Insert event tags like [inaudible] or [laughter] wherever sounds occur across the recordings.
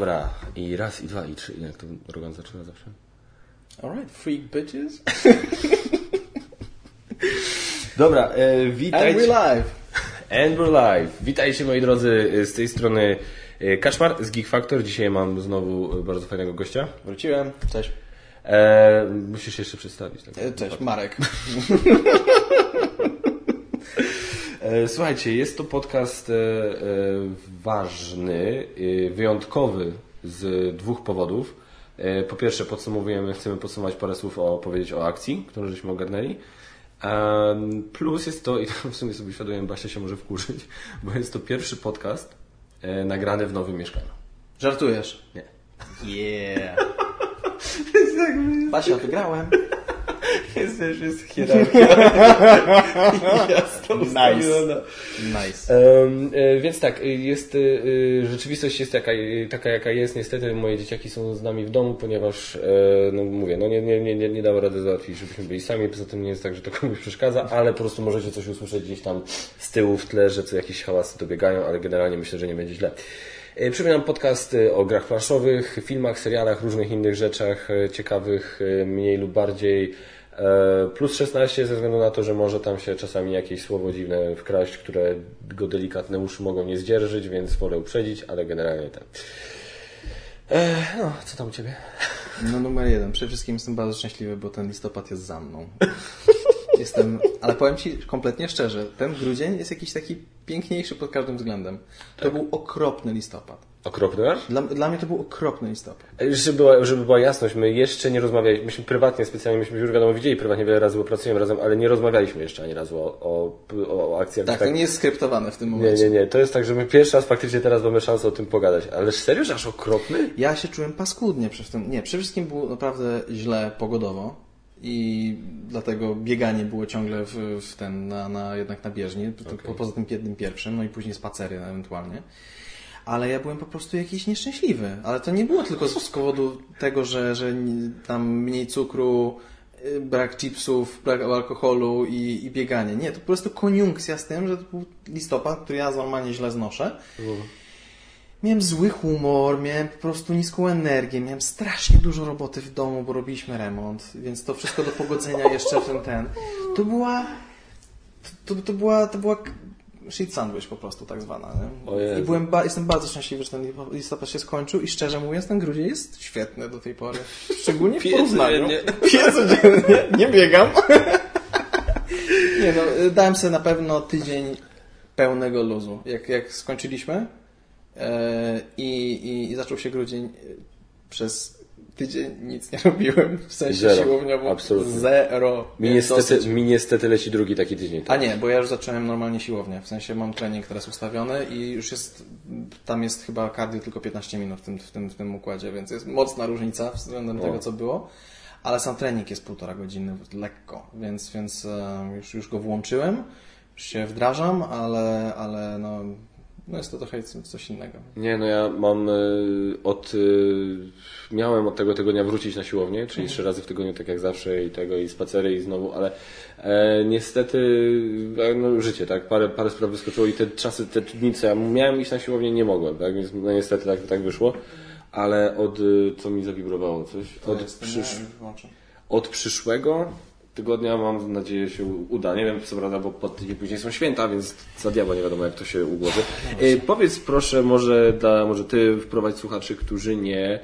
Dobra, i raz, i dwa, i trzy. Jak to Rogan zaczyna zawsze? Alright, freak bitches. Dobra, e, witajcie. And we live. And we're live. Witajcie moi drodzy, e, z tej strony e, Kaszmar z Geek Factor. Dzisiaj mam znowu e, bardzo fajnego gościa. Wróciłem. Cześć. E, musisz jeszcze przedstawić. Tak? E, Cześć, Marek. [laughs] E, Słuchajcie, jest to podcast e, e, ważny, wyjątkowy z dwóch powodów. Po pierwsze, podsumowujemy, chcemy podsumować parę słów o powiedzieć o akcji, którą żeśmy ogarnęli. Plus jest to, i to w sumie sobie świadomie Basia się może wkurzyć, [laughs] bo jest to pierwszy podcast nagrany w nowym mieszkaniu. Żartujesz? Nie. Yeah. [laughs] Basia, wygrałem. Jest też jest hierarchia. [laughs] Nice. Nice. Um, więc tak, e, jest, e, rzeczywistość jest jaka, taka, jaka jest. Niestety moje dzieciaki są z nami w domu, ponieważ, no mówię, no nie, nie, nie, nie, nie dało rady załatwić, żebyśmy byli sami. Poza tym nie jest tak, że to komuś przeszkadza, ale po prostu możecie coś usłyszeć gdzieś tam z tyłu w tle, że co jakieś hałasy dobiegają, ale generalnie myślę, że nie będzie źle. Przypominam podcast o grach planszowych, filmach, serialach, różnych innych rzeczach ciekawych, mniej lub bardziej. E, Plus 16 ze względu na to, że może tam się czasami jakieś słowo dziwne wkraść, które go delikatne uszy mogą nie zdzierżyć, więc wolę uprzedzić, ale generalnie tak. E, no, co tam u Ciebie? No numer jeden. Przede wszystkim jestem bardzo szczęśliwy, bo ten listopad jest za mną. [laughs] Jestem, ale powiem Ci kompletnie szczerze, ten grudzień jest jakiś taki piękniejszy pod każdym względem. To był okropny listopad. Okropny? Dla, dla mnie to był okropny listopad. Żeby była, żeby była jasność, my jeszcze nie rozmawialiśmy, myśmy prywatnie, specjalnie, myśmy już wiadomo widzieli prywatnie wiele razy, bo pracujemy razem, ale nie rozmawialiśmy jeszcze ani razu o, o, o, akcjach. Tak, to nie jest skryptowane w tym nie, momencie. nie, nie, to jest tak, że my pierwszy raz faktycznie teraz mamy szansę o tym pogadać, ale serio, że aż okropny? Ja się czułem paskudnie przez ten. Nie, przede wszystkim było naprawdę źle pogodowo i dlatego bieganie było ciągle w, w ten, na, na, jednak na bieżni, po, po, poza tym jednym pierwszym, no i później spacery ewentualnie. Ale ja byłem po prostu jakiś nieszczęśliwy. Ale to nie było tylko z, z powodu tego, że, że tam mniej cukru, y, brak chipsów, brak alkoholu i, i bieganie. Nie, to po prostu koniunkcja z tym, że to był listopad, który ja normalnie źle znoszę. Miałem zły humor, miałem po prostu niską energię, miałem strasznie dużo roboty w domu, bo robiliśmy remont, więc to wszystko do pogodzenia jeszcze w ten ten. To była. To, to była. To była shit sandwich po prostu tak zwana. I byłem ba- jestem bardzo szczęśliwy, że ten listopad się skończył i szczerze mówiąc ten grudzień jest świetny do tej pory. Szczególnie w porównaniu. codziennie. Piję codziennie, nie biegam. Nie no, dałem sobie na pewno tydzień pełnego luzu. Jak, jak skończyliśmy i, i, i zaczął się grudzień, e, przez tydzień nic nie [laughs] robiłem, w sensie Zero. siłowniowo. Absolutnie. Zero. Mi niestety, dosyć. mi niestety leci drugi taki tydzień. A Tak? nie, bo ja już zacząłem normalnie siłownię. W sensie mam trening teraz ustawiony i już jest, tam jest chyba cardio tylko 15 minut w tym, w tym, w tym układzie, więc jest mocna różnica względem tego, co było. Ale sam trening jest półtora godziny, lekko, więc, więc e, już, już go włączyłem, już się wdrażam, ale, ale no, no jest to trochę co- coś innego. Nie, no ja mam y, od. Y, miałem od tego tygodnia wrócić na siłownię, czyli trzy razy w tygodniu, tak jak zawsze, i tego, i spacery, i znowu, ale e, niestety e, no, życie, tak? Parę, parę spraw wyskoczyło i te czasy, te dni, co ja miałem iść na siłownię, nie mogłem, tak? Więc no, niestety tak, tak wyszło. Ale od. y, co mi zawibrowało coś? Od, przysz, od przyszłego tygodnia mam nadzieję się uda. Nie wiem co prawda, bo pod tydzień później są święta, więc za diabła nie wiadomo jak to się ułoży. E, powiedz proszę może dla, może ty wprowadź słuchaczy, którzy nie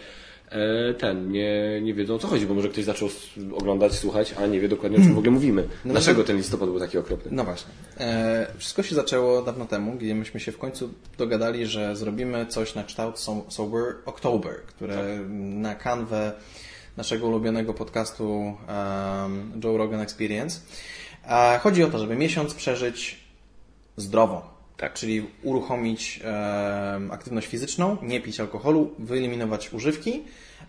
e, ten, nie, nie wiedzą o co chodzi, bo może ktoś zaczął oglądać, słuchać, a nie wie dokładnie o czym w ogóle mówimy. Dlaczego ten listopad był taki okropny? No właśnie. E, wszystko się zaczęło dawno temu, gdzie myśmy się w końcu dogadali, że zrobimy coś na kształt So- Sober October, które na kanwę naszego ulubionego podcastu um, Joe Rogan Experience. E, chodzi o to, żeby miesiąc przeżyć zdrowo. Tak. Czyli uruchomić em, aktywność fizyczną, nie pić alkoholu, wyeliminować używki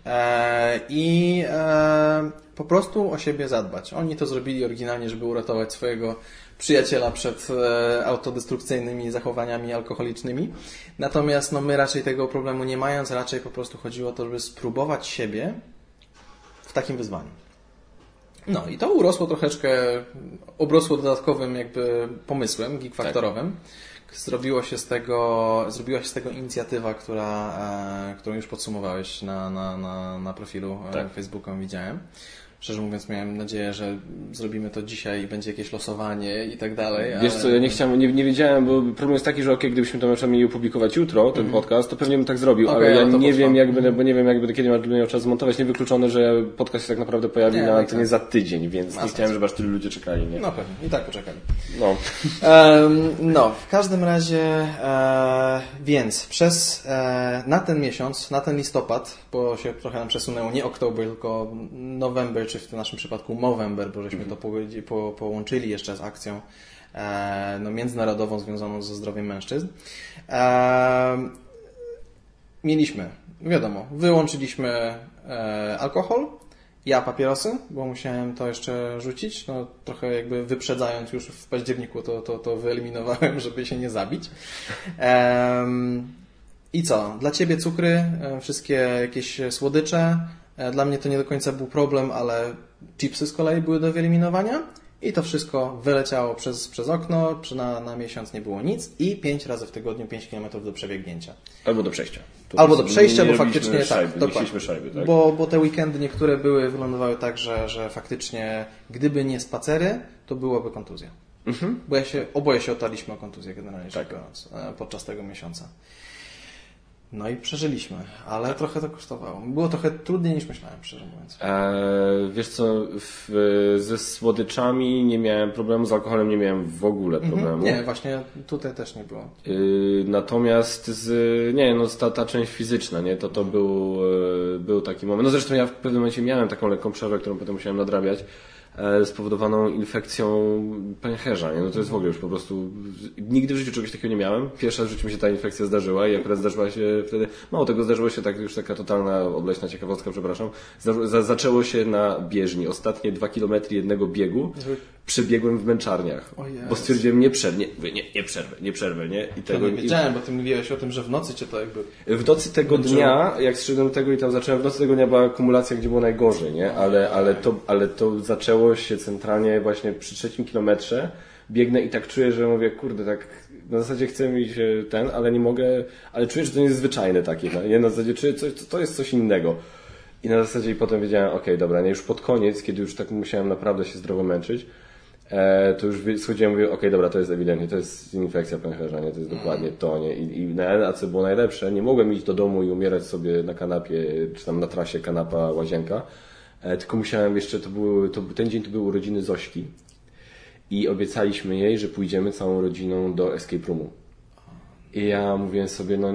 e, i e, po prostu o siebie zadbać. Oni to zrobili oryginalnie, żeby uratować swojego przyjaciela przed e, autodestrukcyjnymi zachowaniami alkoholicznymi. Natomiast no, my raczej tego problemu nie mając, raczej po prostu chodziło o to, żeby spróbować siebie takim wyzwaniu. No i to urosło troszeczkę, obrosło dodatkowym jakby pomysłem geekfaktorowym, zrobiło się z tego, zrobiła się z tego inicjatywa, która, e, którą już podsumowałeś na, na, na, na profilu e, Tak. Facebooka, widziałem. Szczerze mówiąc, miałem nadzieję, że zrobimy to dzisiaj i będzie jakieś losowanie i tak dalej. Wiesz ale- co, ja nie chciałem, nie, nie wiedziałem, bo problem jest taki, że okej, gdybyśmy to przykład mieli opublikować jutro, ten podcast, to pewnie bym tak zrobił, Mhm. Okej, ale ja no nie poszło. wiem, jak będę, bo nie wiem, jak będę, kiedy miał czas zmontować. Niewykluczone, że podcast się tak naprawdę pojawi Nie, na no antenie tak. za tydzień, więc nie chciałem, żeby aż tylu ludzie czekali, nie? No pewnie, i tak poczekali. No. Em, no, w każdym razie, e, więc przez e, na ten miesiąc, na ten listopad, bo się trochę nam przesunęło, nie oktober, tylko November, czy w tym naszym przypadku Movember, bo żeśmy to po, po, połączyli jeszcze z akcją e, no, międzynarodową związaną ze zdrowiem mężczyzn. E, mieliśmy, wiadomo, wyłączyliśmy e, alkohol, ja papierosy, bo musiałem to jeszcze rzucić. No, trochę jakby wyprzedzając już w październiku to, to, to wyeliminowałem, [laughs] żeby się nie zabić. I co? Dla Ciebie cukry, wszystkie jakieś słodycze. E, Dla mnie to nie do końca był problem, ale chipsy z kolei były do wyeliminowania. I to wszystko wyleciało przez, przez okno, czy na, na miesiąc nie było nic i 5 razy w tygodniu 5 km do przebiegnięcia. Albo do przejścia. To Albo do przejścia, bo faktycznie szajby, tak, Nie dokładnie. szajby, tak? Bo, bo te weekendy niektóre były, wyglądały tak, że, że faktycznie gdyby nie spacery, to byłoby kontuzja. Mhm. Bo ja się, oboje się otarliśmy o kontuzję generalnie Tak. biorąc e, podczas tego miesiąca. No i przeżyliśmy, ale trochę to kosztowało. Było trochę trudniej niż myślałem, szczerze mówiąc. Eee, wiesz co, w, ze słodyczami nie miałem problemu, z alkoholem nie miałem w ogóle problemu. Mhm. Nie, właśnie tutaj też nie było. Yy, natomiast z, nie, no, ta, ta część fizyczna, nie, to to był, yy, był taki moment. No zresztą ja w pewnym momencie miałem taką lekką przerwę, którą potem musiałem nadrabiać, e, spowodowaną infekcją pęcherza, nie, no to jest w ogóle już po prostu, nigdy w życiu czegoś takiego nie miałem. Pierwsza w życiu mi się ta infekcja zdarzyła i akurat zdarzyła się wtedy, mało tego zdarzyło się tak, już taka totalna, obleśna ciekawostka, przepraszam, zaczęło się na bieżni, ostatnie dwa kilometry jednego biegu, przebiegłem w męczarniach, bo stwierdziłem nie przerwę, nie, nie, nie przerwę, nie przerwę, nie, i tego, nie i- wiedziałem, bo ty mówiłeś o tym, że w nocy cię to jakby... w nocy tego Męczyło. dnia, jak zszedłem do tego i tam zacząłem, w nocy tego dnia była akumulacja, gdzie było najgorzej, nie? Ale, ale, to, ale to zaczęło się centralnie właśnie przy trzecim kilometrze. Biegnę i tak czuję, że mówię, kurde, tak na zasadzie chcę mi się ten, ale nie mogę, ale czuję, że to nie jest zwyczajne takie, no, nie? Na zasadzie czuję, coś, to, to jest coś innego. I na zasadzie i potem wiedziałem, okej, dobra, nie, już pod koniec, kiedy już tak musiałem naprawdę się zdrowo męczyć, e, to już schodziłem mówię, okej, dobra, to jest ewidentnie, to jest infekcja pęcherza, nie, to jest dokładnie to, nie, i, i na, co było najlepsze, nie mogłem iść do domu i umierać sobie na kanapie, czy tam na trasie kanapa, łazienka, e, tylko musiałem jeszcze, to były, to, ten dzień to były urodziny Zośki. I obiecaliśmy jej, że pójdziemy całą rodziną do escape roomu. I ja mówiłem sobie, no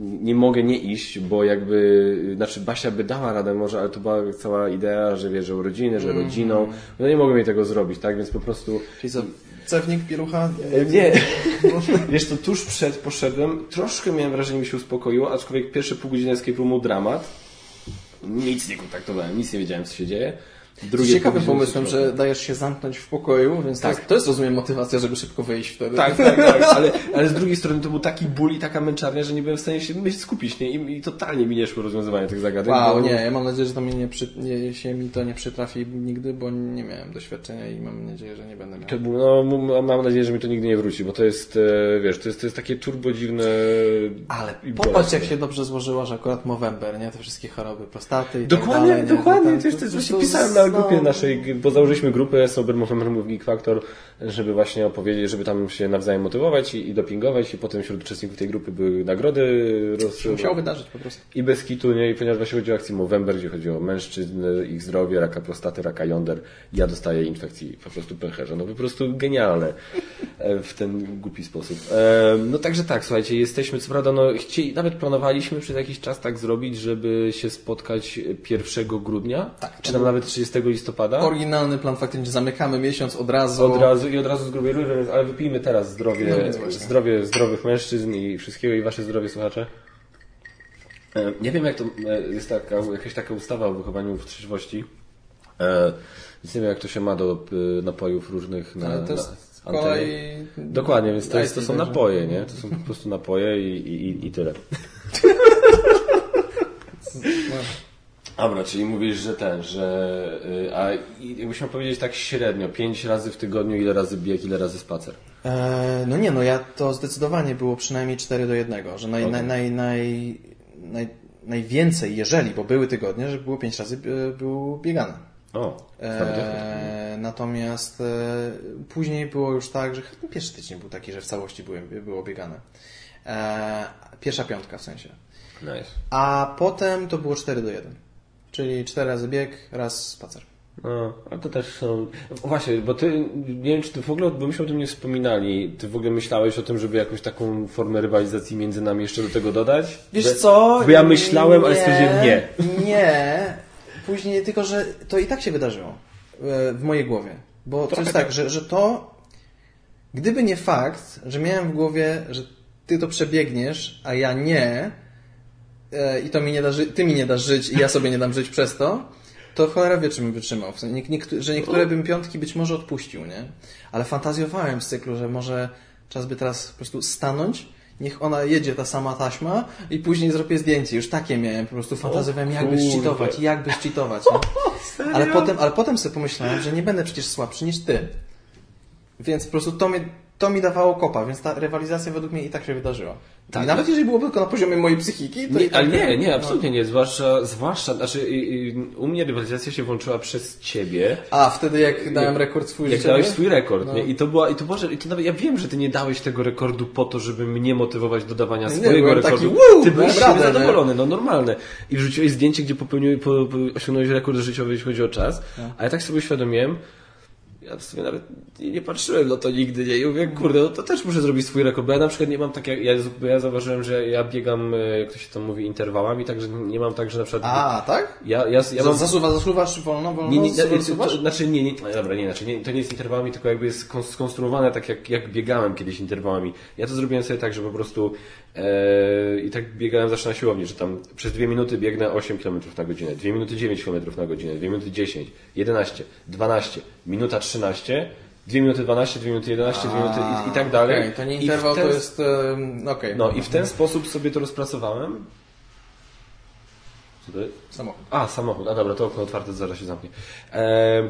nie mogę nie iść, bo jakby, znaczy Basia by dała radę może, ale to była cała idea, że wiesz, że urodziny, że rodziną, no nie mogłem jej tego zrobić, tak, więc po prostu Czyli co, cewnik, pielucha? nie. [laughs] Wiesz, to tuż przed poszedłem, troszkę miałem wrażenie, mi się uspokoiło, aczkolwiek pierwsze pół godziny escape roomu dramat. Nic nie kontaktowałem, nic nie wiedziałem, co się dzieje. Drugie ciekawym pomysłem, że dajesz się zamknąć w pokoju, więc to, Tak. jest, to jest rozumiem motywacja, żeby szybko wyjść wtedy. Tak, tak, tak, [laughs] ale, ale z drugiej strony to był taki ból i taka męczarnia, że nie byłem w stanie się skupić, nie? I, i totalnie mi nie szło rozwiązywanie tych zagadnień. Wow, bo- nie, ja mam nadzieję, że to mi nie, przy, nie, się mi to nie przytrafi nigdy, bo nie miałem doświadczenia i mam nadzieję, że nie będę miał. To no, mam nadzieję, że mi to nigdy nie wróci, bo to jest, e, wiesz, to jest, to jest takie turbo dziwne... Ale popatrz, jak się dobrze złożyło, że akurat Movember, nie? Te wszystkie choroby prostaty i Dokładnie, tak dalej. nie? dokładnie. No To jest, to jest to- właśnie to- pisałem na no, grupie naszej, bo założyliśmy grupę Sober Movement Move Geek Factor, żeby właśnie opowiedzieć, żeby tam się nawzajem motywować i, i dopingować i potem wśród uczestników tej grupy były nagrody roz... Musiało wydarzyć po prostu. i bez kitu, nie? I ponieważ właśnie chodzi o akcję Movember, gdzie chodzi o mężczyzn, ich zdrowie, raka prostaty, raka jąder, ja dostaję infekcji po prostu pęcherza. No po prostu genialne e, w ten głupi sposób. E, No także tak, słuchajcie, jesteśmy, co prawda, no chcieli, nawet planowaliśmy przez jakiś czas tak zrobić, żeby się spotkać 1 grudnia, Tak. czy tam nawet 30 listopada. Oryginalny plan faktycznie zamykamy miesiąc od razu. Od razu i od razu z grubej rury, ale wypijmy teraz zdrowie, No zdrowie zdrowych mężczyzn i wszystkiego i wasze zdrowie słuchacze. E, Nie wiem jak to e, jest taka, jakaś taka ustawa o wychowaniu w trzeźwości. E, Więc nie wiem jak to się ma do napojów różnych na, Ale to na jest antenie. kolej... Dokładnie, więc to, jest, to są napoje, nie? To są po prostu napoje i, i, i- i tyle. [laughs] No. Dobra, czyli mówisz, że ten, że... y, A jakbyś miał powiedzieć tak średnio, pięć razy w tygodniu, ile razy bieg, ile razy spacer? E, no nie, no ja to zdecydowanie było przynajmniej 4 do 1, że naj, Okej. naj, naj, naj, naj, najwięcej, jeżeli, bo były tygodnie, że było 5 razy e, był biegany. O, e... E, natomiast e, później było już tak, że chyba pierwszy tydzień był taki, że w całości były, było biegane. E, pierwsza piątka w sensie. Nice. A potem to było 4 do 1. Czyli 4 razy bieg, raz spacer. No, a to też są... Właśnie, bo ty, nie wiem, czy ty w ogóle, bo myśmy o tym nie wspominali, ty w ogóle myślałeś o tym, żeby jakąś taką formę rywalizacji między nami jeszcze do tego dodać? Wiesz co? Bo ja myślałem, ale stwierdziłem nie. Nie. Później tylko, że to i tak się wydarzyło e, w mojej głowie. Bo to jest tak, że, że to gdyby nie fakt, że miałem w głowie, że ty to przebiegniesz, a ja nie i to mi nie da ty mi nie dasz żyć i ja sobie nie dam żyć przez to, to cholera wie, czy bym wytrzymał. W sensie, że niektóre bym piątki być może odpuścił, nie? Ale fantazjowałem z cyklu, że może czas by teraz po prostu stanąć, niech ona jedzie, ta sama taśma i później zrobię zdjęcie. Już takie miałem, po prostu fantazjowałem, jak by kurde. zcheatować, jak by zcheatować. nie? [laughs] Ale potem, ale potem sobie pomyślałem, że nie będę przecież słabszy niż ty. Więc po prostu to mi, to mi dawało kopa, więc ta rywalizacja według mnie i tak się wydarzyła. Tak. I nawet jeżeli byłoby tylko na poziomie mojej psychiki, to Nie, i tak ale nie, nie, no. absolutnie nie. Zwłaszcza, zwłaszcza znaczy y, y, u mnie rywalizacja się włączyła przez ciebie. A, wtedy jak dałem rekord swój Jak dałeś swój rekord, No. nie? I to była, i to było, że, i to nawet, ja wiem, że ty nie dałeś tego rekordu po to, żeby mnie motywować do dawania Nie, swojego byłem rekordu. taki, "Woo, ty byłeś radę, nie?" zadowolony, no normalne. I wrzuciłeś zdjęcie, gdzie popełniłeś, po, po, osiągnąłeś rekord życiowy, jeśli chodzi o czas. No. A ja tak sobie uświadomiłem, ja w sumie nawet nie, nie patrzyłem na to nigdy, nie? I mówię, kurde, no to też muszę zrobić swój rekord, bo ja na przykład nie mam tak jak, ja, ja zauważyłem, że ja biegam, e, jak to się tam mówi, interwałami, także nie mam tak, że na przykład... A, tak? Ja, ja, ja mam... Zasuwa, zasuwasz wolno, wolno, Nie, nie, zasuwasz, to, to, znaczy nie, nie, no dobra, nie, znaczy nie, to nie jest interwałami, tylko jakby jest skon- skonstruowane tak jak, jak biegałem kiedyś interwałami. Ja to zrobiłem sobie tak, że po prostu i tak biegałem zawsze na siłowni, że tam przez dwie minuty biegnę 8 km na godzinę, dwie minuty 9 km na godzinę, dwie minuty 10, 11, 12, minuta 13, dwie minuty 12, dwie minuty 11, dwie minuty i, i tak dalej. Okej, to nie I interwał, ten- to jest... Um, Okej. No i w ten sposób sobie to rozpracowałem. Co to jest? Samochód. A, samochód. A dobra, to okno otwarte, zaraz się zamknie. Ehm,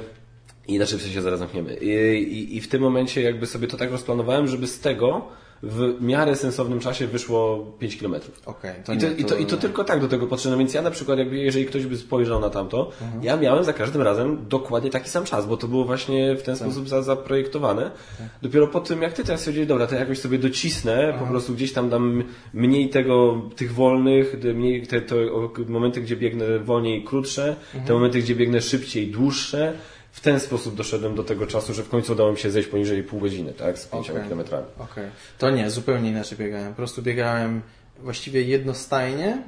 inaczej w sensie zaraz zamkniemy. I, i, I w tym momencie jakby sobie to tak rozplanowałem, żeby z tego w miarę sensownym czasie wyszło 5 km. Okej, to I to, nie, i, to, I to tylko tak do tego potrzebne. Więc ja na przykład, jakby, jeżeli ktoś by spojrzał na tamto, Mhm. ja miałem za każdym razem dokładnie taki sam czas, bo to było właśnie w ten Tak. sposób za, zaprojektowane. Dopiero po tym, jak ty teraz stwierdziłeś, dobra, to jakoś sobie docisnę, po prostu gdzieś tam dam mniej tego, tych wolnych, mniej te, to o- momenty, gdzie biegnę wolniej, krótsze, te momenty, gdzie biegnę szybciej, dłuższe. W ten sposób doszedłem do tego czasu, że w końcu udało mi się zejść poniżej pół godziny, tak, z 5 Okej. kilometrami. Okej. To nie, zupełnie inaczej biegałem. Po prostu biegałem właściwie jednostajnie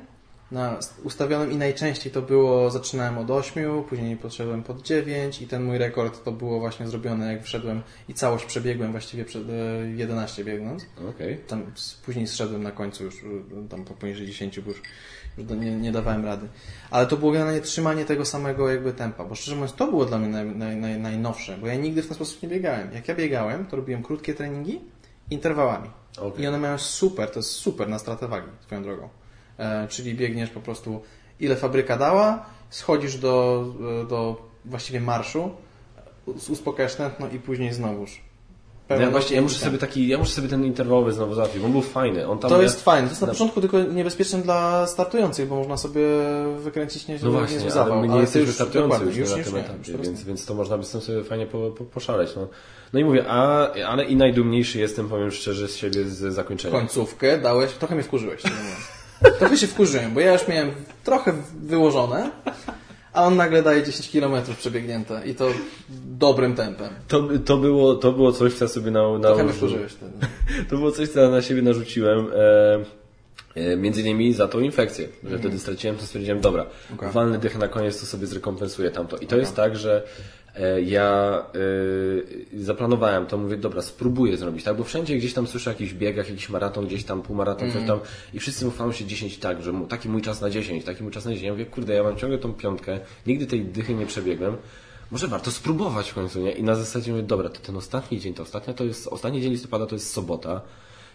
na ustawionym i najczęściej to było, zaczynałem od 8, później podszedłem pod 9 i ten mój rekord to było właśnie zrobione jak wszedłem i całość przebiegłem właściwie przed e, 11 biegnąc. Okej. Tam s- później zszedłem na końcu już y, tam po poniżej 10, bo już, nie, nie dawałem rady. Ale to było generalnie trzymanie tego samego jakby tempa, bo szczerze mówiąc to było dla mnie naj, naj, naj, najnowsze, bo ja nigdy w ten sposób nie biegałem. Jak ja biegałem, to robiłem krótkie treningi interwałami. Okej. I one mają super, to jest super na stratę wagi, swoją drogą. E, czyli biegniesz po prostu ile fabryka dała, schodzisz do, do właściwie marszu, us- uspokajasz tętno i później znowuż. Ja, właśnie, ja muszę sobie taki, ja muszę sobie ten interwałowy znowu załatwić, bo on był fajny. On tam To jest fajne. To jest na na- początku tylko niebezpieczne dla startujących, bo można sobie wykręcić nieźle No właśnie, niezły ale my nie Ale jesteśmy już startujący już, już, na już tym nie, etapie, więc, nie. więc to można by z tym sobie fajnie po, po, poszaleć. No. no i mówię, a, ale i najdumniejszy jestem, powiem szczerze, z siebie z zakończenia. Końcówkę dałeś, trochę mnie wkurzyłeś. [laughs] trochę się wkurzyłem, bo ja już miałem trochę wyłożone, a on nagle daje 10 km przebiegnięte i to dobrym tempem. To, to, było, to było coś, co sobie na, na, wtedy. [laughs] To było coś, co ja na siebie narzuciłem. E, e, między innymi za tą infekcję, że wtedy straciłem, to stwierdziłem, dobra, Okej. walny dych na koniec, to sobie zrekompensuję tamto. I to jest tak, że ja e, zaplanowałem to, mówię, dobra, spróbuję zrobić, tak, bo wszędzie gdzieś tam słyszę o jakichś biegach, jakiś maraton, gdzieś tam półmaraton, coś tam i wszyscy chwalą się 10 tak, że taki mój czas na 10, taki mój czas na 10. Ja mówię, kurde, ja mam ciągle tą piątkę, nigdy tej dychy nie przebiegłem, może warto spróbować w końcu, nie? I na zasadzie mówię, dobra, to ten ostatni dzień, to ostatnia to jest, ostatni dzień listopada to jest sobota.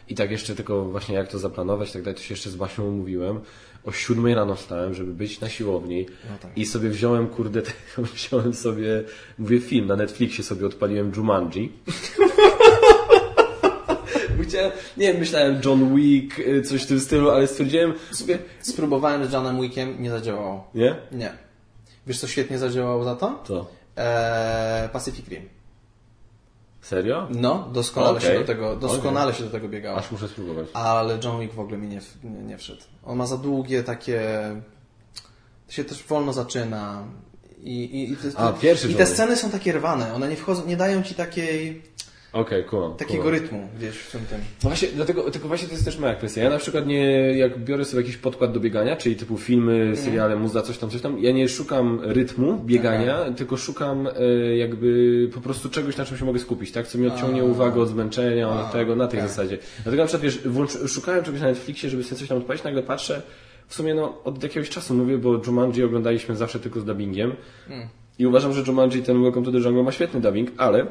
I tak jeszcze tylko właśnie jak to zaplanować, tak dalej, to się jeszcze z Basią umówiłem. O siódmej rano wstałem, żeby być na siłowni No tak. i sobie wziąłem, kurde, [laughs] wziąłem sobie, mówię, film na Netflixie sobie odpaliłem Jumanji. [laughs] Chciałem, nie wiem, myślałem John Wick, y, coś w tym stylu, ale stwierdziłem sobie, Spróbowałem z Johnem Wickiem, nie zadziałało. nie? Nie. Wiesz co świetnie zadziałało za to? Co? Eee, Pacific Rim. Serio? No, doskonale Okej. się do tego, doskonale się do tego biegało. Aż muszę spróbować. Ale John Wick w ogóle mi nie, nie, nie wszedł. On ma za długie takie... To się też wolno zaczyna. I, i, i, te, A, I te sceny są takie rwane. One nie wchodzą, nie dają ci takiej, Okej, kumam. takiego kumam. rytmu, wiesz, w tym tym. No Właśnie, dlatego, tylko właśnie to jest też moja kwestia. Ja na przykład nie, jak biorę sobie jakiś podkład do biegania, czyli typu filmy, seriale, muza, coś tam, coś tam, ja nie szukam rytmu biegania, tylko szukam e, jakby po prostu czegoś, na czym się mogę skupić, tak? Co mi odciągnie A. uwagę od zmęczenia, od tego, na tej tak. zasadzie. Dlatego na przykład, wiesz, włącz, szukałem czegoś na Netflixie, żeby sobie coś tam odpalić, nagle patrzę, w sumie no, od jakiegoś czasu mówię, bo Jumanji oglądaliśmy zawsze tylko z dubbingiem i uważam, że Jumanji ten Welcome to the Jungle ma świetny dubbing, ale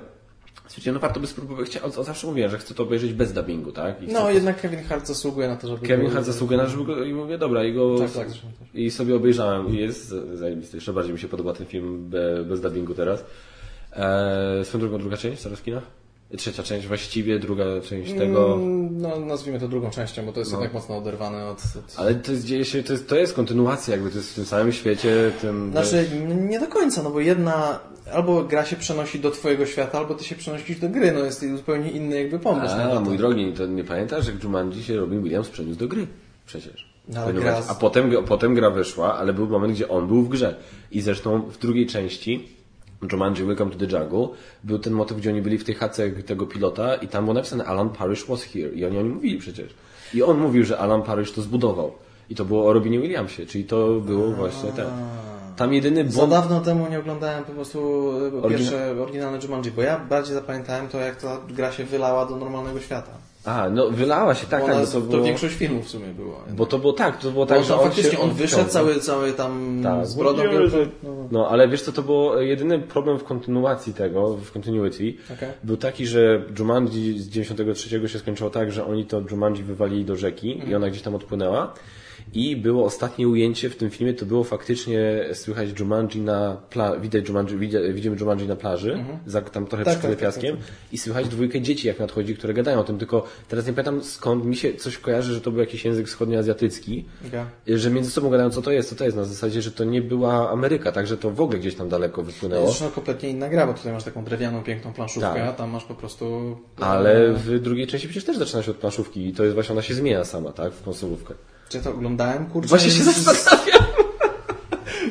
stwierdziłem, no warto by spróbować, Chcia- o, o, zawsze mówiłem, że chcę to obejrzeć bez dubbingu, tak? I No, jednak Kevin Hart zasługuje na to, żeby... Kevin Hart zasługuje na żeby go, i mówię, dobra, i go, Tak, tak, i sobie obejrzałem i jest zajebisty. Jeszcze bardziej mi się podoba ten film be, bez dubbingu teraz. Eee, swoją drugą, druga część teraz w kinach? Trzecia część właściwie, druga część tego. Mm, No, nazwijmy to drugą częścią, bo to jest No. jednak mocno oderwane od... od... Ale to jest, dzieje się, to jest, to jest kontynuacja jakby, to jest w tym samym świecie, tym... Znaczy, nie do końca, no bo jedna albo gra się przenosi do twojego świata, albo ty się przenosisz do gry, no jest zupełnie inny jakby pomysł. A, to. mój drogi, to nie pamiętasz, jak Jumanji się Robin Williams przeniósł do gry? Przecież. No, Ponieważ- gra A potem, potem gra wyszła, ale był moment, gdzie on był w grze. I zresztą w drugiej części Jumanji Welcome to the Jungle był ten motyw, gdzie oni byli w tej chatce tego pilota i tam było napisane Alan Parrish was here. I oni o nim mówili przecież. I on mówił, że Alan Parrish to zbudował. I to było o Robinie Williamsie, czyli to było właśnie ten. Tam jedyny Za błąd... dawno temu nie oglądałem po prostu e, pierwsze oryginalne Jumanji, bo ja bardziej zapamiętałem to, jak ta gra się wylała do normalnego świata. A, no wylała się, tak, Bo tak, bo to to było... większość filmów w sumie było. Bo to było tak, to było Bo tak, że on faktycznie on wyszedł cały, cały tam Tak, z brodą wielką. No. No, ale wiesz co, to było jedyny problem w kontynuacji tego, w continuity, Okej. był taki, że Jumanji z 93 się skończyło tak, że oni to Jumanji wywalili do rzeki Mhm. i ona gdzieś tam odpłynęła. I było ostatnie ujęcie w tym filmie, to było faktycznie słychać Jumanji na pla- widać Jumanji, widzimy Jumanji na plaży, za, tam trochę Tak, przykryte tak, tak, piaskiem i słychać dwójkę dzieci jak nadchodzi, które gadają o tym, tylko teraz nie pamiętam skąd mi się coś kojarzy, że to był jakiś język wschodnioazjatycki, Okay. że między sobą gadają, co to jest, co to jest, na zasadzie, że to nie była Ameryka, także to w ogóle gdzieś tam daleko wypłynęło. Zresztą kompletnie inna gra, bo tutaj masz taką drewnianą, piękną planszówkę, Tak. a tam masz po prostu... Ale w drugiej części przecież też zaczyna się od planszówki i to jest właśnie, ona się zmienia sama, tak, w konsolówkę. Czy ja to oglądałem, kurczę? Właśnie się [laughs] zastanawiam.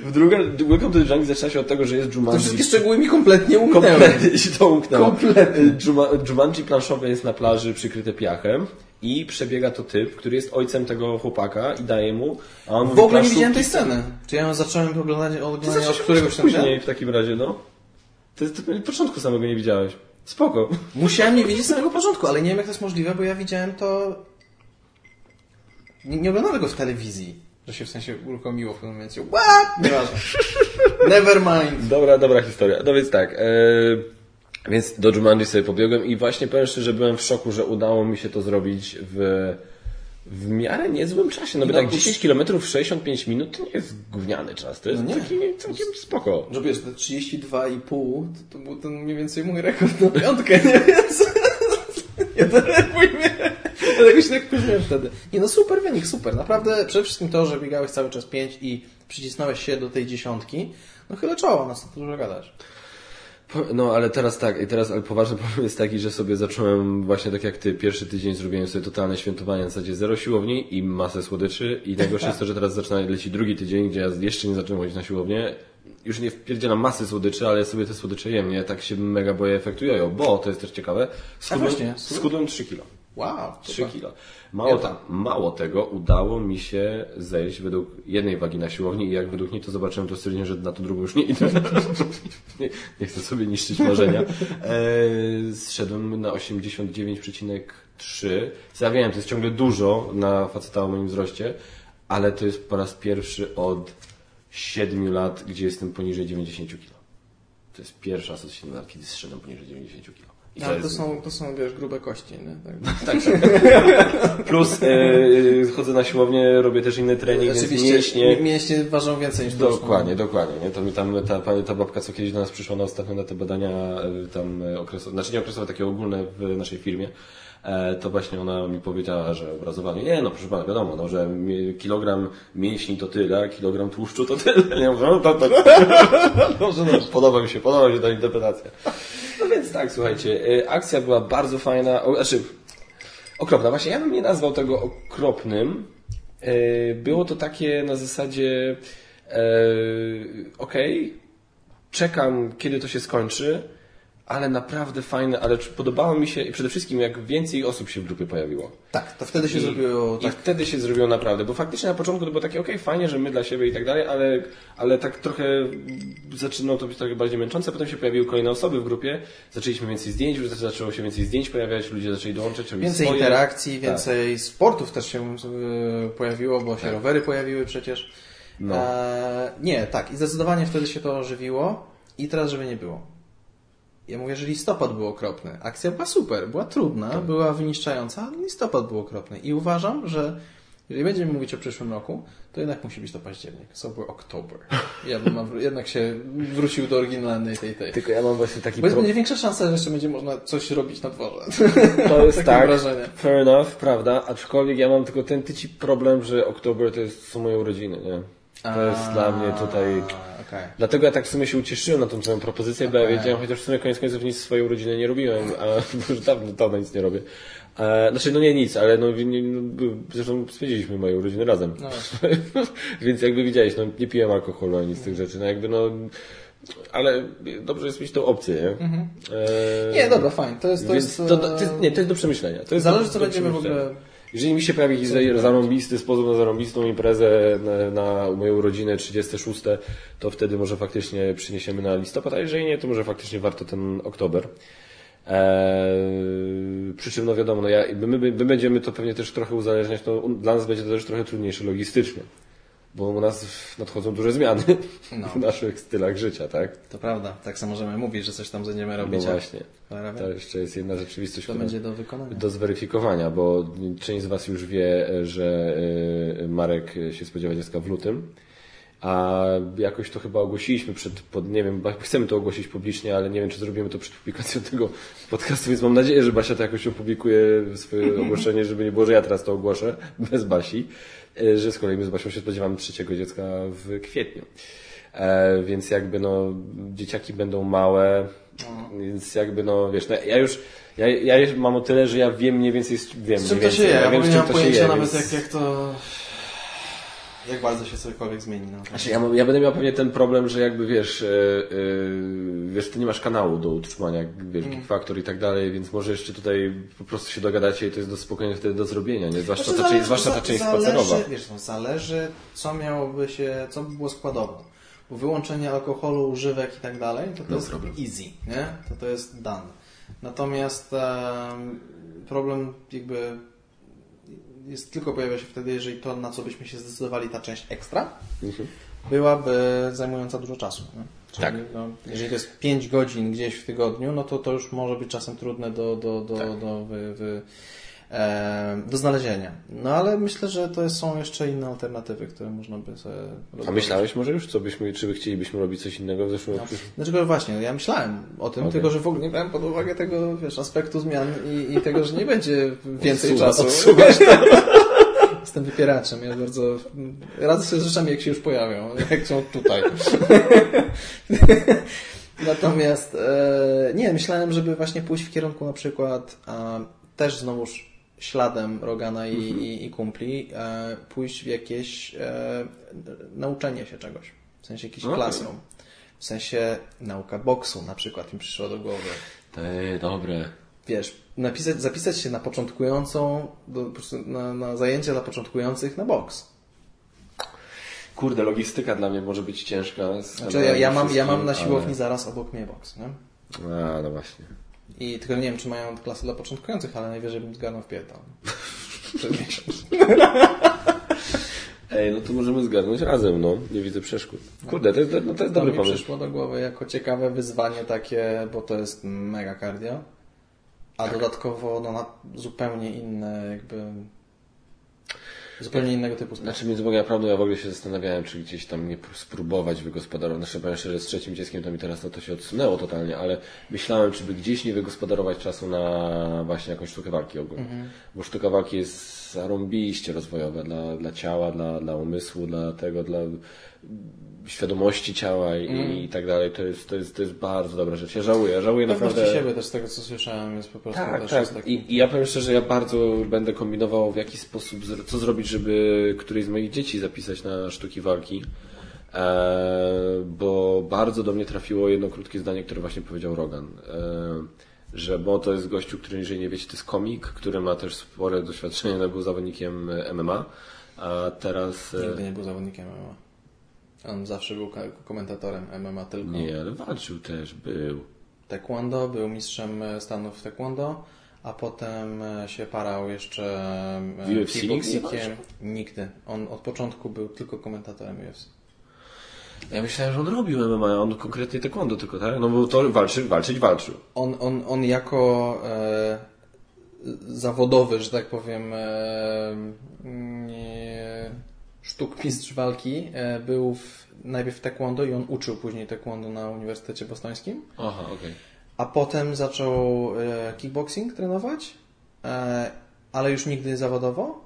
W druga, Welcome to the Jungle zaczyna się od tego, że jest To Jumanji. wszystkie szczegóły mi kompletnie umknęły. Kompletnie się to umknęło. Kompletnie. Juma- Jumanji planszowe jest na plaży przykryte piachem i przebiega to typ, który jest ojcem tego chłopaka i daje mu, a on W ogóle nie widziałem tej sceny. Czy ja ją zacząłem oglądać, To oglądać od któregoś tam później w takim razie, no. To jest to, początku samego nie widziałeś. Spoko. Musiałem nie wiedzieć z samego początku, ale nie wiem jak to jest możliwe, bo ja widziałem to... Nie, nie oglądałem tego w telewizji, że się w sensie uruchomiło w pewnym momencie. What? Nieważne. [laughs] Never mind. Dobra, dobra historia. No więc tak, e, więc do Jumanji sobie pobiegłem i właśnie powiem szczerze, byłem w szoku, że udało mi się to zrobić w, w miarę niezłym czasie. No bo No, tak bo- 10 km w 65 minut to nie jest gówniany czas, to jest No nie. taki całkiem spoko. Że wiesz, te 32,5 to, to był ten mniej więcej mój rekord na piątkę, [laughs] nie? Więc [laughs] nie denerwuj mnie. Dlatego się tak wkurzyłem wtedy. Nie no, super wynik, super. Naprawdę przede wszystkim to, że biegałeś cały czas 5 i przycisnąłeś się do tej dziesiątki, no chylę czoło, na co tu dużo gadać. Po- No ale teraz tak, i teraz ale poważny problem jest taki, że sobie zacząłem właśnie tak jak ty, pierwszy tydzień zrobiłem sobie totalne świętowanie na zasadzie zero siłowni i masę słodyczy i najgorsze jest to, że teraz zaczyna lecieć drugi tydzień, gdzie ja jeszcze nie zacząłem chodzić na siłownię. Już nie wpierdzielam masy słodyczy, ale sobie te słodycze jem, nie? Tak się mega boję efektu jojo, bo to jest też ciekawe. Schudłem, właśnie, schudłem 3 kilo. Wow, 3 super. kilo. Mało, ta, mało tego, udało mi się zejść według jednej wagi na siłowni i jak według niej to zobaczyłem, to stwierdziłem, że na tą drugą już nie idę. [laughs] nie, nie chcę sobie niszczyć marzenia. E, zszedłem na 89,3. Co ja wiem, to jest ciągle dużo na faceta o moim wzroście, ale to jest po raz pierwszy od 7 lat, gdzie jestem poniżej 90 kg. To jest pierwsza raz od 7 lat, kiedy zszedłem poniżej 90 kg. I Ale to, jest... są, to są, wiesz, grube kości, nie? Tak, [laughs] tak. tak. [laughs] Plus e, chodzę na siłownię, robię też inny trening, Oczywiście, więc mięśnie... mięśnie ważą więcej niż Dokładnie, dokładnie. Nie? To mi tam ta, ta babka, co kiedyś do nas przyszła na ostatnio na te badania e, tam okresowe, znaczy nie okresowe, takie ogólne w naszej firmie, to właśnie ona mi powiedziała, że obrazowanie, nie no proszę pana, wiadomo, no, że kilogram mięśni to tyle, a kilogram tłuszczu to tyle. [laughs] Nie no to, to, dobrze, dobrze, podoba mi się, podoba mi się ta interpretacja. No więc tak, słuchajcie, e, akcja była bardzo fajna, o, znaczy okropna, właśnie ja bym nie nazwał tego okropnym, e, było to takie na zasadzie okej, okay, czekam kiedy to się skończy, ale naprawdę fajne, ale podobało mi się i przede wszystkim jak więcej osób się w grupie pojawiło. Tak, to wtedy się I, zrobiło. Tak. I wtedy się zrobiło naprawdę, bo faktycznie na początku to było takie, okej, okay, fajnie, że my dla siebie i tak dalej, ale, ale tak trochę zaczynało to być trochę bardziej męczące, potem się pojawiły kolejne osoby w grupie, zaczęliśmy więcej zdjęć, już zaczęło się więcej zdjęć pojawiać, ludzie zaczęli dołączać, Więcej swoje. interakcji, tak. więcej tak. sportów też się e, pojawiło, bo się tak. rowery pojawiły przecież. No. E, nie, tak, i zdecydowanie wtedy się to ożywiło i teraz żeby nie było. Ja mówię, że listopad był okropny. Akcja była super, była trudna, tak. była wyniszczająca, ale listopad był okropny. I uważam, że jeżeli będziemy mówić o przyszłym roku, to jednak musi być to październik. Sober October. Ja bym [laughs] jednak się wrócił do oryginalnej tej tej. Tylko ja mam właśnie taki... Bo jest będzie większa szansa, że jeszcze będzie można coś robić na dworze. [laughs] To jest tak, wrażenie. fair enough, prawda? Aczkolwiek ja mam tylko ten tyci problem, że Oktober to jest, są moje urodziny, nie? To jest dla mnie tutaj... Okay. Dlatego ja tak w sumie się ucieszyłem na tą całą propozycję, okay. bo ja wiedziałem, chociaż w sumie koniec końców nic swojej urodziny nie robiłem, a [laughs] już dawno, dawno nic nie robię. E, znaczy, no nie nic, ale no, nie, no, zresztą spędziliśmy moje urodziny razem. No. [laughs] Więc jakby widziałeś, no nie piłem alkoholu ani z tych rzeczy, no jakby no ale dobrze jest mieć tą opcję, nie? Mhm. E... Nie, dobra, fajnie. To jest, to jest, to, to, to, jest, nie, to jest do przemyślenia. To jest Zależy, do, co do będziemy w ogóle jeżeli mi się pojawi jakiś zarąbisty sposób na zarąbistą imprezę na, na moją rodzinę 36, to wtedy może faktycznie przyniesiemy na listopad, a jeżeli nie, to może faktycznie warto ten oktober. Eee, przy czym, no wiadomo, no ja, my, my, my, będziemy to pewnie też trochę uzależniać, no, dla nas będzie to też trochę trudniejsze logistycznie bo u nas nadchodzą duże zmiany no. w naszych stylach życia, tak? To prawda, tak samo możemy mówić, że coś tam będziemy robić. No właśnie. To jeszcze jest jedna rzeczywistość, to będzie do wykonania. Do zweryfikowania, bo część z Was już wie, że e, Marek się spodziewa dziecka w lutym. A jakoś to chyba ogłosiliśmy przed, pod, nie wiem, chcemy to ogłosić publicznie, ale nie wiem, czy zrobimy to przed publikacją [laughs] tego podcastu, więc mam nadzieję, że Basia to jakoś opublikuje swoje [laughs] ogłoszenie, żeby nie było, że ja teraz to ogłoszę, bez Basi. E, że z kolei my z Basią się spodziewamy trzeciego dziecka w kwietniu. E, więc jakby no, dzieciaki będą małe, no. więc jakby no, wiesz, no, ja już, ja, ja mam o tyle, że ja wiem mniej więcej, wiem z czym to się je, ja, ja wiem, z czym to się je, nawet więc... jak, jak to jak bardzo się cokolwiek zmieni. No. Znaczy, ja, ja, będę miał pewnie ten problem, że jakby wiesz, yy, yy, wiesz, ty nie masz kanału do utrzymania, wiesz, mm. Factor i tak dalej, więc może jeszcze tutaj po prostu się dogadacie i to jest do spokojnie wtedy do zrobienia, nie? Zwłaszcza, znaczy, ta, zależy, zwłaszcza ta część zależy, spacerowa. Wiesz, no, zależy, co miałoby się, co by było składowo. Bo wyłączenie alkoholu, używek i tak dalej, to to no jest problem. easy, nie? To to jest done. Natomiast um, problem jakby jest tylko pojawia się wtedy, jeżeli to, na co byśmy się zdecydowali, ta część ekstra, mhm. byłaby zajmująca dużo czasu. Czyli, tak. No, jeżeli to jest 5 godzin gdzieś w tygodniu, no to to już może być czasem trudne do, do, do, tak. do wy, wy, do znalezienia. No ale myślę, że to są jeszcze inne alternatywy, które można by sobie robić. A myślałeś może już, co byśmy, czy by chcielibyśmy robić coś innego w zeszłym roku? No, dlaczego właśnie, ja myślałem o tym, okay. tylko że w ogóle nie brałem pod uwagę tego, wiesz, aspektu zmian i, i tego, że nie będzie więcej Odsuwa, czasu. Odsuwasz [laughs] to. Jestem wypieraczem, ja bardzo radzę sobie z rzeczami, jak się już pojawią, jak są tutaj. [laughs] Natomiast e, nie, myślałem, żeby właśnie pójść w kierunku na przykład też znowuż śladem Rogana i, mhm. i, i kumpli e, pójść w jakieś e, nauczenie się czegoś. W sensie jakiś okay. classroom. W sensie nauka boksu na przykład mi przyszło do głowy. Te, dobre. Wiesz, napisać, zapisać się na początkującą, do, na, na zajęcia dla początkujących na boks. Kurde, logistyka dla mnie może być ciężka. Znaczy, ja, ja, mam, ja mam na siłowni ale... zaraz obok mnie boks, nie? A, no właśnie. I tylko nie wiem, czy mają klasy dla początkujących, ale najwyżej bym zgarnął w piętą. [laughs] Przed miesiąc. [laughs] Ej, no to możemy zgarnąć razem, no. Nie widzę przeszkód. Kurde, to jest, no, to jest dobry pomysł. mi przyszło do głowy jako ciekawe wyzwanie takie, bo to jest mega cardio. A dodatkowo no, na zupełnie inne jakby Zupełnie innego typu sprawy. Znaczy, między Bogiem a prawdą ja w ogóle się zastanawiałem, czy gdzieś tam nie spróbować wygospodarować. Znaczy, powiem szczerze, z trzecim dzieckiem to mi teraz to, to się odsunęło totalnie, ale myślałem, czy by gdzieś nie wygospodarować czasu na właśnie jakąś sztukę walki ogólnie. Mhm. Bo sztuka walki jest zarąbiście rozwojowa dla, dla ciała, dla, dla umysłu, dla tego, dla świadomości ciała i, mm. i tak dalej. To jest, to, jest, to jest bardzo dobra rzecz. Ja żałuję, żałuję Pewności naprawdę. siebie też z tego, co słyszałem, jest po prostu tak, tak. Taki... I, I ja powiem szczerze, ja bardzo będę kombinował w jaki sposób, co zrobić, żeby któryś z moich dzieci zapisać na sztuki walki. E, bo bardzo do mnie trafiło jedno krótkie zdanie, które właśnie powiedział Rogan. E, że bo to jest gościu, który jeżeli nie wiecie, to jest komik, który ma też spore doświadczenie, no, był zawodnikiem MMA, a teraz... E, Nigdy nie był zawodnikiem MMA. On zawsze był komentatorem MMA tylko. Nie, ale walczył też, był. Taekwondo, był mistrzem Stanów w taekwondo, a potem e, się parał jeszcze e, kickboxingiem. Nigdy. On od początku był tylko komentatorem UFC. Ja myślałem, że on robił MMA, on konkretnie taekwondo tylko, tak? No bo to walczy, walczyć walczył. On, on, on jako e, zawodowy, że tak powiem, e, nie, sztuk mistrz walki e, był w, najpierw w taekwondo i on uczył później taekwondo na Uniwersytecie Bostońskim. Aha, okej. Okay. A potem zaczął e, kickboxing trenować, e, ale już nigdy zawodowo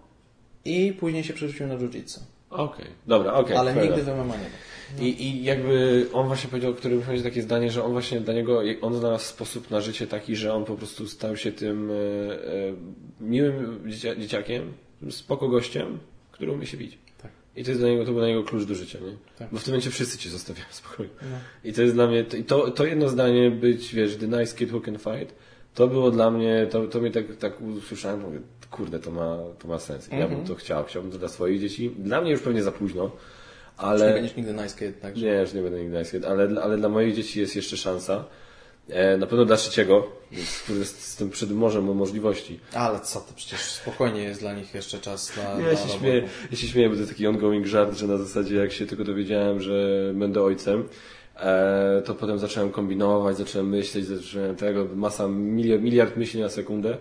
i później się przerzucił na jiu-jitsu. Okej, okay. dobra, okej. Okay, ale nigdy w MMA nie no. I, I jakby on właśnie powiedział, który powiedział takie zdanie, że on właśnie dla niego, on znalazł sposób na życie taki, że on po prostu stał się tym miłym dzieciakiem, spoko gościem, który umie się bić. I to jest dla niego, to był dla niego klucz do życia, nie? Tak. Bo w tym momencie wszyscy cię zostawiają spokojnie. No. I to jest dla mnie, to, to jedno zdanie być, wiesz, the nice kid who can fight, to było dla mnie, to, to mnie tak, tak usłyszałem, mówię, kurde, to ma, to ma sens. I mm -hmm. ja bym mhm. to chciał, chciałbym to dla swoich dzieci. Dla mnie już pewnie za późno, ale... nie będziesz nigdy nice kid, tak? Nie, już nie będę nigdy nice kid, ale, ale dla moich dzieci jest jeszcze szansa. E, na pewno dla trzeciego, który jest z tym przed morzem możliwości. Ale co to przecież spokojnie jest dla nich jeszcze czas na. Ja, się, śmieję, ja się śmieję, bo to jest taki ongoing żart, że na zasadzie jak się tylko dowiedziałem, że będę ojcem, e, to potem zacząłem kombinować, zacząłem myśleć, zacząłem tego, masa, miliard, miliard myśli na sekundę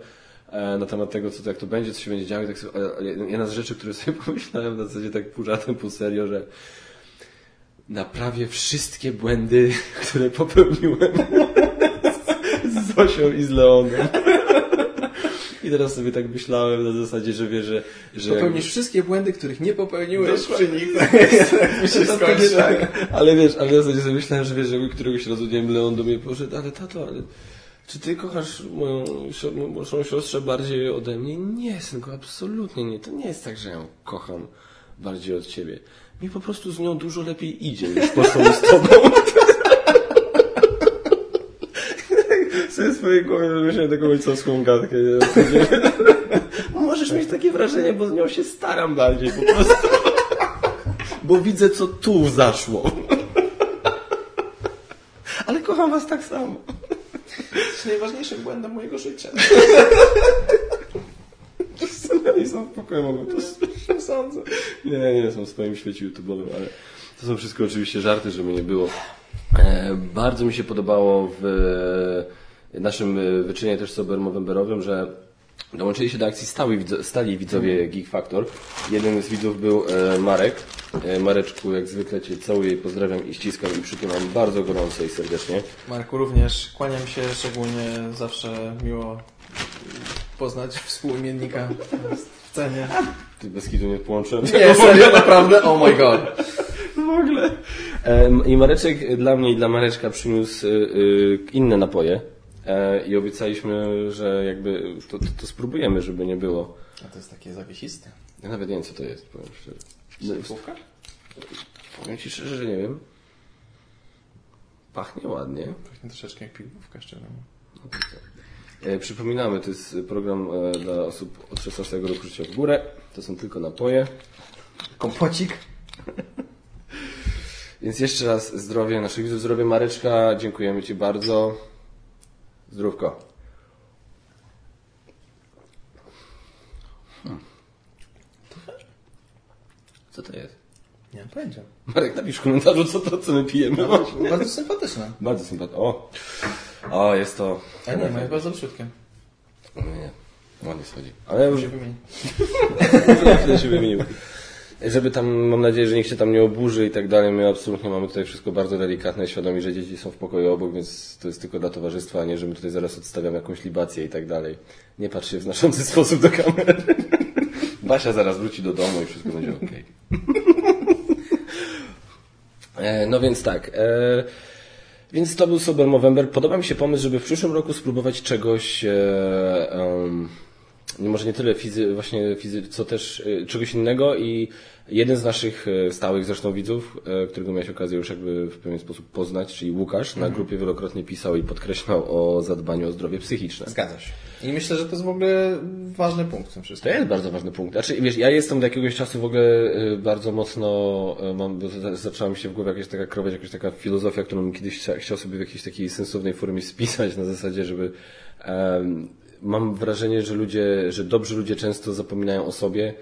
e, na temat tego, co jak to będzie, co się będzie działo. Tak sobie, jedna z rzeczy, które sobie [laughs] pomyślałem na zasadzie tak pół żartem, pół serio, że naprawię wszystkie błędy, [laughs] które popełniłem z i z Leonem. I teraz sobie tak myślałem na zasadzie, że wie, że... że Popełnisz wszystkie błędy, których nie popełniłeś przy nich. [laughs] Tak, tak, ale wiesz, ale na zasadzie sobie myślałem, że wiesz, że któregoś razu, nie wiem, Leon do mnie poszedł, ale tato, ale czy ty kochasz moją, moją siostrze bardziej ode mnie? Nie, synku, absolutnie nie. To nie jest tak, że ją kocham bardziej od ciebie. Mi po prostu z nią dużo lepiej idzie niż poszło z tobą. [laughs] swojej głowie wymyślałem taką ojcowską gadkę. [laughs] Możesz mieć takie wrażenie, bo z nią się staram bardziej po prostu. [laughs] Bo widzę, co tu zaszło. [laughs] Ale kocham was tak samo. To jest najważniejszym błędem mojego życia. Nie są w pokoju, mogą to sądzę. Nie, nie są w swoim świecie YouTube'owym, ale to są wszystko oczywiście żarty, żeby nie było. E, bardzo mi się podobało w naszym e, wyczynie też sobermowemberowym, że dołączyli się do akcji stali, stali widzowie. Geek Factor. Jeden z widzów był e, Marek. E, Mareczku, jak zwykle Cię całuję i pozdrawiam i ściskam i przytulam bardzo gorąco i serdecznie. Marku, również kłaniam się, szczególnie zawsze miło poznać współimiennika w cenie. Ty bez kitu nie połączę. Nie, serio, naprawdę? Oh my god. [laughs] W ogóle. I Mareczek dla mnie i dla Mareczka przyniósł inne napoje. E, i obiecaliśmy, że jakby to, to, to, spróbujemy, żeby nie było. A to jest takie zawiesiste. Ja nawet nie wiem, co to jest, powiem szczerze. Słówka? Powiem Ci szczerze, że nie wiem. Pachnie ładnie. Pachnie troszeczkę jak piłówka, szczerze. No e, przypominamy, to jest program e, dla osób od 16 roku życia w górę. To są tylko napoje. Kompocik. [laughs] Więc jeszcze raz zdrowie naszych widzów, zdrowie Mareczka. Dziękujemy Ci bardzo. Zdrówko. Hmm. Co to jest? Nie mam pojęcia. Marek, napisz w komentarzu, co to, co my pijemy. No, bardzo sympatyczne. Bardzo sympatyczne. O. o, jest to... A nie, ma jest bardzo szybkie. No nie, ładnie schodzi. Ale Musi wymienić. [laughs] Wtedy się wymienił. Żeby tam, mam nadzieję, że nikt się tam nie oburzy i tak dalej. My absolutnie mamy tutaj wszystko bardzo delikatne, świadomi, że dzieci są w pokoju obok, więc to jest tylko dla towarzystwa, a nie, że my tutaj zaraz odstawiamy jakąś libację i tak dalej. Nie patrz się w znaczący [laughs] sposób do kamery. Basia zaraz wróci do domu i wszystko będzie ok. no więc tak. E, więc to był Sober Movember. Podoba mi się pomysł, żeby w przyszłym roku spróbować czegoś, e, może nie tyle fizy, właśnie fizy, co też e, czegoś innego i jeden z naszych e, stałych zresztą widzów, e, którego miałeś okazję już jakby w pewien sposób poznać, czyli Łukasz, na grupie wielokrotnie pisał i podkreślał o zadbaniu o zdrowie psychiczne. Zgadza się. I myślę, że to jest w ogóle ważny punkt w tym wszystkim. To jest bardzo ważny punkt. Znaczy, wiesz, ja jestem od jakiegoś czasu w ogóle bardzo mocno, mam, zaczęła mi się w głowie jakaś taka krować, jakaś taka filozofia, którą kiedyś chcia- chciał sobie w jakiejś takiej sensownej formie spisać na zasadzie, żeby mam wrażenie, że ludzie, że dobrzy ludzie często zapominają o sobie,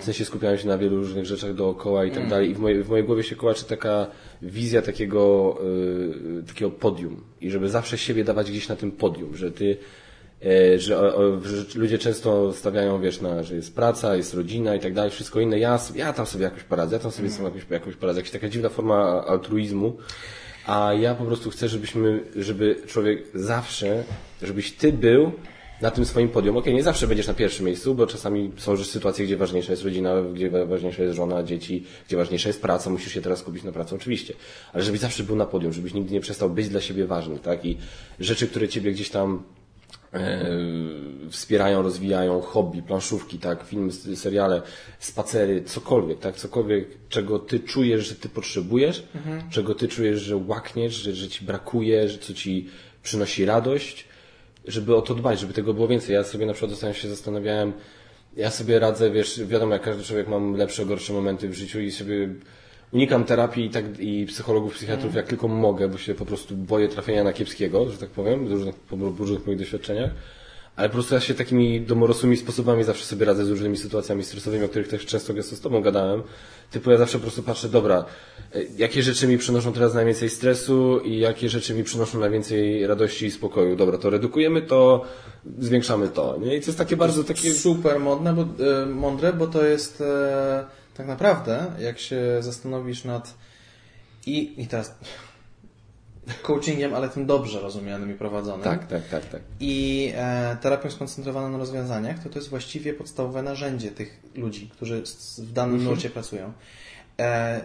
w sensie skupiają się na wielu różnych rzeczach dookoła i tak dalej i w mojej, w mojej głowie się kołaczy taka wizja takiego, y, takiego podium i żeby zawsze siebie dawać gdzieś na tym podium, że ty E, że, o, że ludzie często stawiają, wiesz, na, że jest praca, jest rodzina i tak dalej, wszystko inne. Ja, ja tam sobie jakoś poradzę, ja tam sobie sam jakoś, jakoś poradzę. Jakaś taka dziwna forma altruizmu. A ja po prostu chcę, żebyśmy, żeby człowiek zawsze, żebyś ty był na tym swoim podium. Okej, nie zawsze będziesz na pierwszym miejscu, bo czasami są już sytuacje, gdzie ważniejsza jest rodzina, gdzie wa- ważniejsza jest żona, dzieci, gdzie ważniejsza jest praca, musisz się teraz skupić na pracy, oczywiście. Ale żebyś zawsze był na podium, żebyś nigdy nie przestał być dla siebie ważny, tak? I rzeczy, które ciebie gdzieś tam e, wspierają, rozwijają hobby, planszówki, tak, filmy, seriale, spacery, cokolwiek, tak, cokolwiek, czego ty czujesz, że ty potrzebujesz, czego ty czujesz, że łakniesz, że, że ci brakuje, że co ci przynosi radość, żeby o to dbać, żeby tego było więcej. Ja sobie na przykład ostatnio się zastanawiałem, ja sobie radzę, wiesz, wiadomo, jak każdy człowiek mam lepsze, gorsze momenty w życiu i sobie unikam terapii i, tak, i psychologów, psychiatrów jak tylko mogę, bo się po prostu boję trafienia na kiepskiego, że tak powiem, w różnych, różnych moich doświadczeniach. Ale po prostu ja się takimi domorosłymi sposobami zawsze sobie radzę z różnymi sytuacjami stresowymi, o których też często gęsto z Tobą gadałem. Typu ja zawsze po prostu patrzę, dobra, e, jakie rzeczy mi przynoszą teraz najwięcej stresu i jakie rzeczy mi przynoszą najwięcej radości i spokoju. Dobra, to redukujemy to, zwiększamy to. Nie? I to jest takie bardzo takie... super modne, bo, e, mądre, bo to jest e, tak naprawdę, jak się zastanowisz nad i, i teraz coachingiem, ale tym dobrze rozumianym i prowadzonym. Tak, tak, tak, tak. I e, terapią skoncentrowaną na rozwiązaniach, to to jest właściwie podstawowe narzędzie tych ludzi, którzy w danym nurcie pracują. E,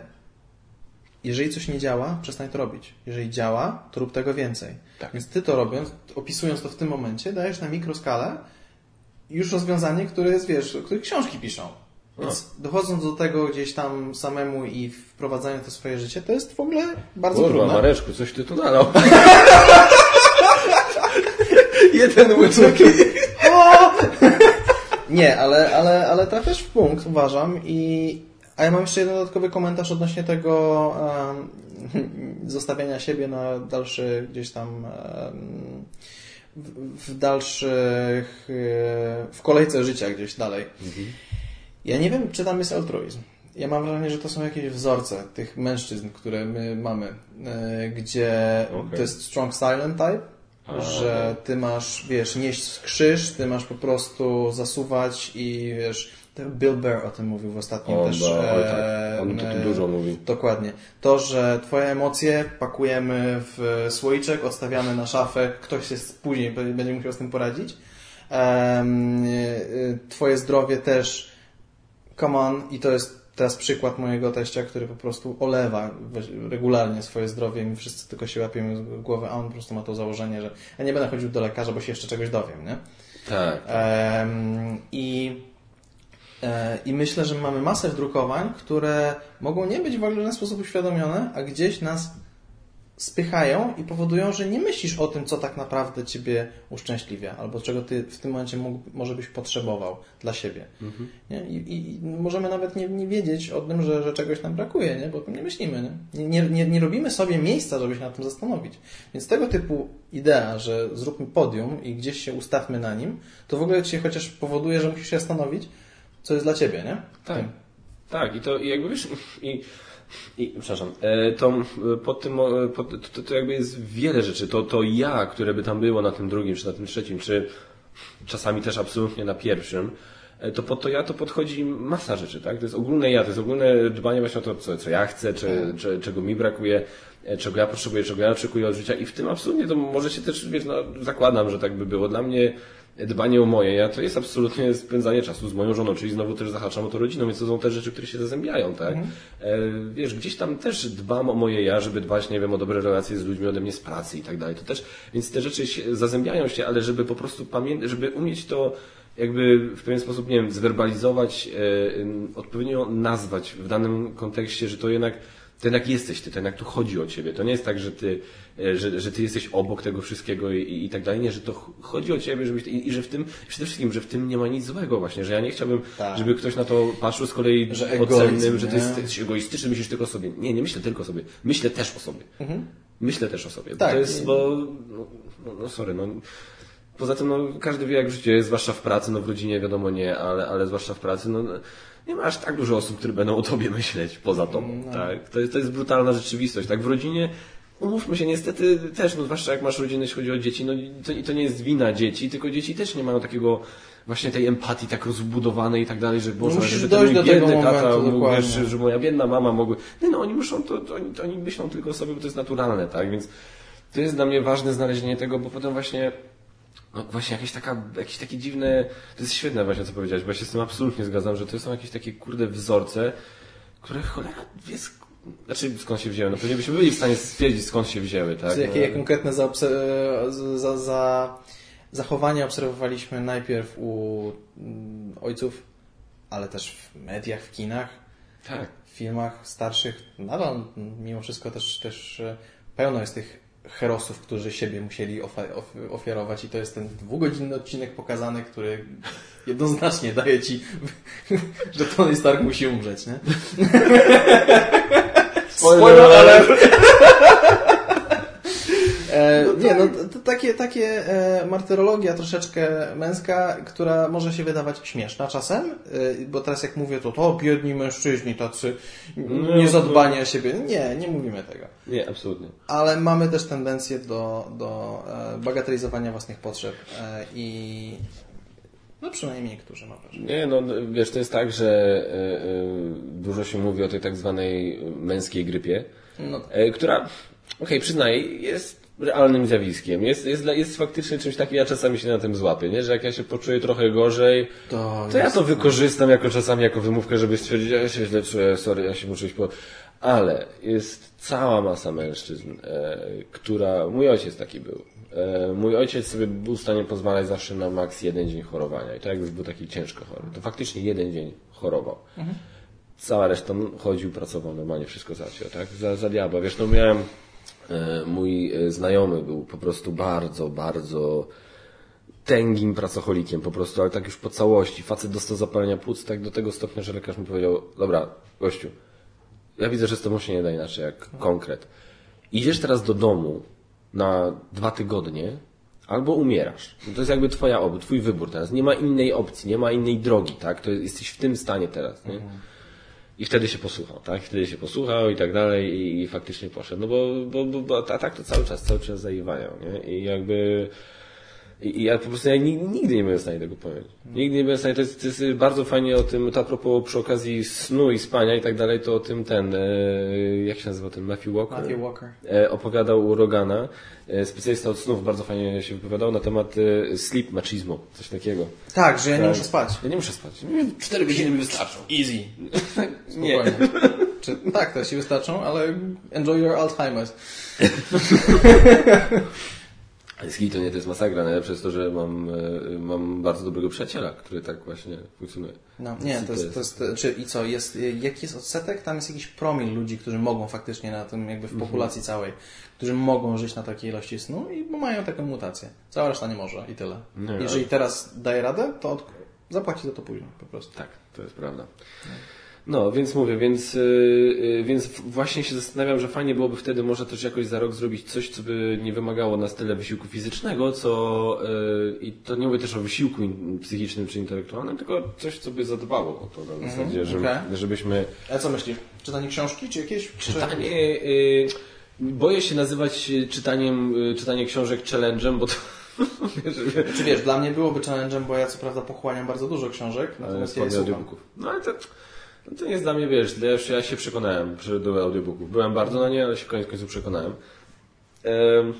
jeżeli coś nie działa, przestań to robić. Jeżeli działa, to rób tego więcej. Tak. Więc ty to robiąc, opisując to w tym momencie, dajesz na mikroskalę już rozwiązanie, które jest, wiesz, o których książki piszą. Więc dochodząc do tego gdzieś tam samemu i wprowadzając to swoje życie, to jest w ogóle bardzo Kurwa, trudne. Mareczku, coś ty tu nalał. [laughs] Jeden łyczek. Nie, ale, ale, ale trafiasz w punkt, uważam. I, a ja mam jeszcze jeden dodatkowy komentarz odnośnie tego em, [laughs] zostawiania siebie na dalszy gdzieś tam em, w, w dalszych, e, w kolejce życia gdzieś dalej. Ja nie wiem, czy tam jest altruizm. Ja mam wrażenie, że to są jakieś wzorce tych mężczyzn, które my mamy, e, gdzie Okej. to jest strong silent type, A, że ty masz, wiesz, nieść krzyż, ty masz po prostu zasuwać i wiesz, Bill Burr o tym mówił w ostatnim On, też. oj, tak. e, On tu e, dużo mówi. Dokładnie. To, że twoje emocje pakujemy w słoiczek, odstawiamy na szafę, ktoś się później będzie musiał z tym poradzić. Em, e, Twoje zdrowie też, come on, i to jest teraz przykład mojego teścia, który po prostu olewa regularnie swoje zdrowie i my wszyscy tylko się łapiemy w głowę, a on po prostu ma to założenie, że ja nie będę chodził do lekarza, bo się jeszcze czegoś dowiem, nie? Tak. Em, I, e, I myślę, że mamy masę wdrukowań, które mogą nie być w ogóle w żaden sposób uświadomione, a gdzieś nas spychają i powodują, że nie myślisz o tym, co tak naprawdę Ciebie uszczęśliwia, albo czego Ty w tym momencie mógł, może byś potrzebował dla siebie. Nie? I, i, I możemy nawet nie, nie wiedzieć o tym, że, że czegoś nam brakuje, nie? bo o tym nie myślimy. Nie? Nie, nie, nie robimy sobie miejsca, żeby się nad tym zastanowić. Więc tego typu idea, że zróbmy podium i gdzieś się ustawmy na nim, to w ogóle Cię chociaż powoduje, że musisz się zastanowić, co jest dla Ciebie, nie? Tak. Tym. Tak, i to i jakby wiesz, i, i przepraszam, e, to e, pod tym, e, pod, to, to jakby jest wiele rzeczy. To, to ja, które by tam było na tym drugim, czy na tym trzecim, czy czasami też absolutnie na pierwszym, to pod to ja to podchodzi masa rzeczy, tak? To jest ogólne ja, to jest ogólne dbanie właśnie o to, co, co ja chcę, czy, czy, czego mi brakuje, czego ja potrzebuję, czego ja oczekuję od życia i w tym absolutnie to może się też, wiesz, no, zakładam, że tak by było. Dla mnie dbanie o moje ja to jest absolutnie spędzanie czasu z moją żoną, czyli znowu też zahaczam o to rodziną, więc to są te rzeczy, które się zazębiają, tak? Mhm. E, wiesz, gdzieś tam też dbam o moje ja, żeby dbać, nie wiem, o dobre relacje z ludźmi ode mnie z pracy i tak dalej. To też, więc te rzeczy się, zazębiają się, ale żeby po prostu pamiętać, żeby umieć to jakby w pewien sposób, nie wiem, zwerbalizować, e, odpowiednio nazwać w danym kontekście, że to jednak to jednak jesteś ty, to jednak tu chodzi o ciebie. To nie jest tak, że ty, e, że, że ty jesteś obok tego wszystkiego i, i, i tak dalej. Nie, że to chodzi o ciebie, żebyś, i, i, że w tym, przede wszystkim, że w tym nie ma nic złego właśnie, że ja nie chciałbym, tak. żeby ktoś na to patrzył z kolei że ocennym, że ty jesteś egoistyczny, myślisz tylko o sobie. Nie, nie myślę tylko o sobie. Myślę też o sobie. Mhm. Myślę też o sobie. Tak. To jest, bo, no, no, no sorry, no. Poza tym, no, każdy wie, jak w życiu jest, zwłaszcza w pracy, no w rodzinie wiadomo nie, ale, ale zwłaszcza w pracy, no, nie ma aż tak dużo osób, które będą o tobie myśleć poza tobą. No. Tak? To, jest, to jest brutalna rzeczywistość. Tak w rodzinie Umówmy się, niestety też, no zwłaszcza jak masz rodzinę, jeśli chodzi o dzieci, no to, to nie jest wina dzieci, tylko dzieci też nie mają takiego właśnie tej empatii tak rozbudowanej i tak dalej, że Boże, no że ten mój biedny tata mógł, wiesz, że moja biedna mama mogły... Nie no, oni muszą, to, to, oni, to oni myślą tylko o sobie, bo to jest naturalne, tak? Więc to jest dla mnie ważne znalezienie tego, bo potem właśnie no właśnie jakieś taka, jakieś takie dziwne, to jest świetne właśnie co powiedziałeś, bo ja się z tym absolutnie zgadzam, że to są jakieś takie kurde wzorce, które cholera wie znaczy skąd się wzięły, no pewnie byśmy byli w stanie stwierdzić skąd się wzięły, tak? Jakie no. konkretne za, za, za zachowania obserwowaliśmy najpierw u mm, ojców, ale też w mediach, w kinach, tak. w filmach starszych, nadal mimo wszystko też, też e, pełno jest tych herosów, którzy siebie musieli ofiarować i to jest ten dwugodzinny odcinek pokazany, który jednoznacznie daje ci, [laughs] że Tony Stark musi umrzeć, nie? Spoiler alert! E, nie, no to takie, takie e, martyrologia troszeczkę męska, która może się wydawać śmieszna czasem, e, bo teraz jak mówię to, to biedni mężczyźni tacy no, niezadbanie o siebie. Nie, nie mówimy tego. Nie, absolutnie. Ale mamy też tendencję do, do bagatelizowania własnych potrzeb i no przynajmniej niektórzy mam wrażenie. Nie, no wiesz, to jest tak, że dużo się mówi o tej tak zwanej męskiej grypie, no. która, okej, okay, przyznaję, jest realnym zjawiskiem. Jest, jest, jest faktycznie czymś takim, ja czasami się na tym złapię, nie? że jak ja się poczuję trochę gorzej, to, to ja to wykorzystam jako czasami jako wymówkę, żeby stwierdzić, ja się źle czuję, sorry, ja się muszę iść po... Ale jest cała masa mężczyzn, e, która... Mój ojciec taki był. E, mój ojciec sobie był w stanie pozwalać zawsze na maks jeden dzień chorowania. I tak jak już był taki ciężko chory, to faktycznie jeden dzień chorował. Mhm. Cała reszta chodził, pracował normalnie, wszystko zaciął, tak? Za, za diabła. Wiesz, no miałem mój e, znajomy był po prostu bardzo, bardzo tęgim pracocholikiem po prostu, ale tak już po całości. Facet dostał zapalenia płuc tak do tego stopnia, że lekarz mi powiedział, dobra, gościu, ja widzę, że z tobą się nie da inaczej jak konkret. Idziesz teraz do domu na dwa tygodnie, albo umierasz. To jest jakby twoja oby, twój wybór teraz. Nie ma innej opcji, nie ma innej drogi, tak? To jesteś w tym stanie teraz, nie? I wtedy się posłuchał, tak? Wtedy się posłuchał i tak dalej i, i faktycznie poszedł. No bo, bo, bo, bo a tak to cały czas, cały czas zaiwają, nie? I jakby... I, ja po prostu ja nigdy nie byłem w stanie tego powiedzieć. Nigdy nie byłem w stanie, to jest, to jest bardzo fajnie o tym, to a propos przy okazji snu i spania i tak dalej, to o tym ten, e, jak się nazywa ten, Matthew Walker? Matthew Walker. E, opowiadał u Rogana, e, specjalista od snów, bardzo fajnie się wypowiadał na temat e, sleep machismo, coś takiego. Tak, że ja nie tak. muszę spać. Ja nie muszę spać. Cztery godziny mi wystarczą. Easy. [laughs] nie. Czy, tak, to ci wystarczą, ale enjoy your Alzheimer's. [laughs] Z to nie, to jest masakra. Najlepsze jest to, że mam, e, mam bardzo dobrego przyjaciela, który tak właśnie funkcjonuje. No, nie, to jest, to jest, czy i co, jest, jaki jest odsetek? Tam jest jakiś promil ludzi, którzy mogą faktycznie na tym, jakby w mhm. populacji całej, którzy mogą żyć na takiej ilości snu i bo mają taką mutację. Cała reszta nie może i tyle. Nie, Jeżeli ale... teraz daje radę, to od... zapłaci za to później po prostu. Tak, to jest prawda. No. No, więc mówię, więc, yy, więc właśnie się zastanawiam, że fajnie byłoby wtedy może też jakoś za rok zrobić coś, co by nie wymagało nas tyle wysiłku fizycznego, co yy, i to nie mówię też o wysiłku psychicznym czy intelektualnym, tylko coś, co by zadbało o to na mhm, zasadzie, mm, żeby, okay. żebyśmy... A co myślisz? Czytanie książki czy jakieś? Czytanie... Yy, boję się nazywać czytaniem, czytanie książek challenge'em, bo to [laughs] Czy wiesz, dla mnie byłoby challenge'em, bo ja co prawda pochłaniam bardzo dużo książek, natomiast ja je słucham. No ale to, no to nie jest dla mnie, wiesz, ja, już, ja się przekonałem do audiobooków. Byłem bardzo na nie, ale się koniec końców przekonałem. Um,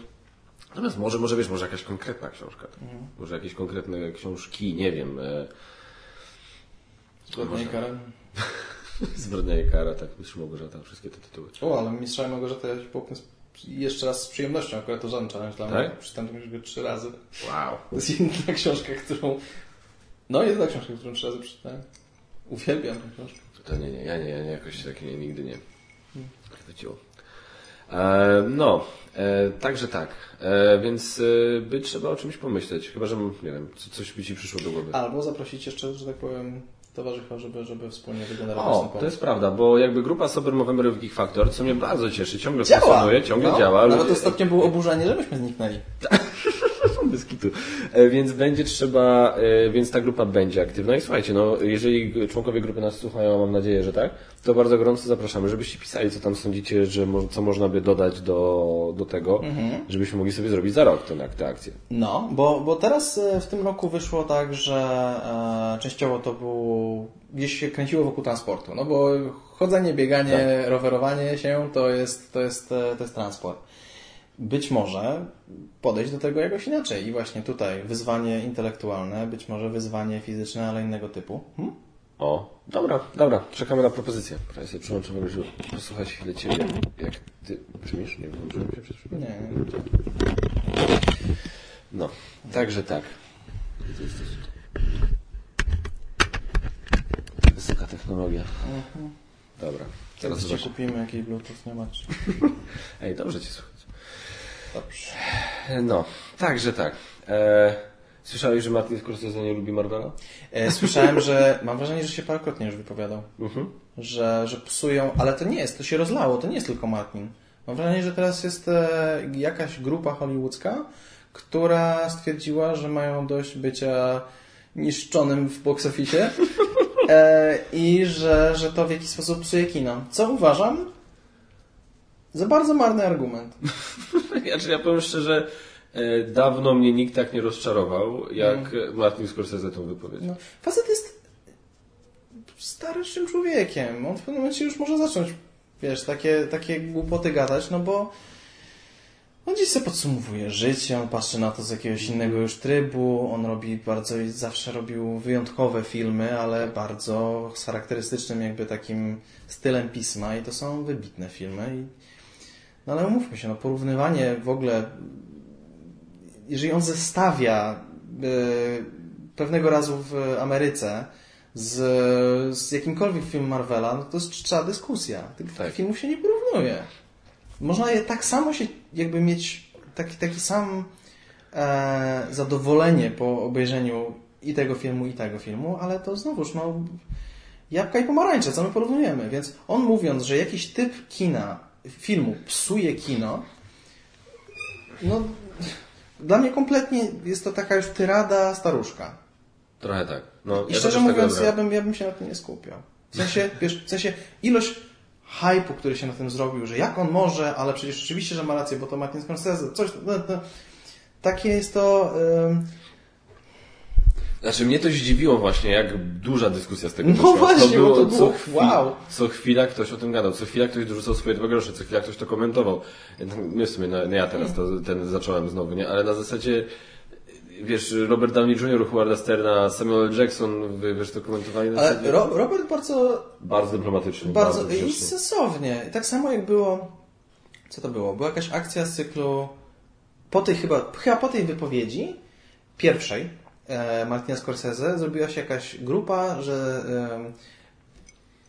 natomiast może, może wiesz, może jakaś konkretna książka. Mhm. Może jakieś konkretne książki, nie wiem. E, Zbrodnia i kara. [laughs] Zbrodnia i kara, tak, Mistrz Małgorzata, wszystkie te tytuły. O, ale Mistrza Małgorzata ja się połknę jeszcze raz z przyjemnością, akurat to żaden challenge dla tak? mnie. Przeczytałem już go trzy razy. Wow. To jest jedna książka, którą... No, jedna książka, którą trzy razy przeczytałem. Uwielbiam tę książkę. To nie, nie, ja nie, ja nie jakoś tak nie, nigdy nie. Chwyciło. E, no, e, także tak. E, więc e, by trzeba o czymś pomyśleć. Chyba, że nie wiem, coś by Ci przyszło do głowy. Albo zaprosić jeszcze, że tak powiem, towarzycha, żeby, żeby wspólnie wygenerować O, to jest prawda, bo jakby grupa Sober Movember Geek Factor, co mnie bardzo cieszy, ciągle działa. funkcjonuje, ciągle no, działa. Nawet ostatnio było oburzenie, że myśmy zniknęli. [laughs] Kitu. E, więc będzie trzeba, e, więc ta grupa będzie aktywna i słuchajcie, no jeżeli członkowie grupy nas słuchają, mam nadzieję, że tak, to bardzo gorąco zapraszamy, żebyście pisali, co tam sądzicie, że co można by dodać do, do tego, mhm. żebyśmy mogli sobie zrobić za rok tę, tę akcję. No, bo, bo teraz e, w tym roku wyszło tak, że e, częściowo to było, gdzieś się kręciło wokół transportu, no bo chodzenie, bieganie, tak. rowerowanie się to jest, to jest, to jest transport być może podejść do tego jakoś inaczej. I właśnie tutaj wyzwanie intelektualne, być może wyzwanie fizyczne, ale innego typu. Hmm? O, dobra, dobra, czekamy na propozycję. Prawie sobie przyłączymy, żeby posłuchać chwilę Ciebie, jak Ty brzmisz? Nie wyłączyłem się przez przypadek? Nie, nie. No, także tak. Wysoka technologia. Mhm. Dobra. Teraz Ci kupimy jakiś Bluetooth, nie macie. Ej, dobrze Ci słuchać. Dobrze. No, także tak. E, słyszałeś, że Martin Scorsese nie lubi Marvela? E, słyszałem, że mam wrażenie, że się parokrotnie już wypowiadał. Mhm. Że, że psują, ale to nie jest, to się rozlało, to nie jest tylko Martin. Mam wrażenie, że teraz jest e, jakaś grupa hollywoodzka, która stwierdziła, że mają dość bycia niszczonym w box office e, i że, że to w jakiś sposób psuje kino. Co uważam za bardzo marny argument. [laughs] znaczy, ja powiem szczerze, e, dawno mnie nikt tak nie rozczarował, jak mm. Martin Scorsese tą wypowiedź. No, facet jest starszym człowiekiem. On w pewnym momencie już może zacząć, wiesz, takie, takie głupoty gadać, no bo on dziś sobie podsumowuje życie, on patrzy na to z jakiegoś innego już trybu, on robi bardzo, zawsze robił wyjątkowe filmy, ale bardzo z charakterystycznym jakby takim stylem pisma i to są wybitne filmy i no ale umówmy się, no porównywanie w ogóle, jeżeli on zestawia y, pewnego razu w Ameryce z, z jakimkolwiek filmem Marvela, no to jest czcza dyskusja. Tych tak. filmów się nie porównuje. Można je tak samo się jakby mieć taki, taki sam e, zadowolenie po obejrzeniu i tego filmu, i tego filmu, ale to znowuż, no jabłka i pomarańcze, co my porównujemy. Więc on mówiąc, że jakiś typ kina filmu psuje kino, no dla mnie kompletnie jest to taka już tyrada staruszka. Trochę tak. No, I ja szczerze tak mówiąc, ja bym, ja bym się na tym nie skupiał. W sensie, [laughs] wiesz, w sensie ilość hypu, który się na tym zrobił, że jak on może, ale przecież oczywiście, że ma rację, bo to Martin Scorsese, coś, no, no, takie jest to... Znaczy mnie to zdziwiło właśnie, jak duża dyskusja z tego No wyszła. właśnie, to było, to było, co, chwil, wow. co chwila ktoś o tym gadał, co chwila ktoś dorzucał swoje dwa grosze, co chwila ktoś to komentował. Nie w sumie, no, nie ja teraz to, ten zacząłem znowu, nie? Ale na zasadzie wiesz, Robert Downey Jr., Howarda Sterna, Samuel Jackson, wiesz, to komentowali na Ale Ro Robert bardzo... Bardzo dyplomatycznie. Bardzo, bardzo i sensownie. Tak samo jak było... Co to było? Była jakaś akcja z cyklu... Po tej chyba, chyba po tej wypowiedzi pierwszej, Martina Scorsese zrobiła się jakaś grupa, że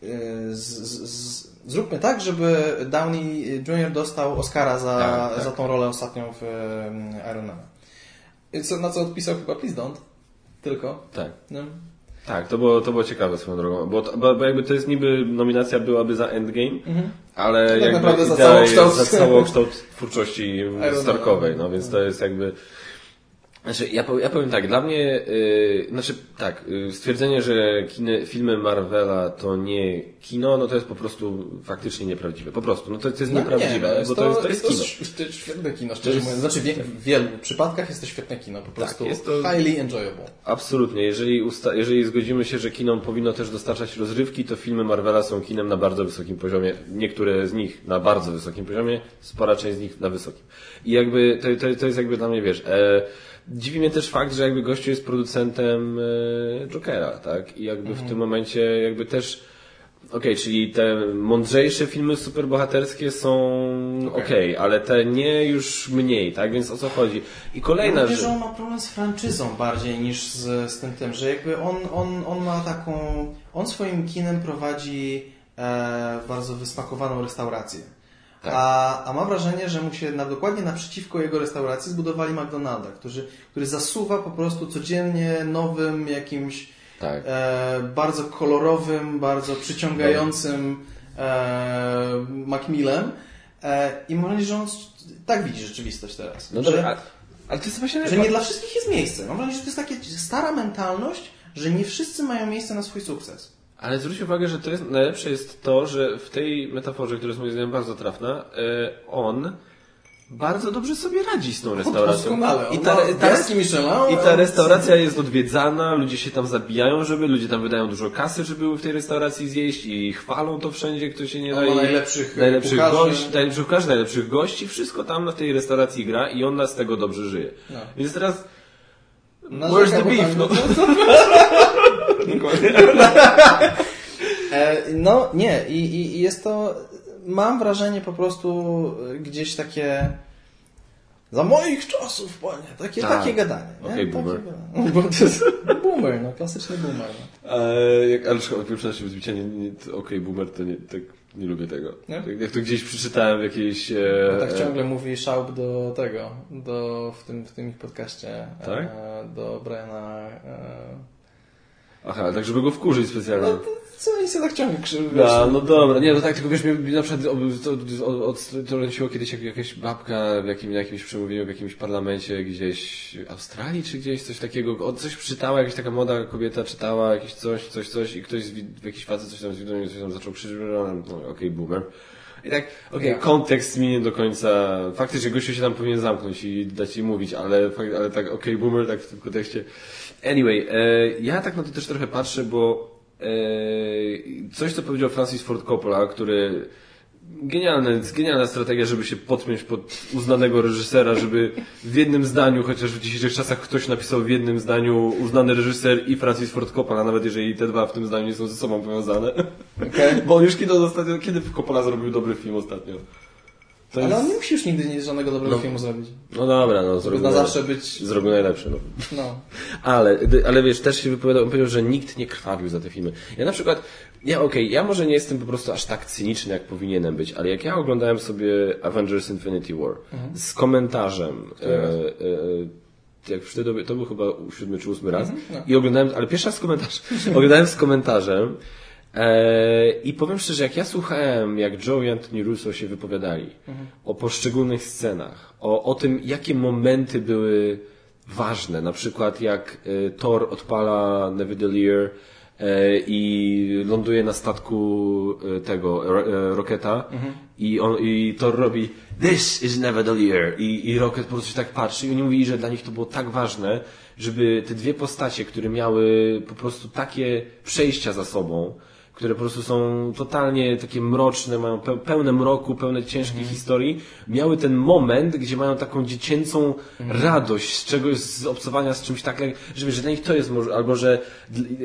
e, z, z, zróbmy tak, żeby Downey Jr. dostał Oscara za, tak, tak. za tą rolę ostatnią w Iron Man. Co, na co odpisał chyba Please Don't. Tylko. Tak. No. Tak, to było, to było ciekawe swoją drogą, bo, bo, bo jakby to jest niby, nominacja byłaby za Endgame, mhm. ale tak jakby naprawdę za kształt za całokształt twórczości [laughs] Starkowej, no więc to jest jakby Znaczy, ja, powiem, ja powiem tak, dla mnie, yy, znaczy tak, yy, stwierdzenie, że filmy Marvela to nie kino, no to jest po prostu faktycznie nieprawdziwe. Po prostu, no to, to jest no nieprawdziwe, nie, bo to, jest, to jest, kino. To jest świetne kino, szczerze mówiąc. Znaczy, w, wielu przypadkach jest to świetne kino, po prostu tak, jest to highly enjoyable. Absolutnie. Jeżeli, usta- jeżeli zgodzimy się, że kino powinno też dostarczać rozrywki, to filmy Marvela są kinem na bardzo wysokim poziomie. Niektóre z nich na bardzo wysokim poziomie, spora część z nich na wysokim. I jakby, to, to, to jest jakby dla mnie, wiesz, e, Dziwi mnie też fakt, że jakby gościu jest producentem e, Jokera, tak? I jakby mhm. w tym momencie jakby też Okej, okay, czyli te mądrzejsze filmy superbohaterskie są okej, okay. ale te nie już mniej, tak? Więc o co chodzi? I kolejna rzecz. że on ma problem z franczyzą bardziej niż z, z tym tym, że jakby on, on, on ma taką... On swoim kinem prowadzi e, bardzo wysmakowaną restaurację. Tak. A, a mam wrażenie, że mu się na, dokładnie naprzeciwko jego restauracji zbudowali McDonalda, który, który zasuwa po prostu codziennie nowym jakimś tak. e, bardzo kolorowym, bardzo przyciągającym e, Macmillem. E, I mam wrażenie, że on tak widzi rzeczywistość teraz. No że, dobra, ale to jest właśnie... Że nie dla wszystkich jest miejsce. Mam wrażenie, że to jest taka stara mentalność, że nie wszyscy mają miejsce na swój sukces. Ale zwróć uwagę, że to jest, najlepsze jest to, że w tej metaforze, która jest moim zdaniem bardzo trafna, e, on bardzo dobrze sobie radzi z tą restauracją. I ta, ta, I ta restauracja jest odwiedzana, ludzie się tam zabijają, żeby, ludzie tam wydają dużo kasy, żeby w tej restauracji zjeść i chwalą to wszędzie, kto się nie daje. najlepszych, najlepszych gości, najlepszych kucharzy, najlepszych gości, wszystko tam na tej restauracji gra i on z tego dobrze żyje. No. Więc teraz no, Where's the beef? No, [laughs] e, no nie, I, i jest to, mam wrażenie po prostu gdzieś takie za moich czasów, panie, takie, tak. takie gadanie. Okej, okay, boomer. [laughs] boomer, no, klasyczny boomer. No. E, jak pierwsze się zbicia, nie, nie, okej, okay, boomer to nie, tak nie lubię tego. Nie? Tak, jak to gdzieś przeczytałem w jakiejś... E, no tak ciągle mówi Schaub do tego, do, w, tym, w tym ich podcaście, tak? e, do Briana... E, Aha, tak żeby go wkurzyć specjalnie. No, co oni sobie tak ciągle krzywią? No, no dobra, nie, no tak, tylko wiesz, mi na przykład odtrąciło kiedyś jakaś babka w jakim, jakimś przemówieniu, w jakimś parlamencie gdzieś w Australii czy gdzieś, coś takiego, coś czytała, jakaś taka młoda kobieta czytała jakieś coś, coś, coś i ktoś, w jakiś facet coś tam z coś tam zaczął krzyczeć, no, no okej, okay, boomer. I tak, okej, okay, kontekst mi nie do końca, faktycznie gościu się tam powinien zamknąć i dać jej mówić, ale, ale tak, okej, okay, boomer, tak w tym kontekście. Anyway, e, ja tak na to też trochę patrzę, bo e, coś, co powiedział Francis Ford Coppola, który genialna, genialna strategia, żeby się podpiąć pod uznanego reżysera, żeby w jednym zdaniu, chociaż w dzisiejszych czasach ktoś napisał w jednym zdaniu uznany reżyser i Francis Ford Coppola, nawet jeżeli te dwa w tym zdaniu nie są ze sobą powiązane. Okay. [laughs] Bo on już kiedy ostatnio, kiedy Coppola zrobił dobry film ostatnio? To Ale jest... on nie musi już nigdy żadnego dobrego no. filmu zrobić. No dobra, no zrobił. Na zawsze być. Zrobił najlepszy, no. no. [laughs] Ale, ale wiesz, też się wypowiadał, on powiedział, że nikt nie krwawił za te filmy. Ja na przykład, ja okej, okay, ja może nie jestem po prostu aż tak cyniczny, jak powinienem być, ale jak ja oglądałem sobie Avengers Infinity War mhm. z komentarzem, e, e, jak wtedy to był chyba siódmy czy ósmy raz, mhm, no. i oglądałem, ale pierwszy raz z komentarzem, [laughs] oglądałem z komentarzem, E, I powiem szczerze, jak ja słuchałem, jak Joe i Anthony Russo się wypowiadali mhm. o poszczególnych scenach, o, o tym, jakie momenty były ważne, na przykład jak e, Thor odpala Nevidalier e, i ląduje na statku tego Roketa mhm. i, on, i Thor robi This is Nevidalier i, i Rocket po prostu się tak patrzy i oni mówili, że dla nich to było tak ważne, żeby te dwie postacie, które miały po prostu takie przejścia za sobą, które po prostu są totalnie takie mroczne, mają pełne mroku, pełne ciężkich mm. historii, miały ten moment, gdzie mają taką dziecięcą mm. radość z czegoś, z obcowania z czymś takim, że, że dla nich to jest może, albo że,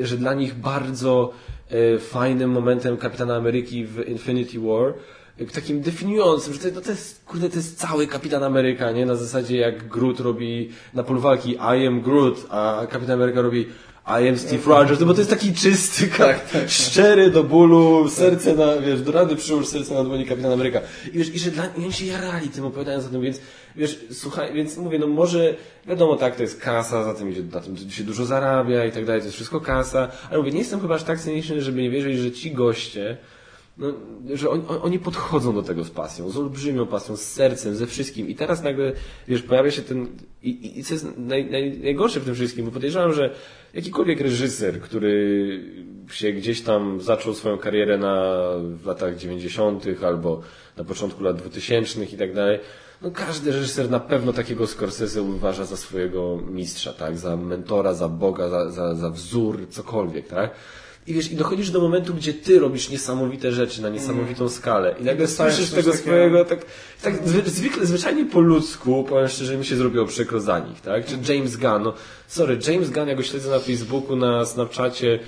że dla nich bardzo e, fajnym momentem Kapitana Ameryki w Infinity War, e, takim definiującym, że to, no to jest, kurde, to jest cały Kapitan Ameryka, nie? Na zasadzie jak Groot robi na polu walki I am Groot, a Kapitan Ameryka robi i am Steve Rogers, no bo to jest taki czysty, tak, tak, szczery do bólu, serce na, wiesz, do rady przyłóż serce na dłoni Kapitan Ameryka. I wiesz, i że dla, i oni się jarali tym opowiadając o tym, więc, wiesz, słuchaj, więc mówię, no może, wiadomo, tak, to jest kasa, za tym idzie, na tym się dużo zarabia i tak dalej, to jest wszystko kasa, ale mówię, nie jestem chyba aż tak cyniczny, żeby nie wierzyć, że ci goście, no, że on, on, oni podchodzą do tego z pasją, z olbrzymią pasją, z sercem, ze wszystkim. I teraz nagle, wiesz, pojawia się ten. I, i co jest naj, naj, najgorsze w tym wszystkim, bo podejrzewam, że jakikolwiek reżyser, który się gdzieś tam zaczął swoją karierę na, w latach 90. albo na początku lat 2000 i tak dalej, no każdy reżyser na pewno takiego Scorsese uważa za swojego mistrza, tak? Za mentora, za Boga, za, za, za wzór, cokolwiek, tak? I wiesz, i dochodzisz do momentu, gdzie ty robisz niesamowite rzeczy na niesamowitą skalę. I nagle słyszysz tego takiego... swojego, tak, tak zwykle, zwyczajnie po ludzku, powiem szczerze, mi się zrobiło przykro za nich, tak? Czy James Gunn, no, sorry, James Gunn, ja go śledzę na Facebooku, na Snapchacie,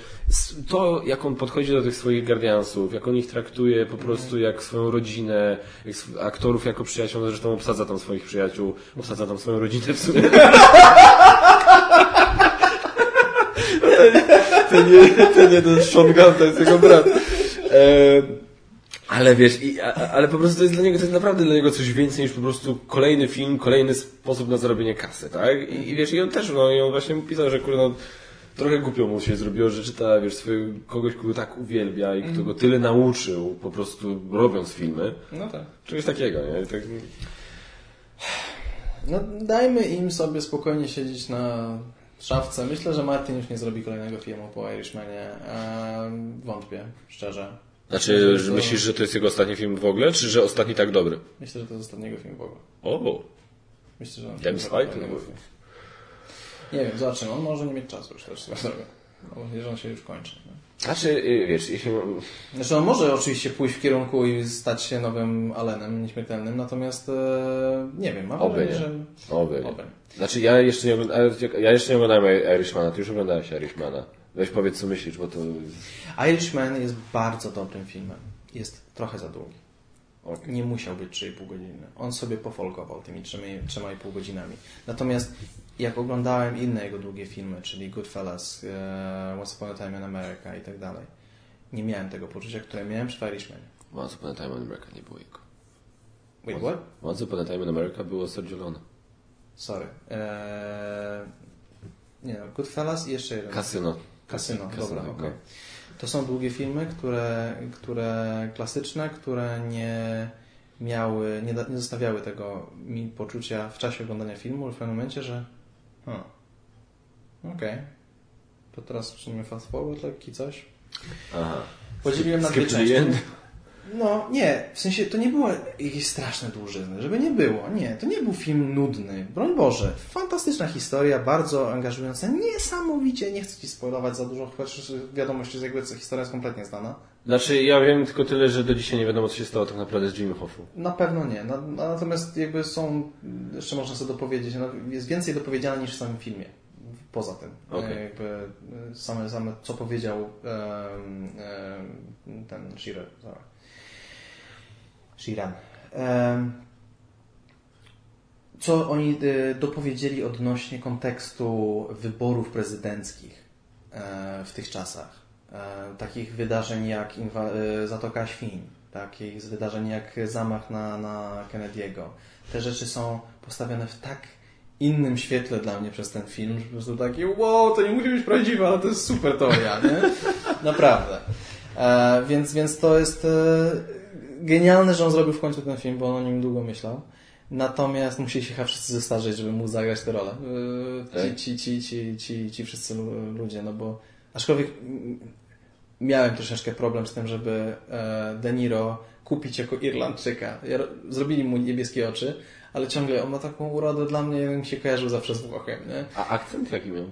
to, jak on podchodzi do tych swoich Guardiansów, jak on ich traktuje po prostu jak swoją rodzinę, jak aktorów jako przyjaciół, no zresztą obsadza tam swoich przyjaciół, obsadza tam swoją rodzinę w sumie. [laughs] to nie, to nie ten Sean Gunn, to jest jego brat. Ale wiesz, i, a, ale po prostu to jest dla niego, to jest naprawdę dla niego coś więcej niż po prostu kolejny film, kolejny sposób na zarobienie kasy, tak? I, i wiesz, i on też, no i on właśnie pisał, że kurde, no, trochę głupio mu się zrobiło, że czyta, wiesz, swojego, kogoś, kogo tak uwielbia i kto go tyle nauczył, po prostu robiąc filmy. No tak. Czegoś takiego, nie? Tak... No dajmy im sobie spokojnie siedzieć na szafce. Myślę, że Martin już nie zrobi kolejnego filmu po Irishmanie. Wątpię, szczerze. Znaczy, że myślisz, że to jest jego ostatni film w ogóle, czy że ostatni tak dobry? Myślę, że to jest ostatniego film w ogóle. O! Myślę, że on Fight? Nie wiem, zobaczymy. On może nie mieć czasu już też z tego. że on się już kończy. Nie? Znaczy, y, wiesz, jeśli... Znaczy on może oczywiście pójść w kierunku i stać się nowym Allenem nieśmiertelnym, natomiast e, nie wiem, mam Oby wrażenie, że... Oby. Oby. Znaczy ja jeszcze nie oglądałem, ja jeszcze nie oglądałem Irishmana, ty już oglądałeś Irishmana. Weź powiedz co myślisz, bo to... Irishman jest bardzo dobrym filmem. Jest trochę za długi. Okay. Nie musiał być 3,5 godziny. On sobie pofolkował tymi 3,5 godzinami. Natomiast jak oglądałem inne jego długie filmy, czyli Goodfellas, uh, Once Upon a Time in America i tak dalej, nie miałem tego poczucia, które miałem przy Irishmanie. Once Upon a Time in America nie było jego. Wait, what? Once Upon a Time in America było Sergio Leone. Sorry. Eee, nie no, Goodfellas i jeszcze jeden. Casino. Casino, dobra, okej. Okay. To są długie filmy, które, które klasyczne, które nie miały, nie, nie zostawiały tego mi poczucia w czasie oglądania filmu, w pewnym momencie, że Hmm. Okej. Okay. To teraz czynimy fast forward lekki coś. Aha. Podzieliłem na dwie części. No nie, w sensie to nie było jakieś straszne dłużyzny, żeby nie było, nie, to nie był film nudny, broń Boże, fantastyczna historia, bardzo angażująca, niesamowicie, nie chcę Ci spoilować za dużo, chociaż wiadomość, że jakby historia jest kompletnie znana. Znaczy ja wiem tylko tyle, że do dzisiaj nie wiadomo co się stało tak naprawdę z Jimmy Hoffu. Na pewno nie, natomiast jakby są, jeszcze można sobie dopowiedzieć, no, jest więcej dopowiedziane niż w samym filmie poza tym. Okay. Jakby same, same co powiedział um, um, ten Shearer. Shiran. Co oni e, dopowiedzieli odnośnie kontekstu wyborów prezydenckich e, w tych czasach? E, takich wydarzeń jak Zatoka Świń, takich wydarzeń jak zamach na, na Kennedy'ego. Te rzeczy są postawione w tak innym świetle dla mnie przez ten film, że po prostu takie wow, to nie musi być prawdziwe, ale to jest super teoria, nie? [laughs] Naprawdę. E, więc, więc to jest e, genialne, że on zrobił w końcu ten film, bo on o nim długo myślał. Natomiast musieli się chyba wszyscy zestarzeć, żeby móc zagrać tę rolę. Ci, ci, ci, ci, ci, ci wszyscy ludzie, no bo aczkolwiek miałem troszeczkę problem z tym, żeby De Niro kupić jako Irlandczyka. Zrobili mu niebieskie oczy, ale ciągle on ma taką urodę dla mnie, mi się kojarzył zawsze z Włochem, nie? A akcent jaki miał?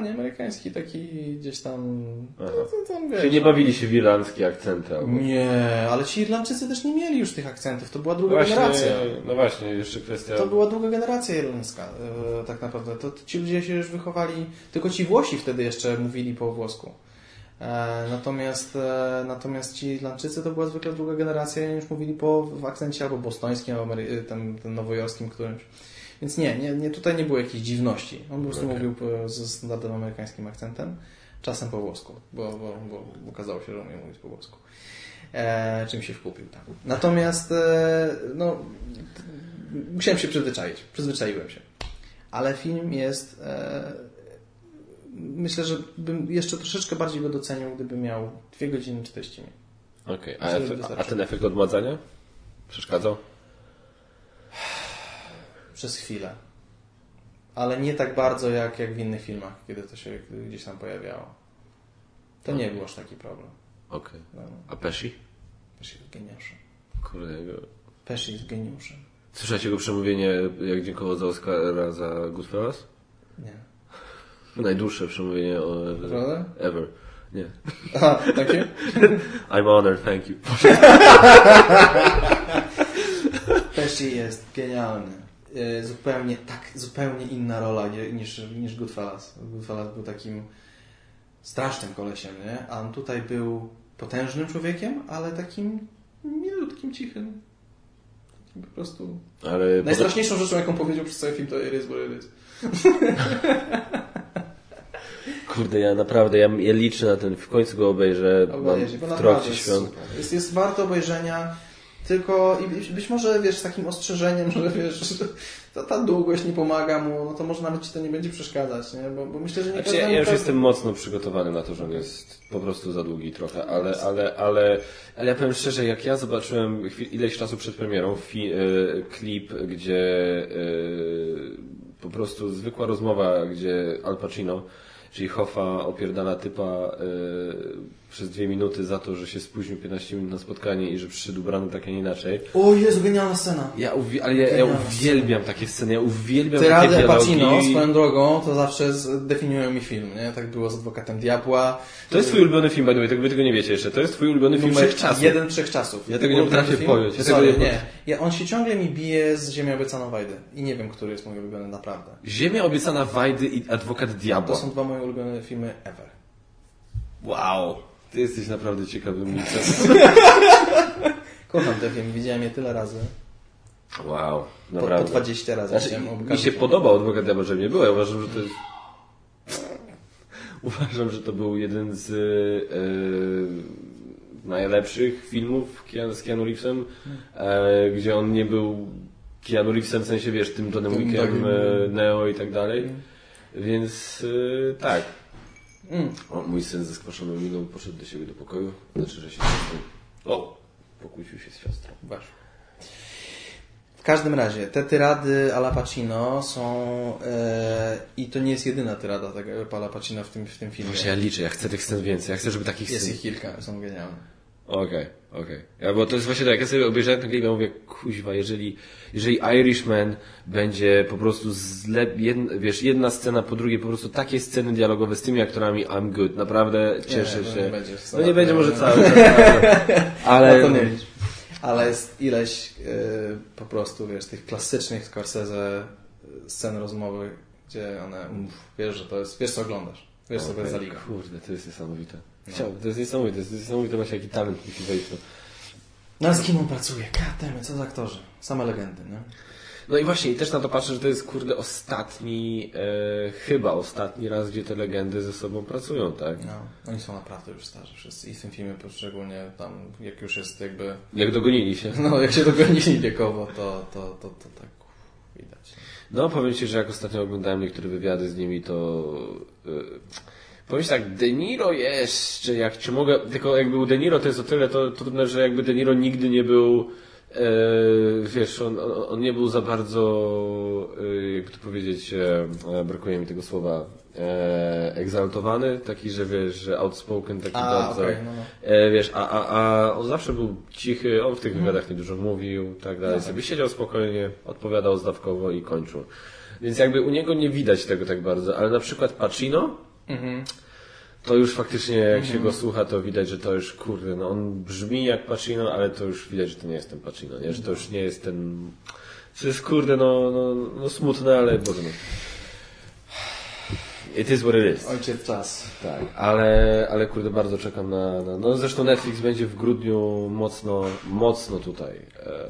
Normalnie, amerykański taki gdzieś tam... No, to, tam wiesz, Czyli nie bawili się w irlandzkie akcenty? Albo... Nie, ale ci Irlandczycy też nie mieli już tych akcentów. To była druga właśnie, generacja. No właśnie, jeszcze kwestia... To była druga generacja irlandzka, e, tak naprawdę. To, to ci ludzie się już wychowali... Tylko ci Włosi wtedy jeszcze mówili po włosku. E, natomiast, e, natomiast ci Irlandczycy to była zwykle druga generacja i już mówili po, w akcencie albo bostońskim, albo tym, tym nowojorskim którymś. Więc nie, nie, nie, tutaj nie było jakiejś dziwności. On po prostu okay. mówił ze standardowym amerykańskim akcentem, czasem po włosku, bo, bo, bo okazało się, że umie mówić po włosku. E, czym się wkupił tam. Natomiast e, no, musiałem się przyzwyczaić. Przyzwyczaiłem się. Ale film jest e, myślę, że bym jeszcze troszeczkę bardziej go docenił, gdyby miał 2 godziny 40 minut. Okej, a, efe- a wystarczy. ten efekt odmładzania? Przeszkadzał? Przez chwilę. Ale nie tak bardzo jak, jak w innych filmach, kiedy to się gdzieś tam pojawiało. To nie był aż taki problem. Okej. No, A Pesci? Pesci jest geniuszem. Kurde. Pesci jest geniuszem. Słyszałeś jego przemówienie, jak dziękował za Oscara za Goodfellas? Nie. [laughs] Najdłuższe przemówienie o... Naprawdę? ever. Nie. Aha, takie? [laughs] I'm honored, thank you. Pesci jest genialny. Y, Zupełnie, tak, zupełnie inna rola niż, niż Goodfellas. Goodfellas był takim strasznym kolesiem, nie? A on tutaj był potężnym człowiekiem, ale takim milutkim, cichym. Takim po prostu... Ale... Najstraszniejszą rzeczą, jaką powiedział przez cały film, to it is what it is. [laughs] Kurde, ja naprawdę, ja, ja liczę na ten, w końcu go obejrzę, mam Obejrzyj, bo naprawdę świąt. super. Jest, jest warto obejrzenia, tylko i być- może, wiesz, z takim ostrzeżeniem, [laughs] że wiesz, że ta, ta długość nie pomaga mu, no to może nawet ci to nie będzie przeszkadzać, nie? Bo, bo myślę, że nie Znaczy, ja, ja już jestem mocno przygotowany na to, że on jest po prostu za długi trochę, ale, ale, ale, ale ja powiem szczerze, jak ja zobaczyłem ileś czasu przed premierą fi, e, klip, gdzie e, po prostu zwykła rozmowa, gdzie Al Pacino, czyli Hoffa opierdala typa e, przez dwie minuty za to, że się spóźnił 15 minut na spotkanie i że przyszedł ubrany tak, a nie inaczej. O Jezu, genialna scena. Ja, uwi- ale ja, ja uwielbiam takie sceny, ja uwielbiam Te takie rady dialogi. Pacino, swoją drogą, to zawsze definiują mi film, nie? Tak było z Adwokatem Diabła. To jest twój ulubiony film, by the way, tak wy tego nie wiecie jeszcze. To jest twój ulubiony film wszechczasów. jeden wszechczasów. Ja tego nie potrafię pojąć. Ja tego Sorry, nie. Ja, on się ciągle mi bije z Ziemią Obiecaną Wajdy. I nie wiem, który jest mój ulubiony, naprawdę. Ziemia obiecana Wajdy i Adwokat To Diabła. są dwa moje ulubione filmy ever. Wow. Ty jesteś naprawdę ciekawym licem. [laughs] Kocham te filmy, widziałem je tyle razy. Wow. Po, po Naprawdę. 20 razy Znaczy, widziałem mi się podobał Adwokat Diabła, że nie było. Ja uważam, że to jest... [laughs] Uważam, że to był jeden z e, najlepszych filmów Keanu, z Keanu Reevesem, e, gdzie on nie był Keanu Reevesem, w sensie, wiesz, tym Johnem Tym Wickiem, takim- e, Neo i tak dalej. Więc e, tak. Mm. O, mój syn ze skwaszoną miną poszedł do siebie do pokoju. Znaczy, że się siostrą... O! Pokłócił się z siostrą. W każdym razie, te tyrady Ala Pacino są... E, I to nie jest jedyna tyrada tego Ala Pacino w tym, w tym filmie. Właśnie ja liczę, ja chcę tych scen więcej. Ja chcę, żeby takich Jest scen... ich kilka, są genialne. Okej, okej. Ja, bo to jest właśnie tak, jak ja sobie obejrzałem ten klip, ja mówię, kuźwa, jeżeli, jeżeli Irishman będzie po prostu zle, jedna, wiesz, jedna scena po drugiej, po prostu takie sceny dialogowe z tymi aktorami, I'm good, naprawdę cieszę Nie, się. nie będzie no nie będzie może cały, [laughs] Ale... ale... No to nie. Ale jest ileś e, po prostu, wiesz, tych klasycznych Scorsese e, scen rozmowy, gdzie one, mów, wiesz, że to jest, wiesz co oglądasz, wiesz co to jest za liga. Kurde, to jest niesamowite. Chciałbym, to jest niesamowite, to jest niesamowite właśnie jaki talent musi wejść. No. No z kim on pracuje? Gademy, co za aktorzy. Same legendy, nie? No i właśnie, i też na to patrzę, że to jest kurde ostatni, e, chyba ostatni raz, gdzie te legendy ze sobą pracują, tak? No, oni są naprawdę już starzy wszyscy i w tym filmie szczególnie tam, jak już jest jakby, Jak dogonili się. no jak się dogonili wiekowo, to, to, to, to tak widać. No, powiem Ci, że jak ostatnio oglądałem niektóre wywiady z nimi, to... Yy, powiem Ci tak, De Niro jeszcze, jak Ci mogę... Tylko jakby u De Niro to jest o tyle to trudne, że jakby De Niro nigdy nie był... E, wiesz, on, on, nie był za bardzo, e, jakby to powiedzieć, e, e, brakuje mi tego słowa, e, egzaltowany, taki, że wiesz, że outspoken, taki A, bardzo, okej, no, no. e, wiesz, a, a, a on zawsze był cichy, on w tych wywiadach nie dużo mówił, tak dalej, No. sobie siedział spokojnie, odpowiadał zdawkowo i kończył. Więc jakby u niego nie widać tego tak bardzo, ale na przykład Pacino, Mhm. to już faktycznie jak się go słucha, to widać, że to już kurde, no on brzmi jak Pacino, ale to już widać, że to nie jest ten Pacino, nie? Że to już nie jest ten. To jest kurde, no, no, no smutne, ale Boże no. It is what it is. Ojciec czas. Tak, ale, ale kurde, bardzo czekam na, na. No zresztą Netflix będzie w grudniu mocno, mocno tutaj e,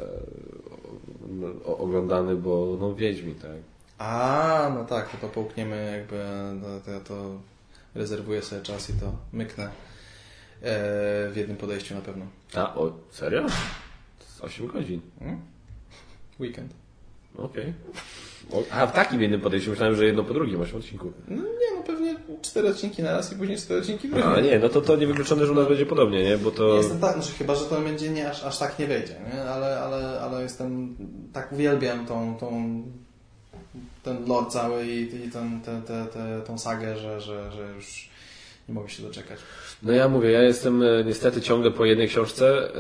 o- oglądany, bo no Wiedźmin, tak. A, no tak, to, to połkniemy jakby, no, to ja to rezerwuję sobie czas i to myknę e, w jednym podejściu na pewno. A, o, serio? 8 godzin. Hmm? Weekend. Okej. A w takim jednym podejściu myślałem, że jedno po drugim, osiem odcinków. No nie, no pewnie cztery odcinki na raz i później cztery odcinki drugie. A nie, no to to niewykluczone, że u nas będzie podobnie, nie? Bo to... Jestem tak, znaczy chyba, że to będzie nie, aż, aż tak nie wejdzie, nie? Ale, ale, ale jestem, tak uwielbiam tą, tą ten lore cały i, i ten, te, te, te, tą sagę, że, że, że już nie mogę się doczekać. No ja mówię, ja jestem e, niestety ciągle po jednej książce,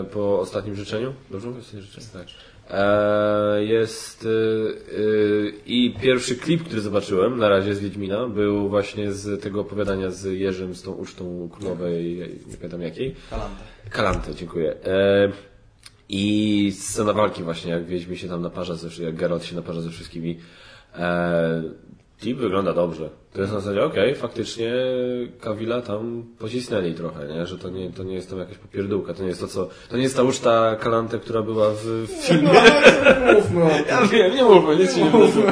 e, po ostatnim życzeniu. Dobrze mówię? Ostatnim życzeniu? Tak. E, jest i pierwszy klip, który zobaczyłem na razie z Wiedźmina, był właśnie z tego opowiadania z Jerzym, z tą ucztą królowej, nie pamiętam jakiej. Kalanta. Kalantę, dziękuję. I scena walki właśnie, jak Wiedźmin się tam naparza, ze, jak Geralt się naparza ze wszystkimi. E, Tip wygląda dobrze. To jest na zasadzie, okej, okay, faktycznie Kawila tam pocisnęli trochę, nie? Że to nie, to nie jest tam jakaś popierdółka, to nie jest to, co... To nie jest ta uczta Kalante, która była w filmie. No, mówmy o tym. [laughs] Ja wiem, nie mówmy, nic nie mówmy.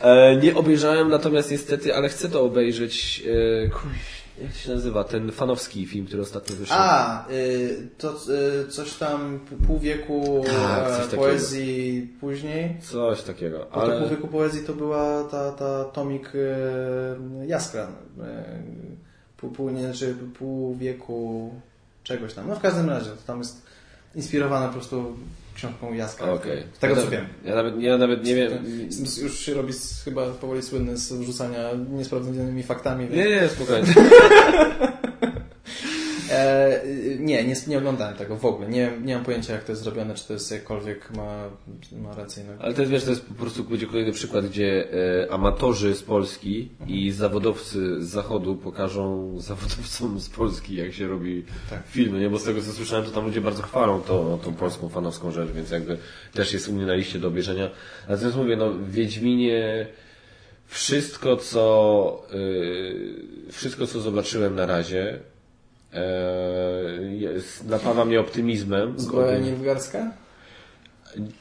E, nie obejrzałem natomiast niestety, ale chcę to obejrzeć. E, kuj, jak się nazywa? Ten fanowski film, który ostatnio wyszedł. A, y, to y, coś tam pół wieku Tak, e, coś takiego. poezji później. Coś takiego. Bo to pół Ale... wieku poezji to była ta, ta tomik e, Jaskra. E, pół, pół, nie, znaczy pół wieku czegoś tam. No w każdym razie, to tam jest inspirowane po prostu książką Jaskra. Okej. Z tego ja co wiem. Ja nawet, ja nawet nie wiem. Już się robi z, chyba powoli słynny z wrzucania niesprawdzonymi faktami. Nie, nie, spokojnie. [laughs] E, nie, nie, nie oglądałem tego w ogóle. Nie, nie mam pojęcia jak to jest zrobione, czy to jest jakkolwiek ma, ma rację. No. Ale to jest, wiesz, to jest po prostu będzie kolejny przykład, gdzie e, amatorzy z Polski i zawodowcy z Zachodu pokażą zawodowcom z Polski, jak się robi Tak. filmy, nie? Bo z tego co słyszałem, to tam ludzie bardzo chwalą to, tą polską fanowską rzecz, więc jakby też jest u mnie na liście do obejrzenia. Natomiast mówię, no w Wiedźminie wszystko co y, wszystko co zobaczyłem na razie e, jest, napawa mnie optymizmem. Zbroja Nilfgaardzka?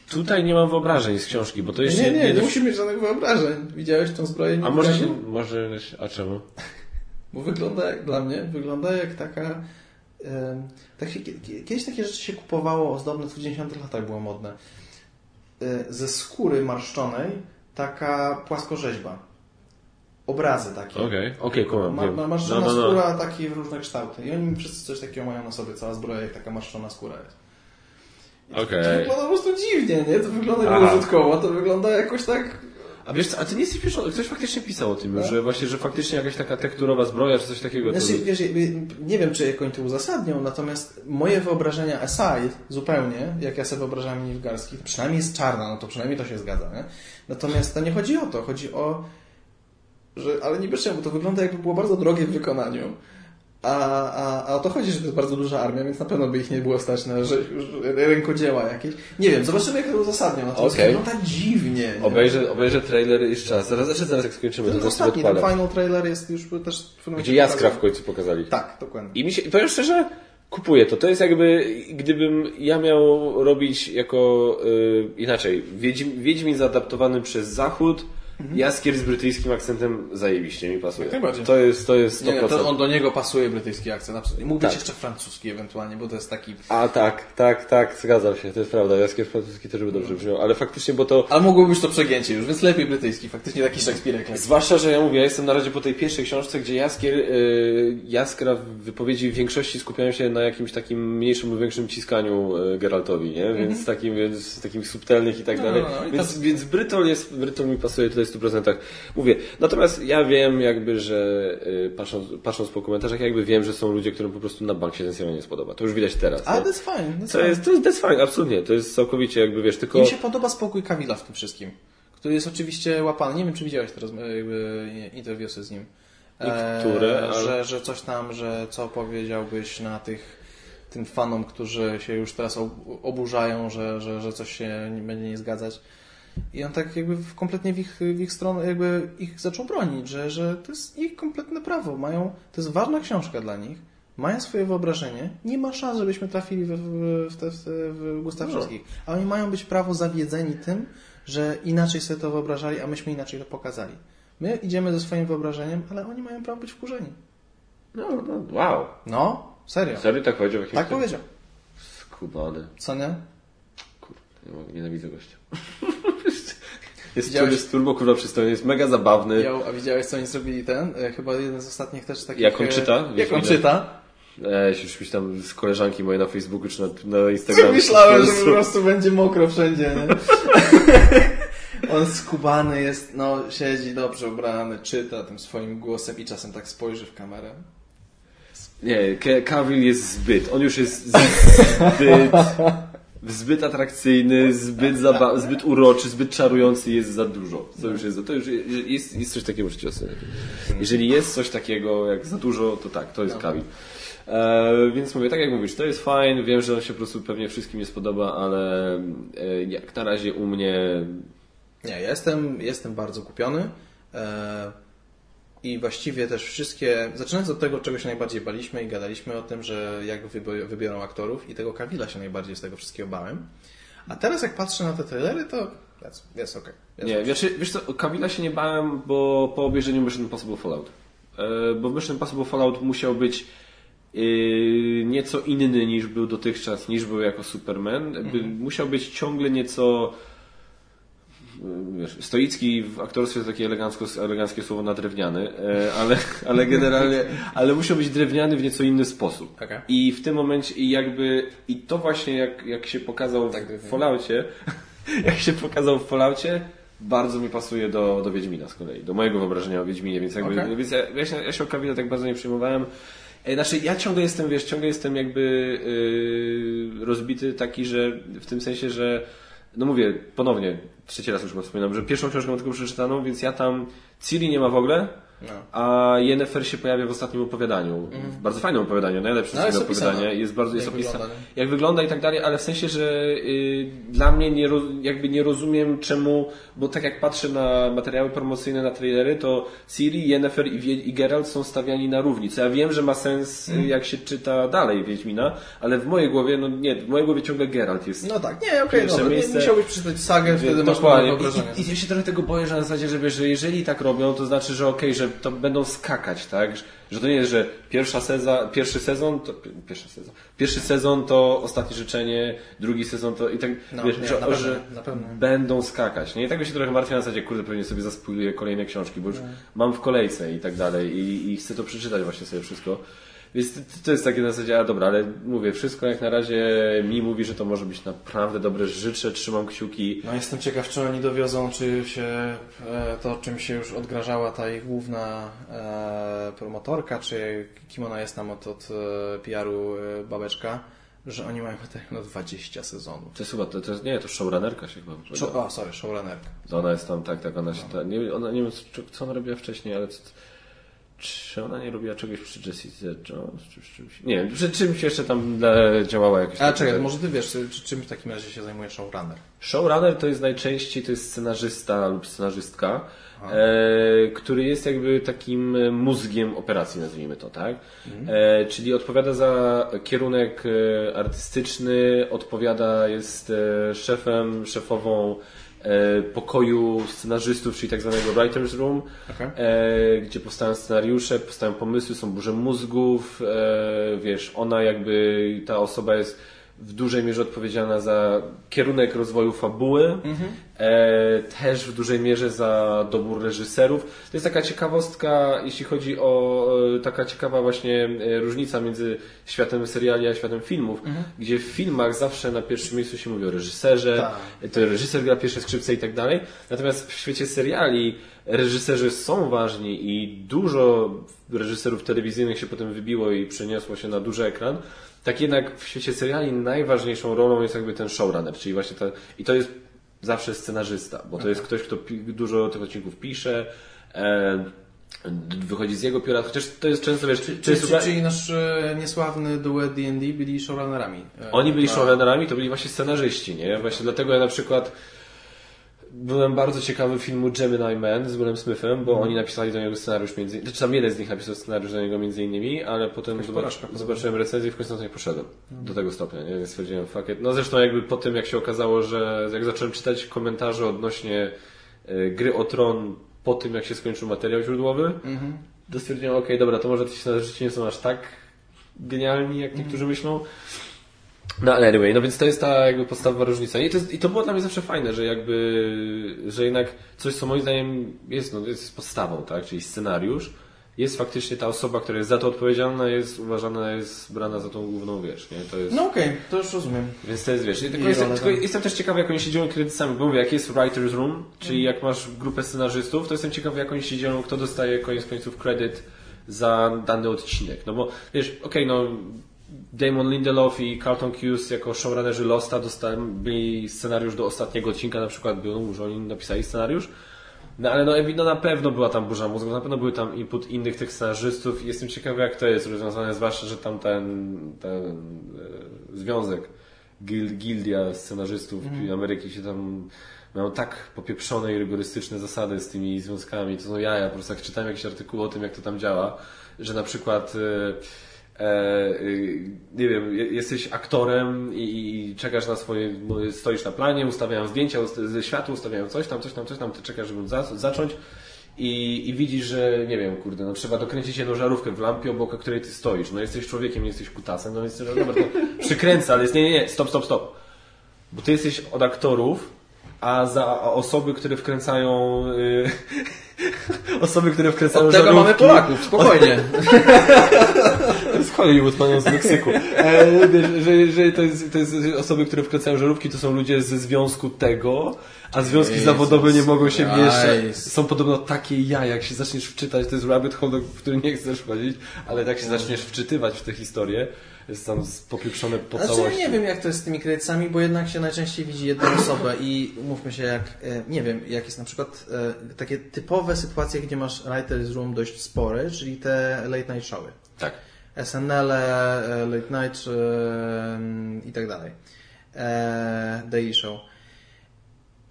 Tutaj nie mam wyobrażeń z książki, bo to Nie, jeszcze nie, nie, nie musi mieć żadnych wyobrażeń. Widziałeś tą zbroję A może się, może, a czemu? Bo wygląda jak, dla mnie, wygląda jak taka... tak się, kie- kiedyś takie rzeczy się kupowało, ozdobne w 90 latach było modne. E, Ze skóry marszczonej taka płaskorzeźba. Obrazy takie. Okej, okej, kumam, Ma, ma, marszczona No, no, no. skóra, takie w różne kształty. I oni wszyscy coś takiego mają na sobie, cała zbroja jak taka marszczona skóra jest. To- Okej. To wygląda po prostu dziwnie, nie? To wygląda nieużytkowo, to wygląda jakoś tak... A wiesz co, a ty nie jesteś pierwszy, ktoś faktycznie pisał o tym Tak? że właśnie, że faktycznie jakaś taka tekturowa zbroja, czy coś takiego. To... Znaczy, wiesz, jakby nie wiem, czy jak oni to uzasadnią, natomiast moje wyobrażenia aside, zupełnie, jak ja sobie wyobrażałem Nilfgaardzki, przynajmniej jest czarna, no to przynajmniej to się zgadza, nie? Natomiast to nie chodzi o to, chodzi o, że, ale niby czemu, to wygląda jakby było bardzo drogie w wykonaniu, a, a, a o to chodzi, że to jest bardzo duża armia, więc na pewno by ich nie było stać na że, że, rękodzieła jakieś. Nie wiem, zobaczymy jak to uzasadnią, natomiast Okej. wygląda dziwnie. nie? Obejrzę, obejrzę trailer jeszcze raz. Zaraz, zaraz, jak skończymy, to Ten sobie ostatni, ten final trailer jest już też... w Gdzie Jaskra w końcu pokazali. Tak, dokładnie. I mi się, powiem szczerze, kupuję to. To jest jakby, gdybym ja miał robić jako, y, inaczej, Wiedźmin, Wiedźmin zaadaptowany przez Zachód, Jaskier z brytyjskim akcentem zajebiście mi pasuje. Jak najbardziej. To jest, to jest 100%. Nie, nie, to on do niego pasuje brytyjski akcent. absolutnie. Mógł być Tak. jeszcze francuski ewentualnie, bo to jest taki... A tak, tak, tak, zgadzam się, to jest prawda. Jaskier francuski też by dobrze brzmiał, ale faktycznie, bo to, Ale mogłoby być to przegięcie już, więc lepiej brytyjski. Faktycznie taki Szekspirek. lekki. Zwłaszcza, że ja mówię, ja jestem na razie po tej pierwszej książce, gdzie Jaskier, y, Jaskra w wypowiedzi w większości skupiają się na jakimś takim mniejszym lub większym ciskaniu y, Geraltowi, nie? Więc takim, więc takich subtelnych i tak Mhm. No, dalej. no, no, i więc, to- więc Brytol jest, Brytol mi pasuje tutaj w 100%. Mówię, natomiast ja wiem jakby, że y, patrząc, patrząc po komentarzach, jakby wiem, że są ludzie, którym po prostu na bank się ten serial nie spodoba. To już widać teraz. A, nie? that's fine. That's To fine. jest, to jest that's fine, absolutnie. To jest całkowicie jakby, wiesz, tylko... Mi się podoba spokój Kamila w tym wszystkim, który jest oczywiście łapany. Nie wiem, czy widziałeś te rozm- jakby interwiusy z nim. E, Niektóre, ale- że, że coś tam, że co powiedziałbyś na tych tym fanom, którzy się już teraz ob- oburzają, że, że, że coś się będzie nie zgadzać. I on tak jakby kompletnie w ich, w ich stronę jakby ich zaczął bronić, że, że to jest ich kompletne prawo. Mają, to jest ważna książka dla nich. Mają swoje wyobrażenie. Nie ma szans, żebyśmy trafili w, w, w, te, w, w gusta No. wszystkich. A oni mają być prawo zawiedzeni tym, że inaczej sobie to wyobrażali, a myśmy inaczej to pokazali. My idziemy ze swoim wyobrażeniem, ale oni mają prawo być wkurzeni. No, no, wow. No, serio. Serio tak powiedział? Tak powiedział. Skubany. Co nie? Nie mogę, nienawidzę gościa. [laughs] Jest, Widziałeś- jest turbo kurwa przystojny, jest mega zabawny. Jo, a widziałeś co oni zrobili ten? E, Chyba jeden z ostatnich też takich... Jak on e, czyta? Jak on czyta? E, już mi tam z koleżanki mojej na Facebooku czy na, na Instagramie. Myślałem, że po prostu będzie mokro wszędzie, nie? [laughs] On skubany jest, no siedzi dobrze ubrany, czyta tym swoim głosem i czasem tak spojrzy w kamerę. Nie, Cavill jest zbyt. On już jest [laughs] zbyt, zbyt atrakcyjny, zbyt, zaba- zbyt uroczy, zbyt czarujący jest za dużo. To już jest, to już jest, jest coś takiego życiu. Jeżeli jest coś takiego jak za dużo, to tak, to jest Cavill. E, więc mówię, tak jak mówisz, to jest fajne, wiem, że on się po prostu pewnie wszystkim nie spodoba, ale e, jak na razie u mnie Nie, ja jestem, jestem bardzo kupiony. E, I właściwie też wszystkie, zaczynając od tego, czego się najbardziej baliśmy i gadaliśmy o tym, że jak wybiorą aktorów i tego Kawila się najbardziej z tego wszystkiego bałem. A teraz jak patrzę na te trailery, to jest, okej. Jest Nie, wiesz, wiesz co, Kawila się nie bałem, bo po obejrzeniu Mission Impossible Fallout. E, Bo Mission Impossible Fallout musiał być e, nieco inny niż był dotychczas, niż był jako Superman. By, musiał być ciągle nieco wiesz, stoicki w aktorstwie to takie elegancko, eleganckie słowo na drewniany, e, ale, ale generalnie, ale musiał być drewniany w nieco inny sposób. Okej. I w tym momencie i jakby, i to właśnie jak, jak się pokazał Tak, w. Falloutie, [laughs] jak się pokazał w Falloutie, bardzo mi pasuje do, do Wiedźmina z kolei, do mojego wyobrażenia o Wiedźminie, więc jakby, Okej. więc ja, ja, się, ja się o Kawila tak bardzo nie przyjmowałem. E, Znaczy, ja ciągle jestem, wiesz, ciągle jestem jakby yy, rozbity taki, że w tym sensie, że no mówię, ponownie, trzeci raz już wspominam, że pierwszą książkę mam tylko przeczytaną, więc ja tam Ciri nie ma w ogóle, No. a Yennefer się pojawia w ostatnim opowiadaniu. W bardzo fajnym opowiadaniu, najlepsze No, jest opisane. Jest bardzo jest Jak opisane. wygląda? Jak wygląda i tak dalej, ale w sensie, że y, dla mnie nie, jakby nie rozumiem czemu, bo tak jak patrzę na materiały promocyjne, na trailery, to Ciri, Yennefer i, i Geralt są stawiani na równi. Co ja wiem, że ma sens, Mhm. y, jak się czyta dalej Wiedźmina, ale w mojej głowie, no nie, w mojej głowie ciągle Geralt jest. No tak, nie, okej, dobra, nie, miejsce. musiałbyś przeczytać sagę, wtedy masz. I, i, I ja się trochę tego boję, że na zasadzie, że, wiesz, że jeżeli tak robią, to znaczy, że okej, że to będą skakać, tak? Że to nie jest, że pierwsza seza, pierwszy sezon to pierwszy sezon. Pierwszy sezon to ostatnie życzenie, drugi sezon to i tak No, wiesz, nie, że, na pewno, że na pewno. będą skakać. Nie? I tak mi się trochę martwię na zasadzie, kurde, pewnie sobie zaspoiluję kolejne książki, bo już mam w kolejce i tak dalej i, i chcę to przeczytać właśnie sobie wszystko. Więc to, jest takie na zasadzie, a dobra, ale mówię, wszystko jak na razie mi mówi, że to może być naprawdę dobre. Życzę, trzymam kciuki. No jestem ciekaw, czy oni dowiozą, czy się e, to, czym się już odgrażała ta ich główna e, promotorka, czy kim ona jest tam od, od e, PR-u e, babeczka, że oni mają materiał na 20 sezonów. To jest chyba, to, to jest, nie, to showrunnerka się chyba wypowiada. Show, o, sorry, showrunnerka. To ona jest tam, tak, tak, ona się, ta, nie, ona, nie wiem, co, ona robiła wcześniej, ale czy ona nie robiła czegoś przy Jessica Jones, czy czymś, nie wiem, przy czymś jeszcze tam działała jakoś. A tak, czekaj, może ty wiesz, czy, czy czym w takim razie się zajmuje showrunner? Showrunner to jest najczęściej, to jest scenarzysta lub scenarzystka, e, który jest jakby takim mózgiem operacji, nazwijmy to, tak? E, czyli odpowiada za kierunek e, artystyczny, odpowiada, jest e, szefem, szefową pokoju scenarzystów, czyli tak zwanego writer's room, Okej. e, gdzie powstają scenariusze, powstają pomysły, są burze mózgów, e, wiesz, ona jakby, ta osoba jest w dużej mierze odpowiedzialna za kierunek rozwoju fabuły, e, też w dużej mierze za dobór reżyserów. To jest taka ciekawostka, jeśli chodzi o e, taka ciekawa właśnie e, różnica między światem seriali a światem filmów, gdzie w filmach zawsze na pierwszym miejscu się mówi o reżyserze, Tak. to reżyser gra pierwsze skrzypce i tak dalej. Natomiast w świecie seriali reżyserzy są ważni i dużo reżyserów telewizyjnych się potem wybiło i przeniosło się na duży ekran. Tak jednak w świecie seriali najważniejszą rolą jest jakby ten showrunner, czyli właśnie ta, i to jest zawsze scenarzysta, bo to jest ktoś, kto dużo tych odcinków pisze, e, wychodzi z jego pióra, chociaż to jest często, wiesz, Czyli, nasz e, niesławny duet D&D byli showrunnerami. E, Oni byli showrunnerami, to byli właśnie scenarzyści, nie? Właśnie dlatego ja na przykład byłem bardzo ciekawy filmu Gemini Man z Willem Smithem, bo Mhm. oni napisali do niego scenariusz między znaczy tam jeden z nich napisał scenariusz do niego między innymi, ale potem zobac- zobaczyłem recenzję i w końcu na to nie poszedłem. Do tego stopnia, nie? Więc stwierdziłem, fuck it. No zresztą jakby po tym, jak się okazało, że jak zacząłem czytać komentarze odnośnie e, gry o Tron po tym, jak się skończył materiał źródłowy, Mhm. to stwierdziłem, okej, dobra, to może ci scenarzyści nie są aż tak genialni, jak niektórzy myślą. No ale anyway, no więc to jest ta jakby podstawowa różnica. I to, jest, I to było dla mnie zawsze fajne, że jakby, że jednak coś, co moim zdaniem jest, no, jest podstawą, tak? Czyli scenariusz, jest faktycznie ta osoba, która jest za to odpowiedzialna, jest uważana, jest brana za tą główną, wiesz, nie? To jest... No okej, okay, to już rozumiem. Więc to jest, wiesz, I tylko, jestem, tylko jestem też ciekawy, jak oni się dzielą kredytami, bo mówię, jak jest writer's room, czyli jak masz grupę scenarzystów, to jestem ciekawy, jak oni się dzielą, kto dostaje koniec końców kredyt za dany odcinek. No bo, wiesz, okej, okay, no Damon Lindelof i Carlton Cuse jako showrunnerzy Losta dostali scenariusz do ostatniego odcinka, na przykład był, że oni napisali scenariusz. No ale no, no na pewno była tam burza mózgu, na pewno były tam input innych tych scenarzystów i jestem ciekawy jak to jest rozwiązane, zwłaszcza, że tam ten, ten e, związek, gil, gildia scenarzystów mm. Ameryki się tam mają tak popieprzone i rygorystyczne zasady z tymi związkami, to są jaja, po prostu jak czytałem jakieś artykuły o tym, jak to tam działa, że na przykład e, nie wiem, jesteś aktorem i czekasz na swoje, stoisz na planie, ustawiają zdjęcia ze światła, ustawiają coś tam, coś tam, coś tam, ty czekasz, żeby zacząć i, i widzisz, że nie wiem, kurde, no trzeba dokręcić jedną żarówkę w lampie, obok której ty stoisz. No jesteś człowiekiem, nie jesteś kutasem, no więc no dobra, to przykręca, ale jest nie, nie, nie, stop, stop, stop. Bo ty jesteś od aktorów, a za osoby, które wkręcają yy, [laughs] osoby, które wkręcają Od tego żarówki. mamy Polaków, spokojnie. [laughs] to jest Hollywood, pan z Meksyku. E, że, że to, jest, to jest osoby, które wkręcają żarówki, to są ludzie ze związku tego, a związki Jezus zawodowe nie mogą się mieszać. Są podobno takie ja, jak się zaczniesz wczytać, to jest rabbit hole, w który nie chcesz wchodzić, ale jak się zaczniesz wczytywać w tę historię, jest tam popieprzone po znaczy, całości. Ja nie wiem, jak to jest z tymi kredytami, bo jednak się najczęściej widzi jedną osobę i umówmy się, jak, e, nie wiem, jak jest na przykład e, takie typowe sytuacje, gdzie masz writer's room dość spore, czyli te late night showy. Tak. SNL, e, late night i tak dalej. Daily show.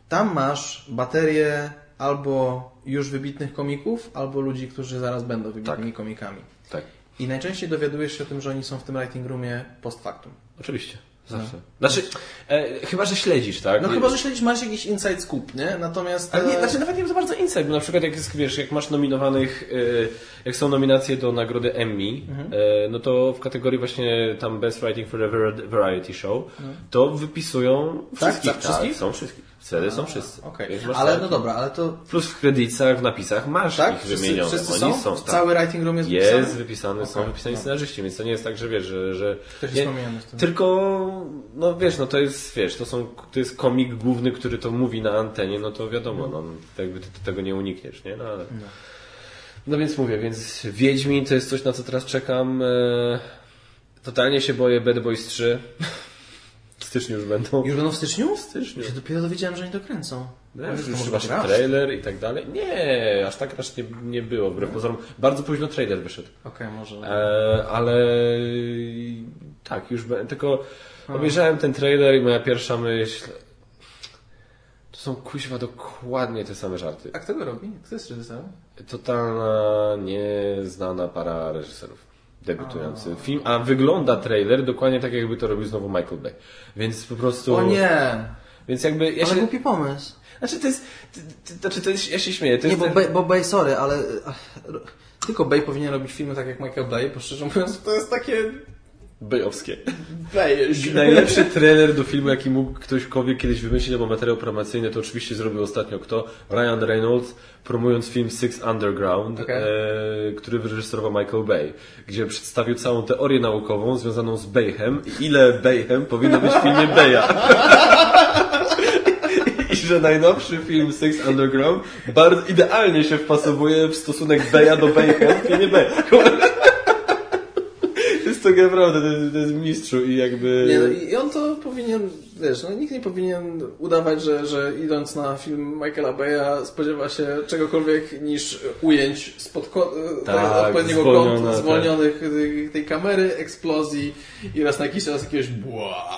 Tam masz baterię albo już wybitnych komików, albo ludzi, którzy zaraz będą wybitnymi tak. komikami. Tak. I najczęściej dowiadujesz się o tym, że oni są w tym writing roomie post factum. Oczywiście. Zawsze. No. Znaczy, e, chyba, że śledzisz, tak? No chyba, że śledzisz, masz jakiś inside scoop, nie? Natomiast... Ale nie, znaczy nawet nie za bardzo inside, bo na przykład jak jest, wiesz, jak masz nominowanych, e, jak są nominacje do nagrody Emmy, mhm. e, no to w kategorii właśnie tam Best Writing for a Variety Show, mhm. to wypisują tak? wszystkich. Tak, wszystkich? Są wszystkich. Wtedy są wszyscy. Okay. Ale no dobra, ale to... Plus w kredytach, w napisach masz tak? ich wszyscy, wymienione. Wszyscy są? są tak. Cały writing room jest wypisany? Jest wypisany, okay. są wypisani no. scenarzyści, więc to nie jest tak, że wiesz, że... że nie, tylko, no wiesz, no to jest, wiesz, to, są, to jest komik główny, który to mówi na antenie, no to wiadomo, no, jakby ty, ty tego nie unikniesz, nie? No, ale... no. no więc mówię, więc Wiedźmin to jest coś, na co teraz czekam. E, totalnie się boję Bad Boys 3. [laughs] W styczniu już będą. Już będą w styczniu? W styczniu. Ja się dopiero dowiedziałem, że oni to kręcą. No, już, już chyba trailer i tak dalej. Nie, aż tak aż nie, nie było, wbrew no. pozorom. Bardzo późno trailer wyszedł. Okej, okay, może. E, ale tak, już tylko obejrzałem ten trailer i moja pierwsza myśl to są kuźwa dokładnie te same żarty. A kto go robi? Kto jest reżyserem? Totalna, nieznana para reżyserów debiutujący a. film, a wygląda trailer dokładnie tak, jakby to robił znowu Michael Bay. Więc po prostu... O nie! Więc jakby... Ja ale się... głupi pomysł. Znaczy to jest... Znaczy to jest... Ja się śmieję. To nie, jest bo, ten... Bay, bo Bay, sorry, ale... Tylko Bay powinien robić filmy tak jak Michael Bay, bo szczerze mówiąc to jest takie Bejowskie. Bejowskie. Najlepszy trailer do filmu, jaki mógł ktośkolwiek kiedyś wymyślić, albo materiał promocyjny, to oczywiście zrobił ostatnio kto? Ryan Reynolds, promując film Six Underground, okay. e, który wyreżyserował Michael Bay, gdzie przedstawił całą teorię naukową związaną z Bayhem i ile Bayhem powinno być w filmie Baya. I że najnowszy film Six Underground bardzo idealnie się wpasowuje w stosunek Baya do Bayhem w filmie Bay to naprawdę, to jest, to jest mistrzu i jakby... Nie, no i on to powinien, wiesz, no nikt nie powinien udawać, że, że idąc na film Michaela Bay'a spodziewa się czegokolwiek niż ujęć spod tak, odpowiedniego kątu, tak. zwolnionych tak. tej, tej kamery, eksplozji i raz na jakiś czas jakiegoś bła. [laughs]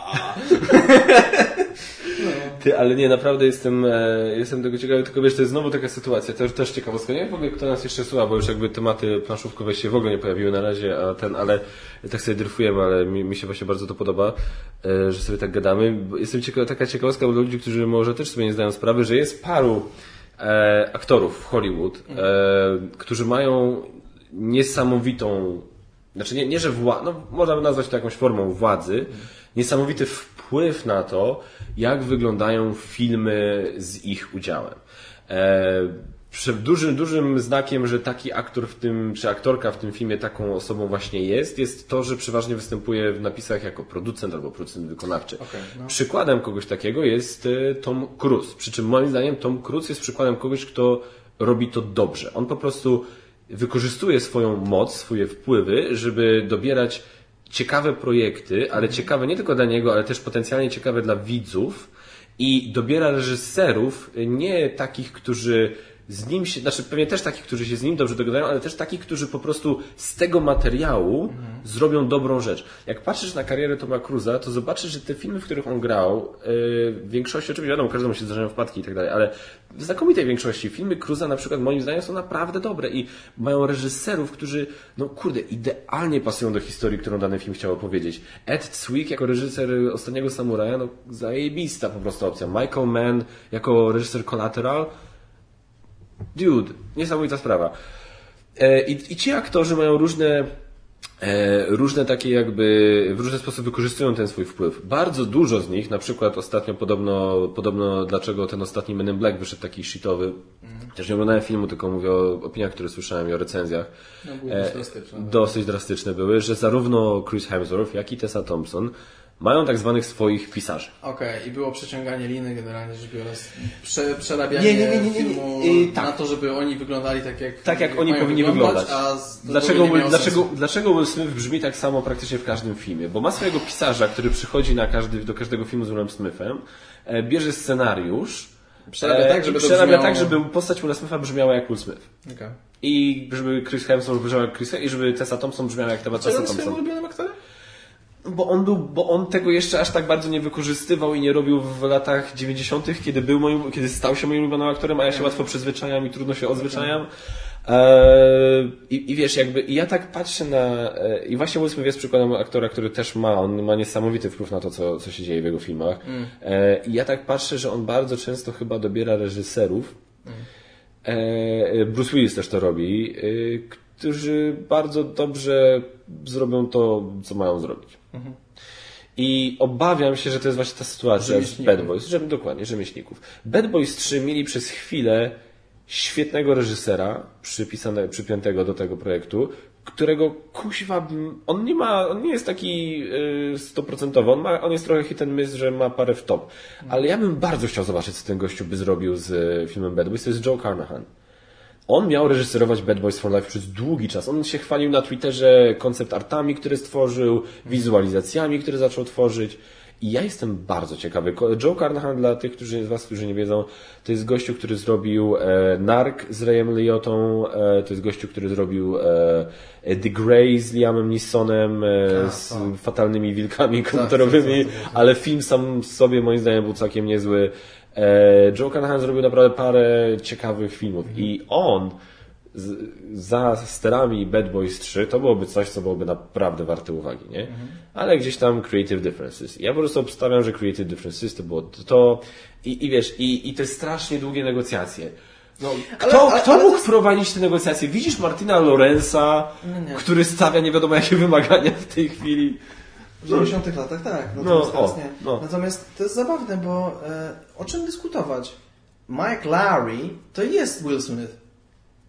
Ty, ale nie, naprawdę jestem, e, jestem tego ciekawy, tylko wiesz, to jest znowu taka sytuacja, to też ciekawostka. Nie wiem kto nas jeszcze słucha, bo już jakby tematy planszówkowe się w ogóle nie pojawiły na razie, a ten, ale tak sobie dryfujemy, ale mi, mi się właśnie bardzo to podoba, e, że sobie tak gadamy. Jestem ciekaw, taka ciekawostka dla ludzi, którzy może też sobie nie zdają sprawy, że jest paru e, aktorów w Hollywood, e, którzy mają niesamowitą, znaczy nie, nie że wła, no można by nazwać to jakąś formą władzy, niesamowity wpływ na to, jak wyglądają filmy z ich udziałem. E, dużym, dużym znakiem, że taki aktor w tym, czy aktorka w tym filmie taką osobą właśnie jest, jest to, że przeważnie występuje w napisach jako producent albo producent wykonawczy. Okay, no. Przykładem kogoś takiego jest e, Tom Cruise. Przy czym moim zdaniem Tom Cruise jest przykładem kogoś, kto robi to dobrze. On po prostu wykorzystuje swoją moc, swoje wpływy, żeby dobierać ciekawe projekty, ale ciekawe nie tylko dla niego, ale też potencjalnie ciekawe dla widzów. I dobiera reżyserów, nie takich, którzy z nim się, znaczy pewnie też takich, którzy się z nim dobrze dogadają, ale też takich, którzy po prostu z tego materiału mhm. zrobią dobrą rzecz. Jak patrzysz na karierę Toma Cruza, to zobaczysz, że te filmy, w których on grał, yy, w większości, oczywiście wiadomo, każdemu się zdarzają wpadki i tak dalej, ale w znakomitej większości filmy Cruza na przykład moim zdaniem są naprawdę dobre i mają reżyserów, którzy, no kurde, idealnie pasują do historii, którą dany film chciał opowiedzieć. Ed Zwick jako reżyser Ostatniego Samuraja, no zajebista po prostu opcja. Michael Mann jako reżyser Collateral, Dude, niesamowita sprawa. E, I, I ci aktorzy mają różne e, różne takie jakby, w różny sposób wykorzystują ten swój wpływ. Bardzo dużo z nich, na przykład ostatnio podobno, podobno dlaczego ten ostatni Men in Black wyszedł taki shitowy, mm. też nie oglądałem filmu, tylko mówię o opiniach, które słyszałem i o recenzjach. No, były e, drastyczne. Dosyć drastyczne były, że zarówno Chris Hemsworth, jak i Tessa Thompson mają tak zwanych swoich pisarzy. Okej, okay. i było przeciąganie liny generalnie rzecz biorąc, prze, przerabianie nie, nie, nie, filmu I, tak. na to, żeby oni wyglądali tak jak Tak jak, jak oni powinni wyglądać. wyglądać. dlaczego, Will, dlaczego, dlaczego Will Smith brzmi tak samo praktycznie w każdym filmie? Bo ma swojego pisarza, który przychodzi na każdy, do każdego filmu z Willem Smithem, e, bierze scenariusz, Przerabia tak, żeby, przerabia brzmiało... tak, żeby postać Will Smitha brzmiała jak Will Smith. Okay. I żeby Chris Hemsworth brzmiał jak Chris i żeby Tessa Thompson brzmiała jak Tessa Thompson. Czy ulubionym aktorem? Bo on był, bo on tego jeszcze aż tak bardzo nie wykorzystywał i nie robił w latach 90., kiedy był moim, kiedy stał się moim ulubionym aktorem, a ja się łatwo przyzwyczajam i trudno się odzwyczajam. Eee, i, I wiesz, jakby, i ja tak patrzę na, e, i właśnie Will Smith jest przykładem aktora, który też ma, on ma niesamowity wpływ na to, co, co się dzieje w jego filmach. Mm. E, I ja tak patrzę, że on bardzo często chyba dobiera reżyserów. Mm. E, Bruce Willis też to robi, e, którzy bardzo dobrze zrobią to, co mają zrobić. Mhm. I obawiam się, że to jest właśnie ta sytuacja z Bad Boys. Że, dokładnie, rzemieślników. Bad Boys 3 mieli przez chwilę świetnego reżysera przypisane, przypiętego do tego projektu, którego kuźwa, on nie ma, on nie jest taki y, stoprocentowy, on, ma, on jest trochę hit and miss, że ma parę w top. Ale ja bym bardzo chciał zobaczyć, co ten gościu by zrobił z y, filmem Bad Boys. To jest Joe Carnahan. On miał reżyserować Bad Boys for Life przez długi czas. On się chwalił na Twitterze koncept artami, które stworzył, wizualizacjami, które zaczął tworzyć. I ja jestem bardzo ciekawy. Joe Carnahan, dla tych którzy, z Was, którzy nie wiedzą, to jest gościu, który zrobił e, Nark z Rayem Liotą, e, to jest gościu, który zrobił e, The Grey z Liamem Neesonem, e, tak, z tak. fatalnymi wilkami tak, komputerowymi, ale film sam sobie moim zdaniem był całkiem niezły. E, Joe Carnahan zrobił naprawdę parę ciekawych filmów i on z, za sterami Bad Boys 3 to byłoby coś, co byłoby naprawdę warte uwagi, nie? Mhm. Ale gdzieś tam Creative Differences. Ja po prostu obstawiam, że Creative Differences to było to i, i wiesz, i, i te strasznie długie negocjacje. No, kto, ale, ale, kto mógł jest... prowadzić te negocjacje? Widzisz Martina Lorenza, no który stawia nie wiadomo jakie wymagania w tej chwili. W 90 latach tak, natomiast no, teraz nie. No. Natomiast to jest zabawne, bo e, o czym dyskutować? Mike Larry to jest Will Smith.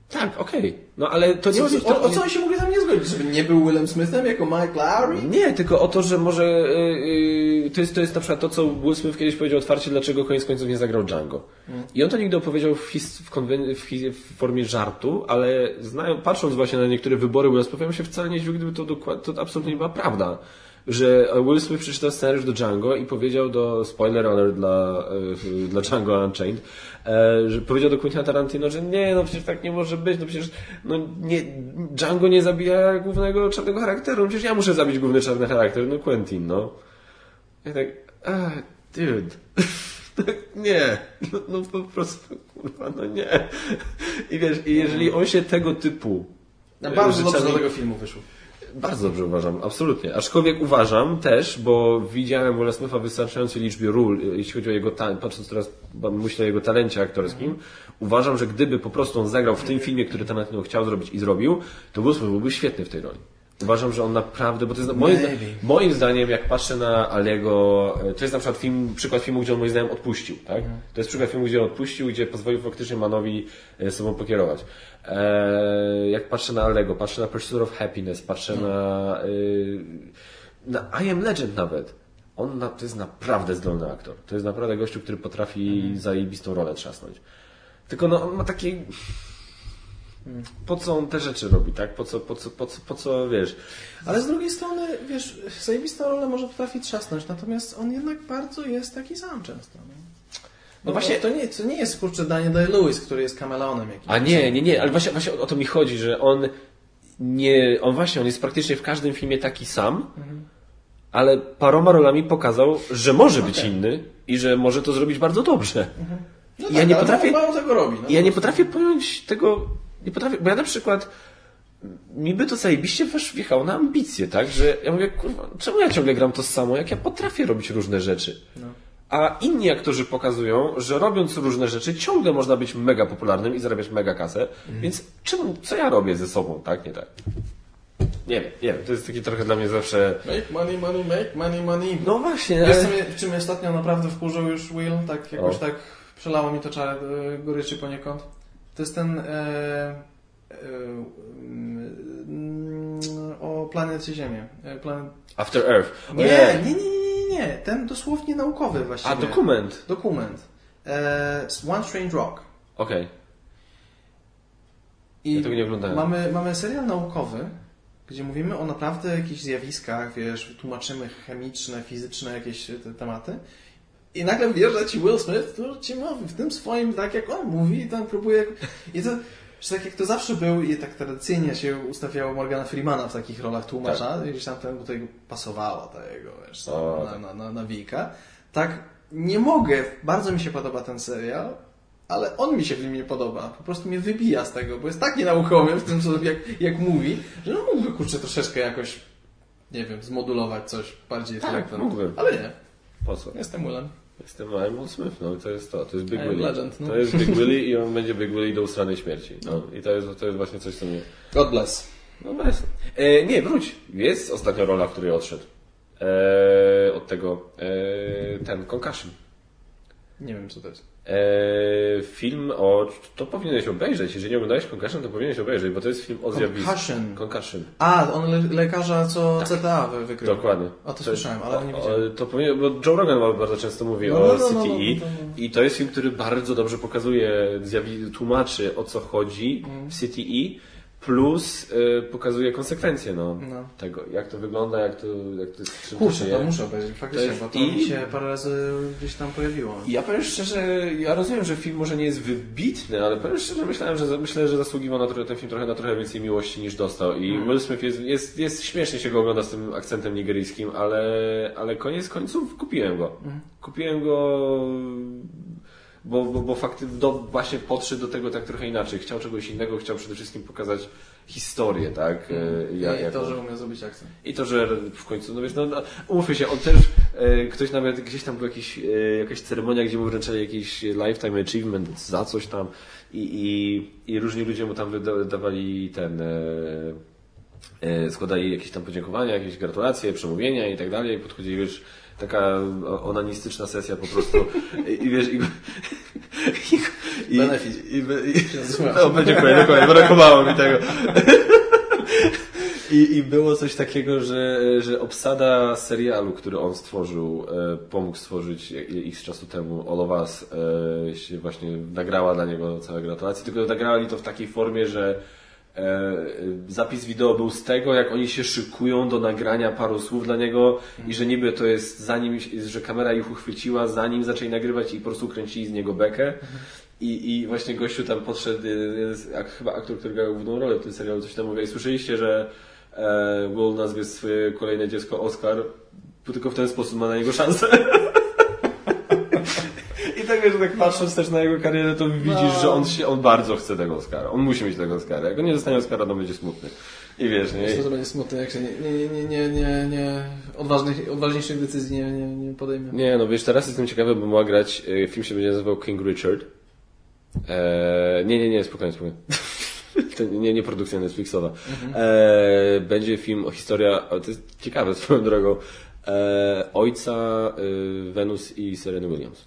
Tak, okej. Okay. No ale to nie chodzi... O, o, co on się mógł tam nie zgodzić? Żeby nie był Willem Smithem jako Mike Lowry? Nie, tylko o to, że może... Yy, to, jest, to jest na przykład to, co Will Smith kiedyś powiedział otwarcie, dlaczego koniec końców nie zagrał Django. Hmm. I on to nigdy opowiedział w, his, w, konwen- w, his, w, formie żartu, ale znają, patrząc właśnie na niektóre wybory Will Smitha, się wcale nie gdyby to, dokład, to absolutnie nie była prawda że Will Smith przeczytał scenariusz do Django i powiedział do, spoiler alert dla, e, dla Django Unchained, e, że powiedział do Quentina Tarantino, że nie, no przecież tak nie może być, no przecież no nie, Django nie zabija głównego czarnego charakteru, no przecież ja muszę zabić główny czarny charakter, no Quentin, no. I tak, ah, dude. [laughs] nie, no, no po prostu, kurwa, no nie. I wiesz, i jeżeli on się tego typu... Na bardzo dobrze do tego filmu wyszło. Bardzo dobrze uważam, absolutnie. Aczkolwiek uważam też, bo widziałem Willa Smitha w wystarczającej liczbie ról, jeśli chodzi o jego talent, patrząc teraz, myślę o jego talencie aktorskim, uważam, że gdyby po prostu on zagrał w tym filmie, który Tarantino chciał zrobić i zrobił, to Will Smith byłby świetny w tej roli. Uważam, że on naprawdę, bo to jest, moim, moim zdaniem, jak patrzę na Alego, e, to jest na przykład film, przykład filmu, gdzie on moim zdaniem odpuścił, tak? To jest przykład filmu, gdzie on odpuścił, gdzie pozwolił faktycznie Manowi e, sobą pokierować. E, jak patrzę na Alego, patrzę na Pursuit of Happiness, patrzę na, e, na I Am Legend nawet. On na, to jest naprawdę zdolny aktor. To jest naprawdę gościu, który potrafi zajebistą rolę trzasnąć. Tylko no, on ma takie po co on te rzeczy robi, tak? Po co, po co, po co, po co wiesz? Ale z drugiej strony, wiesz, zajebistą rolę może potrafi trzasnąć, natomiast on jednak bardzo jest taki sam często. No, no właśnie, to nie, to nie jest kurczę Daniel Day-Lewis, który jest kameleonem jakimś. A nie, nie, nie, ale właśnie, właśnie o to mi chodzi, że on nie, on właśnie, on jest praktycznie w każdym filmie taki sam, ale paroma rolami pokazał, że może być Okej. inny i że może to zrobić bardzo dobrze. No ja nie potrafię- Mało tego robi. No, ja nie potrafię pojąć tego, nie potrafię, bo ja na przykład mi by to zajebiście wjechało na ambicje, tak? Że ja mówię, kurwa, czemu ja ciągle gram to samo, jak ja potrafię robić różne rzeczy? No. A inni aktorzy pokazują, że robiąc różne rzeczy ciągle można być mega popularnym i zarabiać mega kasę, więc czemu, co ja robię ze sobą, tak? Nie tak. Nie wiem, nie wiem, to jest takie trochę dla mnie zawsze... Make money, money, make money, money. No właśnie, Wiesz, ale... co mnie, czy mnie ostatnio naprawdę wkurzył już Will? Tak jakoś O. tak przelało mi to czarę e, goryczy poniekąd. To jest ten e, e, mm, o planecie Ziemię. E, Planet... After Earth. Nie, nie, nie, nie, nie. Ten dosłownie naukowy właściwie. A, dokument. Dokument. E, One Strange Rock. Okej. I Ja tego nie oglądałem. Mamy, mamy serial naukowy, gdzie mówimy o naprawdę jakichś zjawiskach, wiesz, tłumaczymy chemiczne, fizyczne jakieś te tematy. I nagle wjeżdża ci Will Smith, który ci mówi w tym swoim, tak jak on mówi, i tam próbuje. I to, że tak jak to zawsze był, i tak tradycyjnie się ustawiało Morgana Freemana w takich rolach tłumacza, i gdzieś tam do tego pasowała ta jego, wiesz, O, na, tak. na, na, nawijka. Tak, nie mogę, bardzo mi się podoba ten serial, ale on mi się w nim nie podoba. Po prostu mnie wybija z tego, bo jest tak nienaukowy w tym, co, jak, jak mówi, że no mógłby, kurczę, troszeczkę jakoś, nie wiem, zmodulować coś bardziej Tak. Ale nie, Po co? jestem Willem. Jestem Will Smith, no i to jest to, to jest Big Willie. legend, no. To jest Big [laughs] Willie i on będzie Big Willie do usranej śmierci. No. I to jest, to jest właśnie coś, co mnie... God bless. No bez. E, nie, wróć. Jest ostatnia rola, w której odszedł. E, od tego. E, ten, Concussion. Nie wiem, co to jest. E, film o... To powinieneś obejrzeć. Jeżeli nie oglądałeś Concussion, to powinieneś obejrzeć, bo to jest film o zjawisku. Concussion. Concussion. A, on le lekarza, co CTA wy- wykrył. Dokładnie. O, to słyszałem, ale nie o, widziałem. To powinien, bo Joe Rogan bardzo często mówi No, o no, no, no, CTE no, no, i to jest film, który bardzo dobrze pokazuje, tłumaczy o co chodzi Mm. w CTE plus y, pokazuje konsekwencje no, No. tego, jak to wygląda, jak to, jak to jest, Kurczę, się to je. muszę obejrzeć, faktycznie, To jest- bo to i- mi się parę razy gdzieś tam pojawiło. Ja powiem szczerze, ja rozumiem, że film może nie jest wybitny, ale powiem szczerze, myślałem, że myślę, że zasługiwał na trochę, ten film trochę na trochę więcej miłości niż dostał. I Mm. Will Smith jest, jest, jest śmiesznie się go ogląda z tym akcentem nigeryjskim, ale, ale koniec końców kupiłem go. Mm. Kupiłem go, bo, bo, bo fakty do, właśnie podszedł do tego tak trochę inaczej. Chciał czegoś innego, chciał przede wszystkim pokazać historię, tak? I, jak- I to, jaką- że umie zrobić akcent. i to, że w końcu, no wiesz, no, no umówmy się, on też, e, ktoś nawet, gdzieś tam była jakiś, e, jakaś ceremonia, gdzie mu wręczali jakiś lifetime achievement za coś tam i, i, i różni ludzie mu tam wyda- dawali ten, e, e, składali jakieś tam podziękowania, jakieś gratulacje, przemówienia i tak dalej, i podchodzi już taka onanistyczna sesja po prostu. I, wiesz, [laughs] i, i, i, i, i, no, dziękuję, dziękuję, brakowało mi tego. [laughs] I, I było coś takiego, że, że obsada serialu, który on stworzył, e, pomógł stworzyć x czasu temu, All of Us, e, się właśnie nagrała dla niego całe gratulacje, tylko nagrali to w takiej formie, że zapis wideo był z tego, jak oni się szykują do nagrania paru słów dla niego i że niby to jest zanim, że kamera ich uchwyciła, zanim zaczęli nagrywać i po prostu kręcili z niego bekę. I, I właśnie gościu tam podszedł, y, z- jak chyba aktor, który grał główną rolę w tym serialu, coś tam mówi. I słyszeliście, że e, Will nazwie swoje kolejne dziecko Oscar, bo tylko w ten sposób ma na niego szansę. [laughs] Tak wiesz, że tak patrząc też na jego karierę, to widzisz, No. że on się, on bardzo chce tego Oscara. On musi mieć tego Oscara. Jak on nie dostanie Oscara, to będzie smutny. I wiesz, nie? Myślę, że będzie smutny, jak się nie, nie, nie, nie, nie, nie odważnych, odważniejszych decyzji nie, nie, nie podejmie. Nie, no wiesz, teraz jestem ciekawy, bo ma grać, e, film się będzie nazywał King Richard. Eee, nie, nie, nie, spokojnie, spokojnie. [laughs] nie, nie produkcja Netflixowa. E, będzie film o historia, to jest ciekawe swoją drogą, e, ojca e, Venus i Sereny Williams.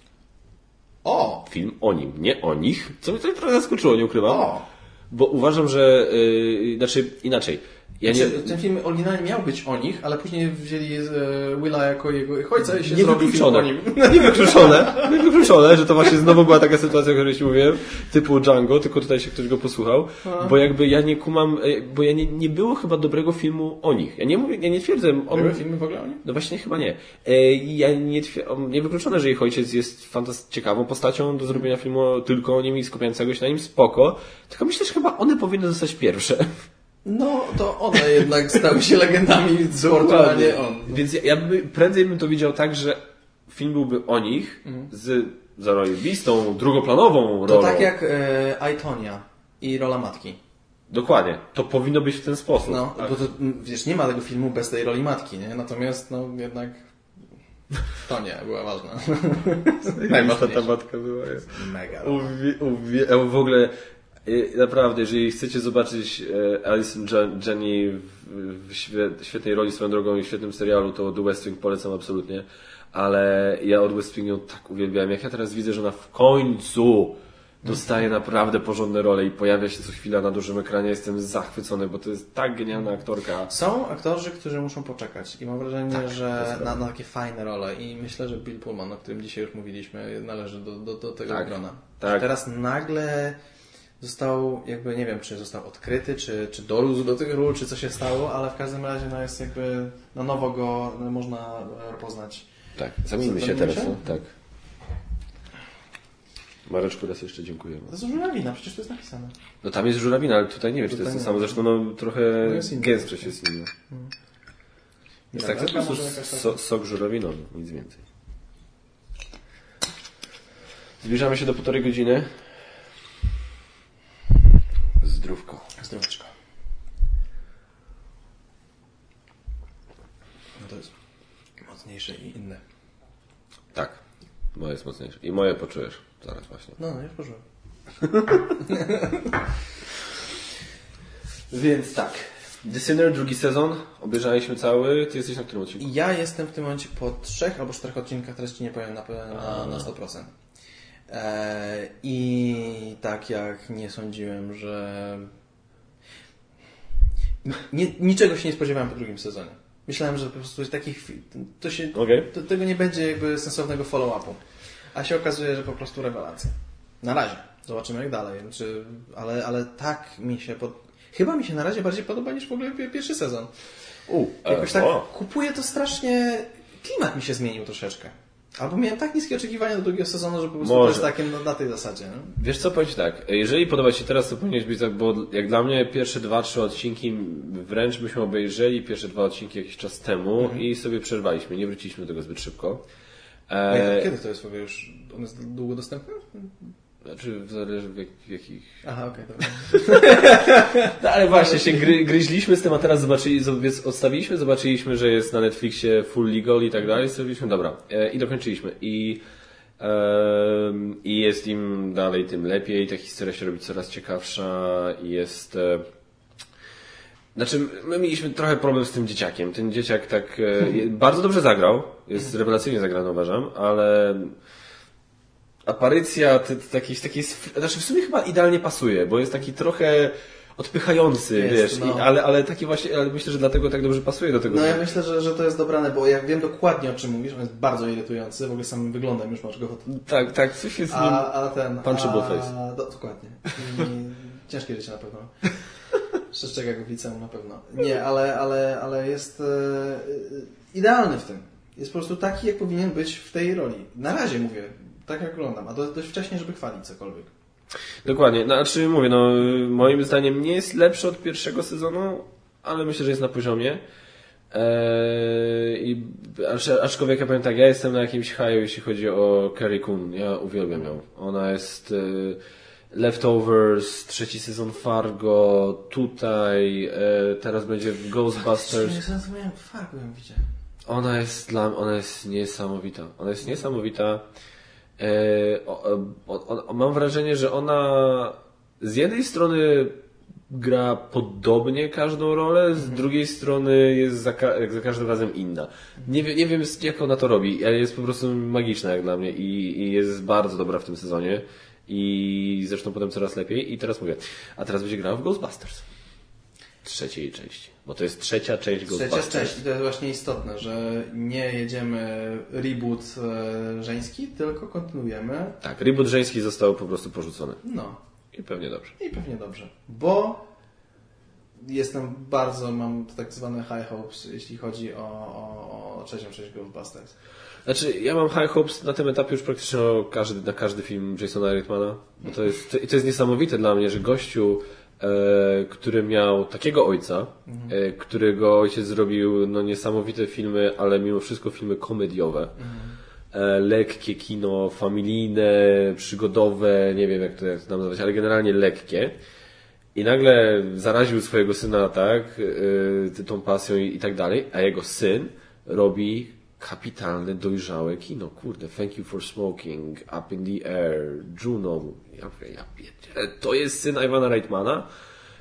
O! Film o nim, nie o nich, co mnie to trochę zaskoczyło, nie ukrywam. O! Bo uważam, że, e, znaczy inaczej, ja nie, Znaczy, ten film oryginalnie miał być o nich, ale później wzięli e, Willa jako jego ojca i się Nie zrobił film o nim. [laughs] Niewykluczone, niewykluczone, że to właśnie znowu była taka sytuacja, o której ci mówiłem, typu Django, tylko tutaj się ktoś go posłuchał, bo jakby ja nie kumam, e, bo ja nie, nie było chyba dobrego filmu o nich. Ja nie mówię, ja nie twierdzę, on, Były filmy w ogóle o nim? no właśnie chyba nie. E, Ja nie twierdzę, niewykluczone, że ich ojciec jest fantast- ciekawą postacią do zrobienia filmu tylko o nim i skupiającego się na nim, spoko, tylko myślę, że chyba one powinny zostać pierwsze. [laughs] No, to one jednak stały się legendami sportu, a nie on. Więc ja, ja by, prędzej bym to widział tak, że film byłby o nich z zarobistą, drugoplanową To rolą. tak jak e, Aitonia i rola matki. Dokładnie. To powinno być w ten sposób. No, Tak. bo to, wiesz, nie ma tego filmu bez tej roli matki, nie? Natomiast, no, jednak to nie była ważna. [laughs] ta matka była. jest. Mega. Uwie, uwie, e, w ogóle naprawdę, jeżeli chcecie zobaczyć e, Alison Je- Jenny w, w świe, świetnej roli swoją drogą i w świetnym serialu, to The West Wing polecam absolutnie. Ale ja od West Wing ją tak uwielbiałem. Jak ja teraz widzę, że ona w końcu dostaje naprawdę porządne role i pojawia się co chwila na dużym ekranie, jestem zachwycony, bo to jest tak genialna aktorka. Są aktorzy, którzy muszą poczekać i mam wrażenie, Tak, że na, na takie fajne role i myślę, że Bill Pullman, o którym dzisiaj już mówiliśmy, należy do, do, do tego Tak, grona. tak. Teraz nagle został, jakby nie wiem, czy został odkryty, czy, czy dorósł do tych ról, czy co się stało, ale w każdym razie no, jest jakby na nowo go no, można e, poznać. Tak, zamieńmy się teraz. No? Tak. Mareczku, raz jeszcze dziękujemy. To jest żurawina, przecież to jest napisane. No tam jest żurawina, ale tutaj nie wiem, czy to jest to samo. Zresztą no, trochę No jest gęstsze jest. Jest tak, to jest po Dobra, prostu so, sok żurawinowy, nic więcej. Zbliżamy się do półtorej godziny. Zdrówko. Zdroweczko. No to jest mocniejsze i inne. Tak, moje jest mocniejsze. I moje poczujesz zaraz właśnie. No, no już poszłem. [laughs] Więc tak. The Sinner, drugi sezon. Obejrzeliśmy cały. Ty jesteś na którym odcinku? Ja jestem w tym momencie po trzech albo czterech odcinkach, teraz Ci nie powiem na, na, na 100%. E, I tak jak nie sądziłem, że... Nie, niczego się nie spodziewałem po drugim sezonie. Myślałem, że po prostu takich... To się, Okej. to, tego nie będzie jakby sensownego follow-upu. A się okazuje, że po prostu rewelacja. Na razie. Zobaczymy jak dalej. Czy, ale, ale tak mi się... Pod... Chyba mi się na razie bardziej podoba niż w ogóle pi- pierwszy sezon. U, Jakoś tak kupuję to strasznie... Klimat mi się zmienił troszeczkę. Albo miałem tak niskie oczekiwania do drugiego sezonu, że po prostu Może. to jest takie na, na tej zasadzie. No? Wiesz co, powiem Ci tak, jeżeli podoba Ci się teraz, to powinieneś być tak, bo jak dla mnie pierwsze dwa, trzy odcinki wręcz byśmy obejrzeli pierwsze dwa odcinki jakiś czas temu i sobie przerwaliśmy, nie wróciliśmy do tego zbyt szybko. A E, Kiedy to jest w ogóle już? On jest długo dostępny? Znaczy, zależy w, jak, w jakich... Aha, okej, dobra. [laughs] No, ale właśnie, się gry, gryźliśmy z tym, a teraz zobaczyli, odstawiliśmy, zobaczyliśmy, że jest na Netflixie full legal i tak dalej, stwierdziliśmy, dobra, e, i dokończyliśmy. I, em, I jest im dalej, tym lepiej, ta historia się robi coraz ciekawsza i jest... E, znaczy, my mieliśmy trochę problem z tym dzieciakiem. Ten dzieciak tak e, [laughs] bardzo dobrze zagrał, jest rewelacyjnie zagrany uważam, ale aparycja t- t- takiej, znaczy w sumie chyba idealnie pasuje, bo jest taki trochę odpychający, Jest, wiesz, no. i, ale, ale taki właśnie, ale myślę, że dlatego tak dobrze pasuje do tego. No ja myślę, że, że to jest dobrane, bo ja wiem dokładnie o czym mówisz, on jest bardzo irytujący, w ogóle samym wyglądem już masz go Tak, tak, coś jest nim. A, a ten... Punchable a, face. Do, dokładnie. I, [laughs] ciężkie życie na pewno. [laughs] Przestrzega go w liceum na pewno. Nie, ale, ale, ale jest e, e, idealny w tym. Jest po prostu taki, jak powinien być w tej roli. Na razie mówię, tak jak oglądam, a do, dość wcześnie, żeby chwalić cokolwiek. Dokładnie, znaczy mówię, no moim zdaniem nie jest lepszy od pierwszego sezonu, ale myślę, że jest na poziomie. Eee, i, acz- aczkolwiek ja powiem tak, ja jestem na jakimś haju, jeśli chodzi o Carrie Coon. Ja uwielbiam ją. Ona jest e, Leftovers, trzeci sezon Fargo, tutaj, e, teraz będzie Ghostbusters. Nie zrozumiałem, fargo ją widziałem. Ona jest dla ona jest niesamowita. Ona jest niesamowita. E, o, mam wrażenie, że ona z jednej strony gra podobnie każdą rolę, z drugiej strony jest za, ka- za każdym razem inna. Nie, wie, nie wiem jak ona to robi, ale jest po prostu magiczna jak dla mnie i, i jest bardzo dobra w tym sezonie i zresztą potem coraz lepiej i teraz mówię, a teraz będzie grała w Ghostbusters. Trzeciej części, bo to jest trzecia część Trzecia Ghostbusters. część i to jest właśnie istotne, że nie jedziemy reboot e, żeński, tylko kontynuujemy. Tak, reboot żeński został po prostu porzucony No, i pewnie dobrze. i pewnie dobrze, bo jestem bardzo, mam tak zwane high hopes, jeśli chodzi o, o, o trzecią część Ghostbusters. Znaczy, ja mam high hopes na tym etapie już praktycznie każdy, na każdy film Jasona Reitmana, bo to jest, to, to jest niesamowite dla mnie, że gościu, który miał takiego ojca, e, którego ojciec zrobił no, niesamowite filmy, ale mimo wszystko filmy komediowe. E, lekkie kino, familijne, przygodowe, nie wiem jak to, jak to nazwać, ale generalnie lekkie. I nagle zaraził swojego syna tak, tą pasją i, i tak dalej, a jego syn robi kapitalne, dojrzałe kino. Kurde, Thank You for Smoking, Up in the Air, Juno. Ja, mówię, ja pierdzielę, to jest syn Iwana Reitmana.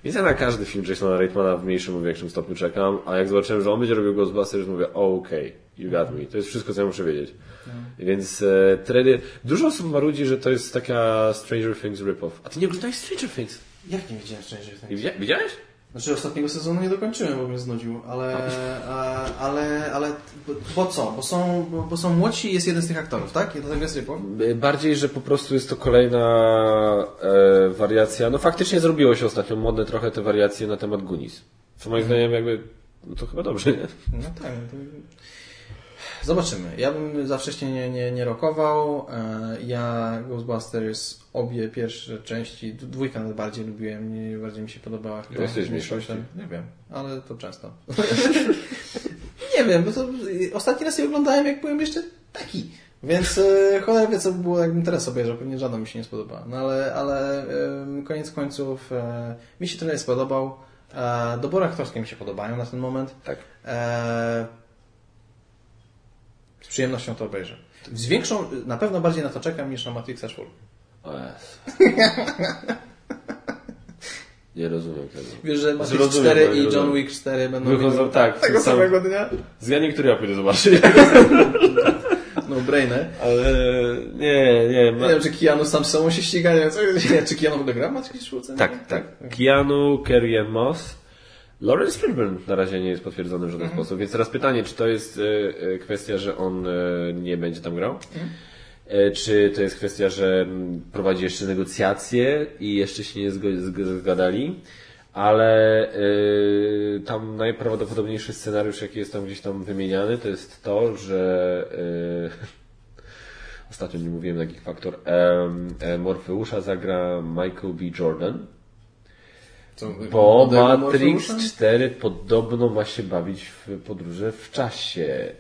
Więc ja na każdy film Jasona Reitmana w mniejszym lub większym stopniu czekam, a jak zobaczyłem, że on będzie robił Ghostbusters, mówię, okej, okay, you got me. To jest wszystko, co ja muszę wiedzieć. Więc e, trailer... Dużo osób marudzi, że to jest taka Stranger Things rip-off. A ty nie oglądałeś Stranger Things? Jak nie widziałem Stranger Things? widzia- Widziałeś? Znaczy ostatniego sezonu nie dokończyłem, bo mnie znudził, ale, a, ale, ale bo, bo co? Bo są, bo, bo są młodsi i jest jeden z tych aktorów, tak? Tego jest Rypo? Bardziej, że po prostu jest to kolejna e, wariacja. No faktycznie zrobiło się ostatnio modne trochę te wariacje na temat Gunis. Co moim zdaniem jakby, no to chyba dobrze, nie? No tak. no To... Zobaczymy. Ja bym za wcześnie nie, nie, nie rokował. E, Ja Ghostbusters obie pierwsze części, dwójkę nawet bardziej lubiłem, nie, bardziej mi się podobała. chyba Jesteś niż mniejszości. osiem. Nie wiem, ale to często. [laughs] nie wiem, bo to ostatni raz je oglądałem jak byłem jeszcze taki. Więc e, cholera wie, co by było, jakbym teraz obejrzał. Pewnie żadna mi się nie spodobała. No ale, ale em, koniec końców e, mi się trailer spodobał. E, Dobory aktorskie mi się podobają na ten moment. Tak. E, przyjemnością to obejrzę. Z większą, na pewno bardziej na to czekam niż na Matrixa 4. O. [laughs] Nie rozumiem tego. Wiesz, że Matrix Zrozumiem, 4 bo nie i John rozumiem. Wick 4 będą Wychodzą miały tak, tego sam- samego dnia? Z ja niektóre ja pójdę zobaczyć. [laughs] No brainer. Ale nie, nie. Ma... Nie wiem, czy Keanu sam z sobą się ściga, nie wiem, czy Keanu w ogóle gra w Matrix 4? Tak, tak. Keanu, Ann Moss. Lawrence Fishburne na razie nie jest potwierdzony w żaden sposób, więc teraz pytanie, czy to jest e, e, kwestia, że on e, nie będzie tam grał? E, Czy to jest kwestia, że prowadzi jeszcze negocjacje i jeszcze się nie zgadali? Ale e, tam najprawdopodobniejszy scenariusz, jaki jest tam gdzieś tam wymieniany, to jest to, że e, [laughs] ostatnio nie mówiłem na Geek Factor, e, Morfeusza zagra Michael B. Jordan. Co, Bo Matrix Morpheus'a? 4 podobno ma się bawić w podróże w czasie.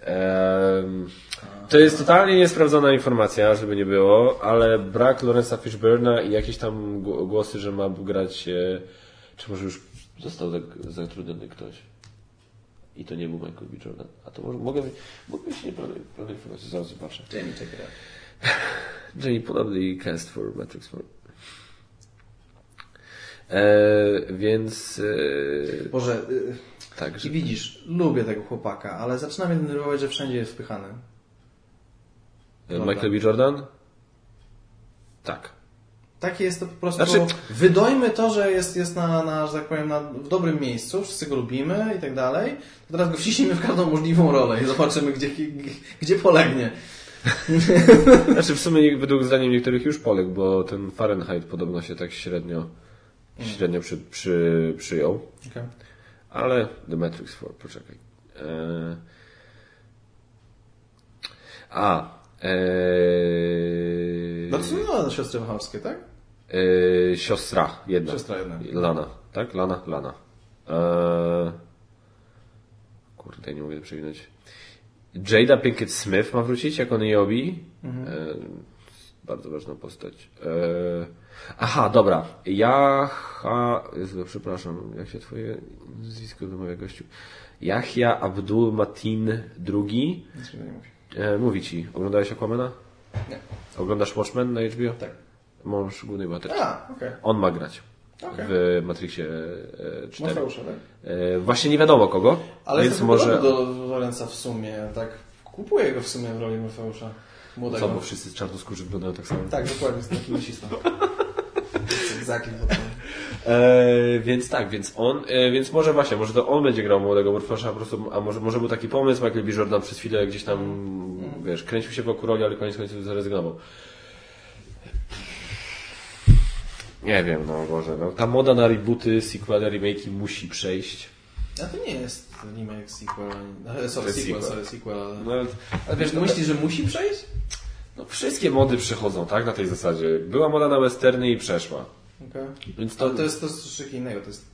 To jest totalnie niesprawdzona informacja, żeby nie było, ale brak Lorenza Fishburna i jakieś tam gł- głosy, że ma grać, e, czy może już został zatrudniony ktoś. I to nie był Michael B. Jordan. A to może, mogę, mogę mieć nieprawdziwe informacje, zaraz zobaczę. Out. [laughs] Jenny podobny cast for Matrix 4. E, więc e, Boże, y, tak, że i widzisz, lubię tego chłopaka, ale zaczyna mnie denerwować, że wszędzie jest wpychany. e, Michael B. Jordan? Tak. Takie jest to po prostu. Znaczy- Wydojmy to, że jest, jest na, na, że tak powiem, na, w dobrym miejscu, wszyscy go lubimy i tak dalej. To teraz go wciśnijmy w każdą możliwą rolę i zobaczymy, gdzie, gdzie polegnie. Znaczy w sumie według zdaniem niektórych już poległ, bo ten Fahrenheit podobno się tak średnio średnio przy, przy, przyjął. Okay. Ale The Matrix 4, poczekaj. E... A. E... No to są no, siostry Wachowskie, tak? E... Siostra jedna. Siostra jedna. Lana, tak? Lana? Lana. E... Kurde, nie mogę przewinąć. Jada Pinkett Smith ma wrócić jako Niobe. E... Bardzo ważna postać. E... Aha, dobra. Jaha... Przepraszam, jak się twoje nazwisko wymawia, gościu? Yahya Abdul Matin II. Nic mi nie mówi. E, mówi ci, oglądałeś Aquamana? Nie. Oglądasz Watchmen na HBO? Tak. Mąż głównej bohaterki. A, okej. On ma grać. Okej. w Matrixie e, 4. Morfeusza, tak? E, właśnie nie wiadomo kogo, Ale więc może... do Lorenza w sumie, tak? Kupuję go w sumie w roli Morfeusza. Młodego. Co, bo wszyscy czarnoskórzy wyglądają tak samo. Tak, dokładnie, jest taki misista. [laughs] Exactly. E, więc tak, więc on, e, więc może właśnie, może to on będzie grał młodego Morfeusza, po prostu, a może, może był taki pomysł, Michael B. Jordan przez chwilę gdzieś tam, wiesz, kręcił się wokół roli, ale koniec końców zrezygnował. Nie wiem, no Boże, no, ta moda na rebooty, sequele, remake'i musi przejść. A to nie jest remake, sequel, sorry, sequel, sequel. sorry, sequel, ale... No, ale wiesz, no, Myślisz, że musi przejść? No, wszystkie mody przychodzą, tak, na tej zasadzie. Była moda na westerny i przeszła. Okay. Więc to, Ale to jest to jest troszeczkę innego, to jest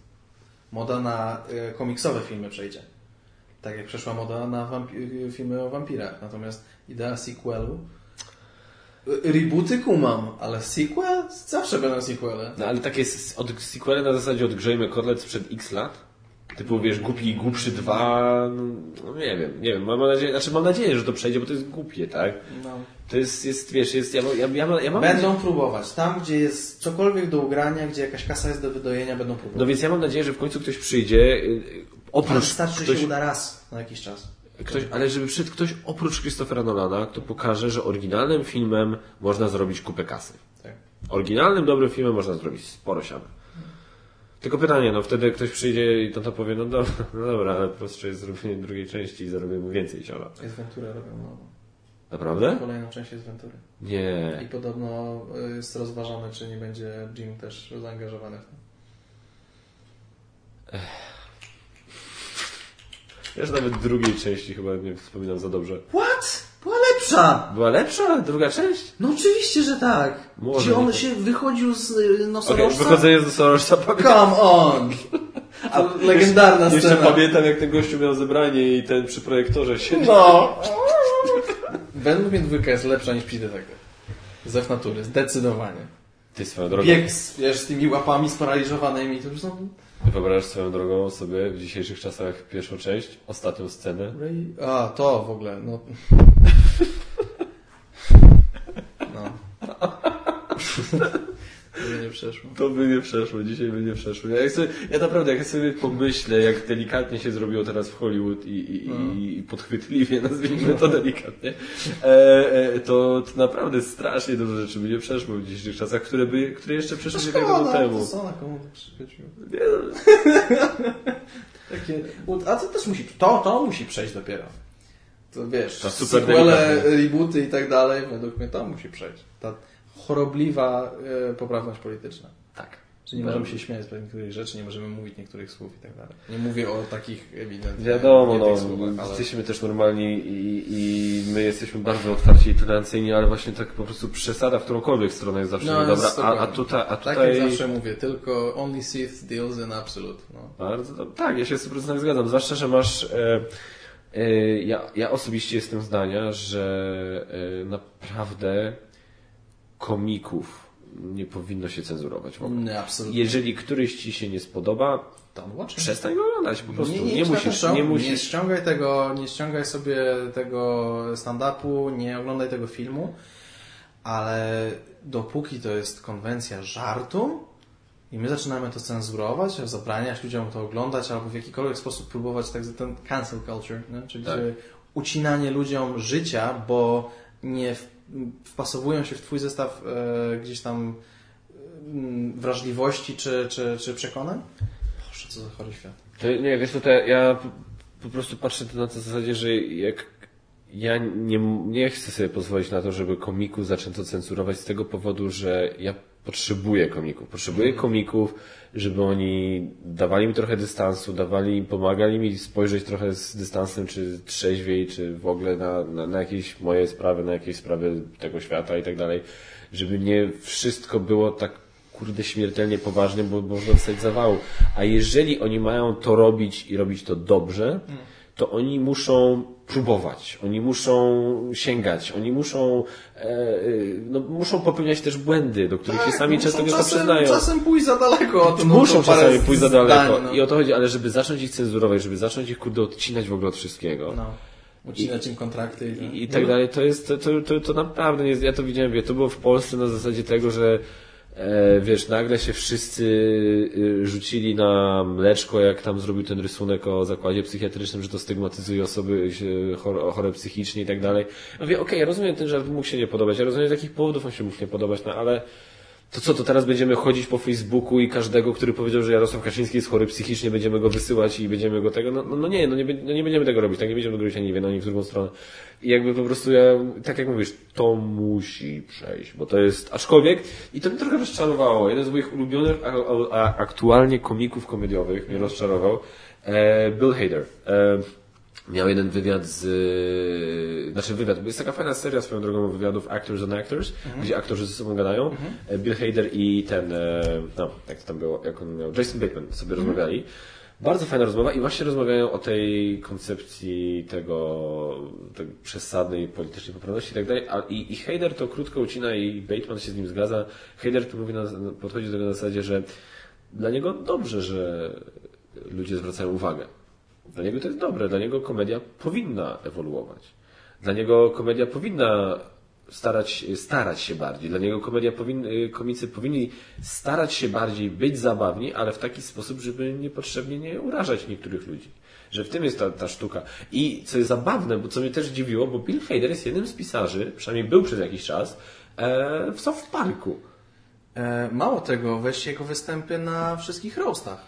moda na e, komiksowe filmy przejdzie. Tak jak przeszła moda na wampi- filmy o wampirach. Natomiast idea sequelu... e, Rebooty kumam, ale sequel? Zawsze będą sequele. No ale takie od sequele na zasadzie odgrzejmy kotlet sprzed x lat. Typu wiesz, głupi i głupszy dwa, no nie wiem, nie wiem, mam nadzieję, znaczy mam nadzieję, że to przejdzie, bo to jest głupie, tak? No. To jest, jest wiesz, jest, ja, ja, ja, ja, mam Będą próbować. Tam, gdzie jest cokolwiek do ugrania, gdzie jakaś kasa jest do wydojenia, będą próbować. No więc ja mam nadzieję, że w końcu ktoś przyjdzie, y, Ale oprócz wystarczy, że ktoś, się uda raz na jakiś czas. ktoś, ale żeby przyszedł ktoś oprócz Christophera Nolana, kto pokaże, że oryginalnym filmem można zrobić kupę kasy. Tak. Oryginalnym, dobrym filmem można zrobić sporo siana. Tylko pytanie, no wtedy ktoś przyjdzie i to, to powie, no dobra, no dobra, ale prostsze jest zrobienie drugiej części i zarobimy więcej siana. Jest Ventura robią nową. Naprawdę? Kolejną część jest Ventury. I Nie. podobno y, jest rozważane, czy nie będzie Jim też zaangażowany w to. Ja że nawet drugiej części chyba nie wspominam za dobrze. What? Była lepsza! Była lepsza druga część? No oczywiście, że tak. Może Gdzie nie on to- się wychodził z y, Okej, nosorożca? wychodzenie z nosorożca pamiętam. Come on! [laughs] To legendarna Jeszcze scena. pamiętam jak ten gościu miał zebranie i ten przy projektorze siedział. No! [laughs] Według mnie dwójka jest lepsza niż Psi Detective. Zew natury, zdecydowanie. Ty swoją drogą. Bieg z, wiesz, z tymi łapami sparaliżowanymi, to już są... Wyobrażasz swoją drogą sobie w dzisiejszych czasach pierwszą część, ostatnią scenę. A, to w ogóle, no... [laughs] No. To [laughs] by nie przeszło. To by nie przeszło, dzisiaj by nie przeszło. Ja, sobie, ja naprawdę, jak sobie pomyślę, jak delikatnie się zrobiło teraz w Hollywood i, i, i, i podchwytliwie, nazwijmy to delikatnie, e, e, to, to naprawdę strasznie dużo rzeczy by nie przeszło w dzisiejszych czasach, które, by, które jeszcze przeszły szkoda, temu. to co na komu to przychodziło? Nie, no, [laughs] Takie, a to też musi, to, to musi przejść dopiero. To wiesz, To super sequele, rebooty i tak dalej, według mnie to musi przejść. Ta chorobliwa e, poprawność polityczna. tak. Że nie możemy się śmiać z niektórych rzeczy, nie możemy mówić niektórych słów i tak dalej. Nie mówię o takich ewidentnie Wiadomo, no, słowach, ale... jesteśmy też normalni i, i my jesteśmy bardzo otwarci i tolerancyjni, ale właśnie tak po prostu przesada w którąkolwiek stronę jest zawsze No, jest a, a tutaj, a Tak tutaj jak zawsze mówię, tylko only Sith deals in absolute. No. bardzo, tak, ja się z 100% zgadzam, zwłaszcza, że masz, e, ja, ja osobiście jestem zdania, że e, naprawdę komików nie powinno się cenzurować w ogóle. Nie, absolutnie. Jeżeli któryś ci się nie spodoba, przestań go oglądać po prostu, nie, nie, ten musisz, nie nie musisz, ściągaj tego, nie ściągaj sobie tego stand-upu, nie oglądaj tego filmu, ale dopóki to jest konwencja żartu i my zaczynamy to cenzurować, zabraniać ludziom to oglądać albo w jakikolwiek sposób próbować tak ten cancel culture, nie? czyli Tak. ucinanie ludziom życia, bo nie wpasowują się w twój zestaw e, gdzieś tam mm, wrażliwości czy, czy, czy przekonań. Boże, co za chory świat. To, nie, wiesz co, to ja- ja po, prostu patrzę na to w zasadzie, że jak ja nie, nie chcę sobie pozwolić na to, żeby komików zaczęto cenzurować z tego powodu, że ja potrzebuję komików. Potrzebuję komików, żeby oni dawali mi trochę dystansu, dawali, pomagali mi spojrzeć trochę z dystansem, czy trzeźwiej, czy w ogóle na, na, na jakieś moje sprawy, na jakieś sprawy tego świata i tak dalej. Żeby nie wszystko było tak kurde śmiertelnie poważnie, bo można dostać zawału. A jeżeli oni mają to robić i robić to dobrze, to oni muszą próbować, oni muszą sięgać, oni muszą, e, e, no, muszą popełniać też błędy, do których się sami Tak, często nie czasem, przyznają. Czasem pójść za daleko. To, no, Muszą to czasami pójść za daleko. zdań, no. I o to chodzi, ale żeby zacząć ich cenzurować, żeby zacząć ich kurde odcinać w ogóle od wszystkiego. No. Ucinać im kontrakty. I, I, i tak dalej, to jest, to, to, to, to naprawdę nie jest, ja to widziałem, wie, to było w Polsce na zasadzie tego, że wiesz, nagle się wszyscy y, rzucili na mleczko, jak tam zrobił ten rysunek o zakładzie psychiatrycznym, że to stygmatyzuje osoby chore psychicznie i tak dalej. Ja mówię, okej, okay, ja rozumiem ten żart, mógł się nie podobać, ja rozumiem z jakich powodów on się mógł nie podobać, no ale to co, to teraz będziemy chodzić po Facebooku i każdego, który powiedział, że Jarosław Kaczyński jest chory psychicznie, będziemy go wysyłać i będziemy go tego, no, no, no nie, no nie, no nie będziemy tego robić, tak nie będziemy tego robić ani w jedną, ani w drugą stronę. I jakby po prostu ja, tak jak mówisz, to musi przejść, bo to jest, aczkolwiek, i to mnie trochę rozczarowało, jeden z moich ulubionych a, a, aktualnie komików komediowych mnie rozczarował, e, Bill Hader. E, miał jeden wywiad z, znaczy wywiad, bo jest taka fajna seria swoją drogą wywiadów Actors and Actors, mhm. gdzie aktorzy ze sobą gadają. Mhm. Bill Hader i ten, e, no, jak to tam było, jak on miał, Jason Bateman sobie mhm. rozmawiali. Bardzo fajna rozmowa i właśnie rozmawiają o tej koncepcji tego, tej przesadnej politycznej poprawności i tak dalej. I, I Hader to krótko ucina i Bateman się z nim zgadza. Hader tu mówi na, podchodzi do tego na zasadzie, że dla niego dobrze, że ludzie zwracają uwagę dla niego to jest dobre, dla niego komedia powinna ewoluować. Dla niego komedia powinna starać, starać się bardziej. Dla niego komedia powin, komicy powinni starać się bardziej być zabawni, ale w taki sposób, żeby niepotrzebnie nie urażać niektórych ludzi. Że w tym jest ta, ta sztuka. I co jest zabawne, bo co mnie też dziwiło, bo Bill Hader jest jednym z pisarzy, przynajmniej był przez jakiś czas, e, w South Parku. E, mało tego, weź jego występy na wszystkich roastach.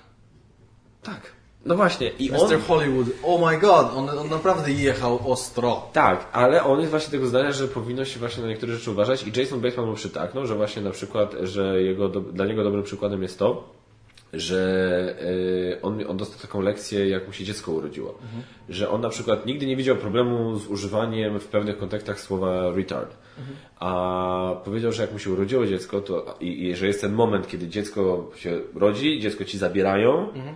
Tak. No właśnie. I Mr. On... Hollywood, oh my god, on, on naprawdę jechał ostro. Tak, ale on jest właśnie tego zdania, że powinno się właśnie na niektóre rzeczy uważać i Jason Bateman mu przytaknął, że właśnie na przykład, że jego, dla niego dobrym przykładem jest to, że y, on, on dostał taką lekcję, jak mu się dziecko urodziło. Mhm. Że on na przykład nigdy nie widział problemu z używaniem w pewnych kontekstach słowa retard. Mhm. A powiedział, że jak mu się urodziło dziecko, to i, i że jest ten moment, kiedy dziecko się rodzi, dziecko ci zabierają, mhm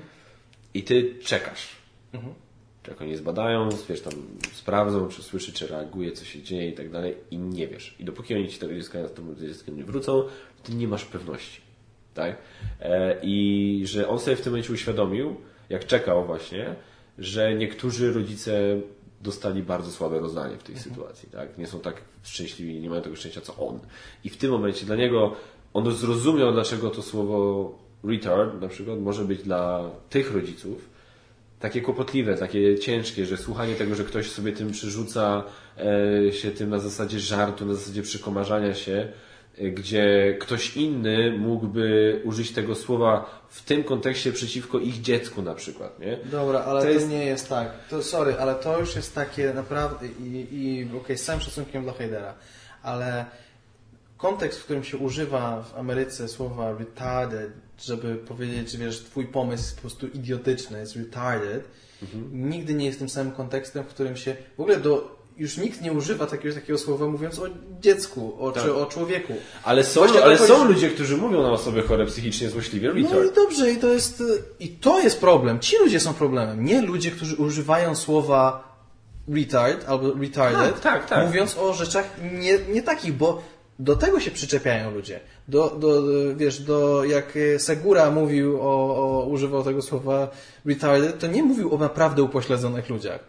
i ty czekasz. Mhm. Jak oni zbadają, wiesz, tam sprawdzą, czy słyszy, czy reaguje, co się dzieje i tak dalej i nie wiesz. I dopóki oni ci tego dziecka nie wrócą, ty nie masz pewności. Tak? E, I że on sobie w tym momencie uświadomił, jak czekał właśnie, że niektórzy rodzice dostali bardzo słabe rozdanie w tej mhm. sytuacji. Tak? Nie są tak szczęśliwi, nie mają tego szczęścia co on. I w tym momencie dla niego on zrozumiał, dlaczego to słowo retard na przykład może być dla tych rodziców takie kłopotliwe, takie ciężkie, że słuchanie tego, że ktoś sobie tym przyrzuca e, się tym na zasadzie żartu, na zasadzie przykomarzania się, e, gdzie ktoś inny mógłby użyć tego słowa w tym kontekście przeciwko ich dziecku na przykład, nie? Dobra, ale to, to jest... nie jest tak. To sorry, ale to już jest takie naprawdę i, i okej, okay, z całym szacunkiem dla Heidera, ale kontekst, w którym się używa w Ameryce słowa retarded, żeby powiedzieć, że wiesz, twój pomysł jest po prostu idiotyczny, jest retarded, mhm. nigdy nie jest tym samym kontekstem, w którym się w ogóle do już nikt nie używa takiego, takiego słowa mówiąc o dziecku, o, tak. czy o człowieku. Ale są, ale są ludzie, którzy mówią na osoby chore psychicznie złośliwie retard. No i dobrze, i to jest i to jest problem. Ci ludzie są problemem, nie ludzie, którzy używają słowa retard albo retarded, tak, tak, tak. mówiąc o rzeczach nie, nie takich, bo do tego się przyczepiają ludzie. Do, do, wiesz, do, jak Segura mówił o, o, używał tego słowa retarded, to nie mówił o naprawdę upośledzonych ludziach.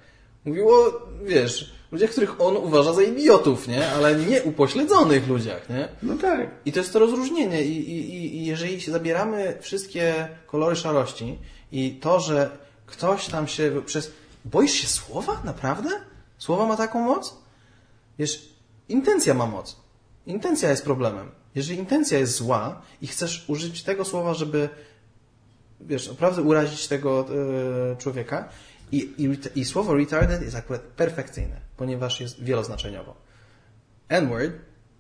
Mówił o, wiesz, ludziach, których on uważa za idiotów, nie? Ale nie upośledzonych ludziach, nie? No tak. I to jest to rozróżnienie. I, i, i jeżeli zabieramy wszystkie kolory szarości i to, że ktoś tam się przez... Boisz się słowa? Naprawdę? Słowa ma taką moc? Wiesz, intencja ma moc. Intencja jest problemem. Jeżeli intencja jest zła i chcesz użyć tego słowa, żeby wiesz, naprawdę urazić tego e, człowieka i, i, i, słowo retarded jest akurat perfekcyjne, ponieważ jest wieloznaczeniowo. N-word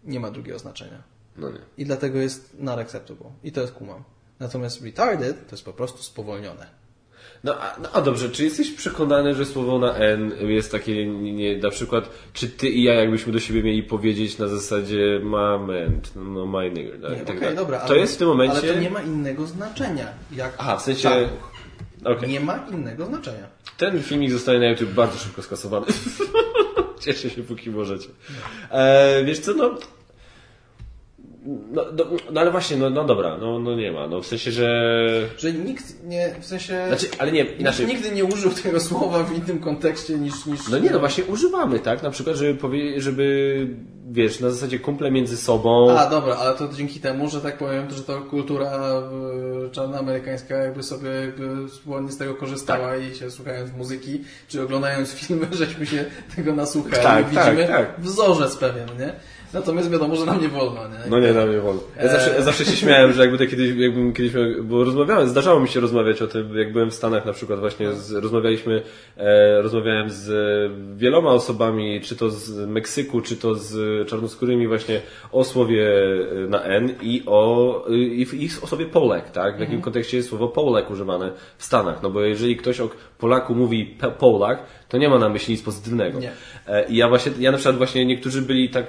nie ma drugiego znaczenia. No nie. I dlatego jest not acceptable. I to jest kumam. Natomiast retarded to jest po prostu spowolnione. No a, no a dobrze, czy jesteś przekonany, że słowo na N jest takie, nie, na przykład, czy ty i ja jakbyśmy do siebie mieli powiedzieć na zasadzie moment, no my nigger, tak? Nie, tak okay, dobra, to ale, jest w tym momencie... Ale to nie ma innego znaczenia. Jak Aha, w sensie... Okay. Nie ma innego znaczenia. Ten filmik zostaje na YouTube bardzo szybko skasowany. [laughs] Cieszę się, póki możecie. E, wiesz co, no No, no, no ale właśnie, no, no dobra, no, no nie ma. No w sensie, że. Że nikt nie, w sensie... Znaczy, ale nie, inaczej. Nigdy nie użył tego słowa w innym kontekście niż... niż No nie, no właśnie używamy, tak? Na przykład, żeby powiedzieć, żeby, wiesz, na zasadzie kumple między sobą. A, dobra, ale to dzięki temu, że tak powiem, że to kultura y, czarna amerykańska jakby sobie jakby wspólnie z tego korzystała Tak. i się słuchając muzyki, czy oglądając filmy, [laughs] żeśmy się tego nasłuchali. Tak, Widzimy tak, tak. wzorzec pewien, nie? Natomiast wiadomo, że nam nie wolno, nie? No nie, na mnie wolno. Ja zawsze, ja zawsze się śmiałem, że jakby to kiedyś, jakbym kiedyś miał, bo rozmawiałem, zdarzało mi się rozmawiać o tym, jak byłem w Stanach na przykład właśnie, z, rozmawialiśmy, e, rozmawiałem z wieloma osobami, czy to z Meksyku, czy to z czarnoskórymi właśnie o słowie e, na N i o, i w ich o słowie Polek, tak? W jakim kontekście jest słowo Polek używane w Stanach, no bo jeżeli ktoś o Polaku mówi Polak, to nie ma na myśli nic pozytywnego. Nie. E, I ja właśnie, ja na przykład właśnie niektórzy byli tak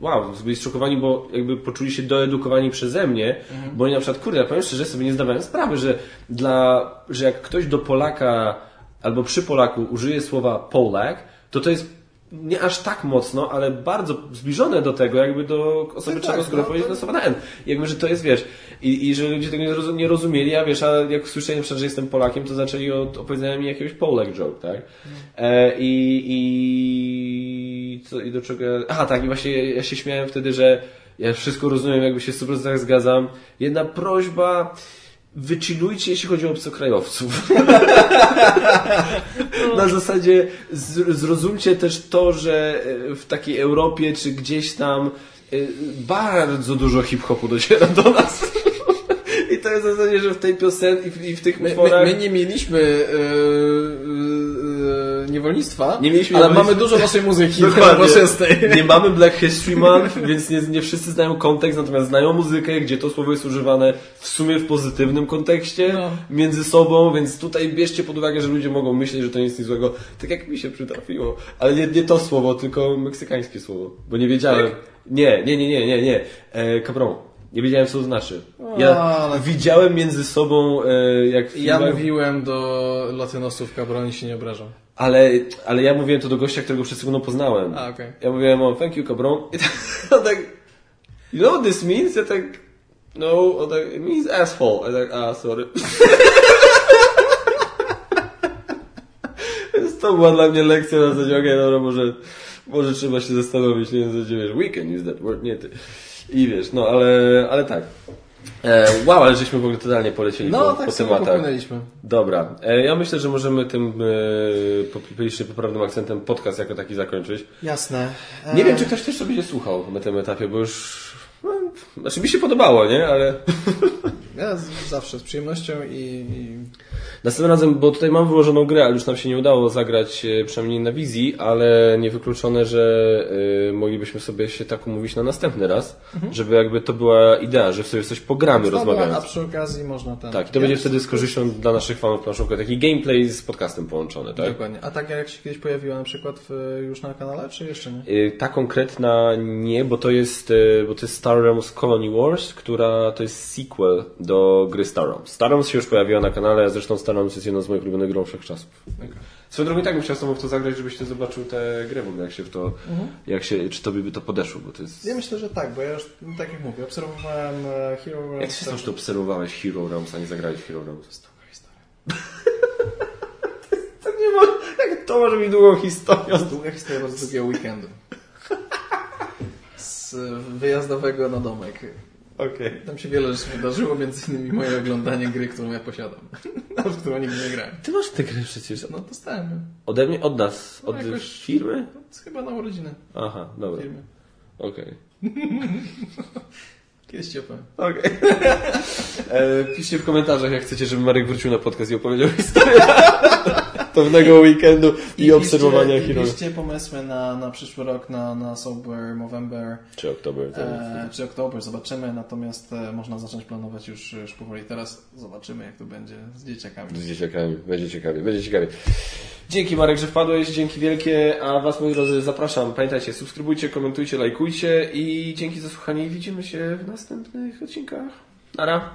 wow, byli zszokowani, bo jakby poczuli się doedukowani przeze mnie, bo oni na przykład, kurde, ja powiem szczerze, sobie nie zdawałem sprawy, że dla, że jak ktoś do Polaka albo przy Polaku użyje słowa Polak, to to jest nie aż tak mocno, ale bardzo zbliżone do tego, jakby do osoby tak, czarnoskórej no, powiedzieć to- na słowa na N. Jakby, że to jest, wiesz, i, i że ludzie tego nie, rozu- nie rozumieli, a wiesz, a jak słyszeli na przykład, że jestem Polakiem, to zaczęli od opowiedzenia mi jakiegoś Polak joke, tak? E, i, I co, i do czego... ja- Aha, tak, i właśnie ja się śmiałem wtedy, że ja wszystko rozumiem, jakby się w 100% zgadzam. Jedna prośba, wychillujcie, jeśli chodzi o obcokrajowców. [laughs] Na zasadzie zrozumcie też to, że e, w takiej Europie czy gdzieś tam e, bardzo dużo hip-hopu dociera do nas. [laughs] I to jest w zasadzie, że w tej piosence i w, i w tych My, utworach... my, my nie mieliśmy yy, niewolnictwa, Nie mieliśmy ale mamy dużo naszej muzyki Dokładnie. nowoczesnej. Nie mamy Black History Month, więc nie, nie wszyscy znają kontekst, natomiast znają muzykę, gdzie to słowo jest używane w sumie w pozytywnym kontekście No. między sobą, więc tutaj bierzcie pod uwagę, że ludzie mogą myśleć, że to nic nic złego, tak jak mi się przytrafiło. Ale nie, nie to słowo, tylko meksykańskie słowo, bo nie wiedziałem. Nie, nie, nie, nie, nie, nie. E, Cabron. Nie wiedziałem, co to znaczy. Ja ale- widziałem między sobą, e, jak w Ja filmach- mówiłem do latynosów, kabroni się nie obrażą. Ale, ale ja mówiłem to do gościa, którego przed sekundą poznałem. A, okej. Ja mówiłem o thank you, cabron. I tak, [laughs] on tak, you know what this means? Ja tak, no, on tak, it means asshole. Ja tak, a, sorry. [laughs] To była dla mnie lekcja na zasadzie, okej, dobra, może, może trzeba się zastanowić, nie na zasadzie, wiesz, we can use that word, nie ty. I wiesz, no, ale, ale tak. E, wow, ale żeśmy w ogóle totalnie polecieli No, po, tak po sobie tematach. Dobra, e, ja myślę, że możemy tym e, po- poprawnym akcentem podcast jako taki zakończyć. Jasne. E, Nie wiem, czy ktoś też to będzie słuchał na tym etapie, bo już... No, znaczy mi się podobało, nie? Ale [laughs] Ja z- zawsze z przyjemnością i... i... następnym razem, bo tutaj mam wyłożoną grę, ale już nam się nie udało zagrać e, przynajmniej na wizji, ale niewykluczone, że e, moglibyśmy sobie się tak umówić na następny raz, żeby jakby to była idea, że sobie coś pogramy Dobra, a przy okazji można ten... Tak, i to będzie wtedy z korzyścią dla naszych fanów planszówka, taki gameplay z podcastem połączony, tak? Dokładnie. A tak jak się kiedyś pojawiła na przykład w, już na kanale, czy jeszcze nie? Y, Ta konkretna nie, bo to jest, y, bo to jest Star Realms Colony Wars, która to jest sequel do gry Star Realms. Star Realms się już pojawiła na kanale, a zresztą Star Realms jest jedną z moich ulubionych grą wszechczasów. Swoją drogą i tak bym chciał z tobą w to zagrać, żebyś ty zobaczył tę grę w ogóle, jak się w to, jak się, czy tobie by to podeszło, bo to jest... Ja myślę, że tak, bo ja już, no, tak jak mówię, obserwowałem e, Hero Jak Realms. ty to, że ty obserwowałeś Hero Realms, a nie zagrałeś w Hero Realms? Długa historia. [laughs] To nie może, jak to może być długą historią? Długa historia bardzo długiego weekendu. Z wyjazdowego na domek. Okej. Tam się wiele rzeczy wydarzyło, między innymi moje oglądanie gry, którą ja posiadam. [laughs] A w którą nigdy nie grałem. Ty masz tę grę przecież. No dostałem ją. Ode mnie, od nas, No, od jakoś- firmy? To jest chyba na urodziny Aha, dobra, firmy. okej. [laughs] Kiedyś ci opowiem. Okej. [laughs] E, Piszcie w komentarzach, jak chcecie, żeby Marek wrócił na podcast i opowiedział historię pewnego weekendu i, obserwowania piszcie, Hero. piszcie pomysły na, na przyszły rok, na, na Sober November Czy oktober. to e, czy Oktober, zobaczymy. Natomiast e, można zacząć planować już, już powoli. Teraz zobaczymy, jak to będzie z dzieciakami. Z dzieciakami. Będzie ciekawie, będzie ciekawie. Dzięki Marek, że wpadłeś, dzięki wielkie, a Was moi drodzy zapraszam. Pamiętajcie, subskrybujcie, komentujcie, lajkujcie i dzięki za słuchanie i widzimy się w następnych odcinkach. Nara.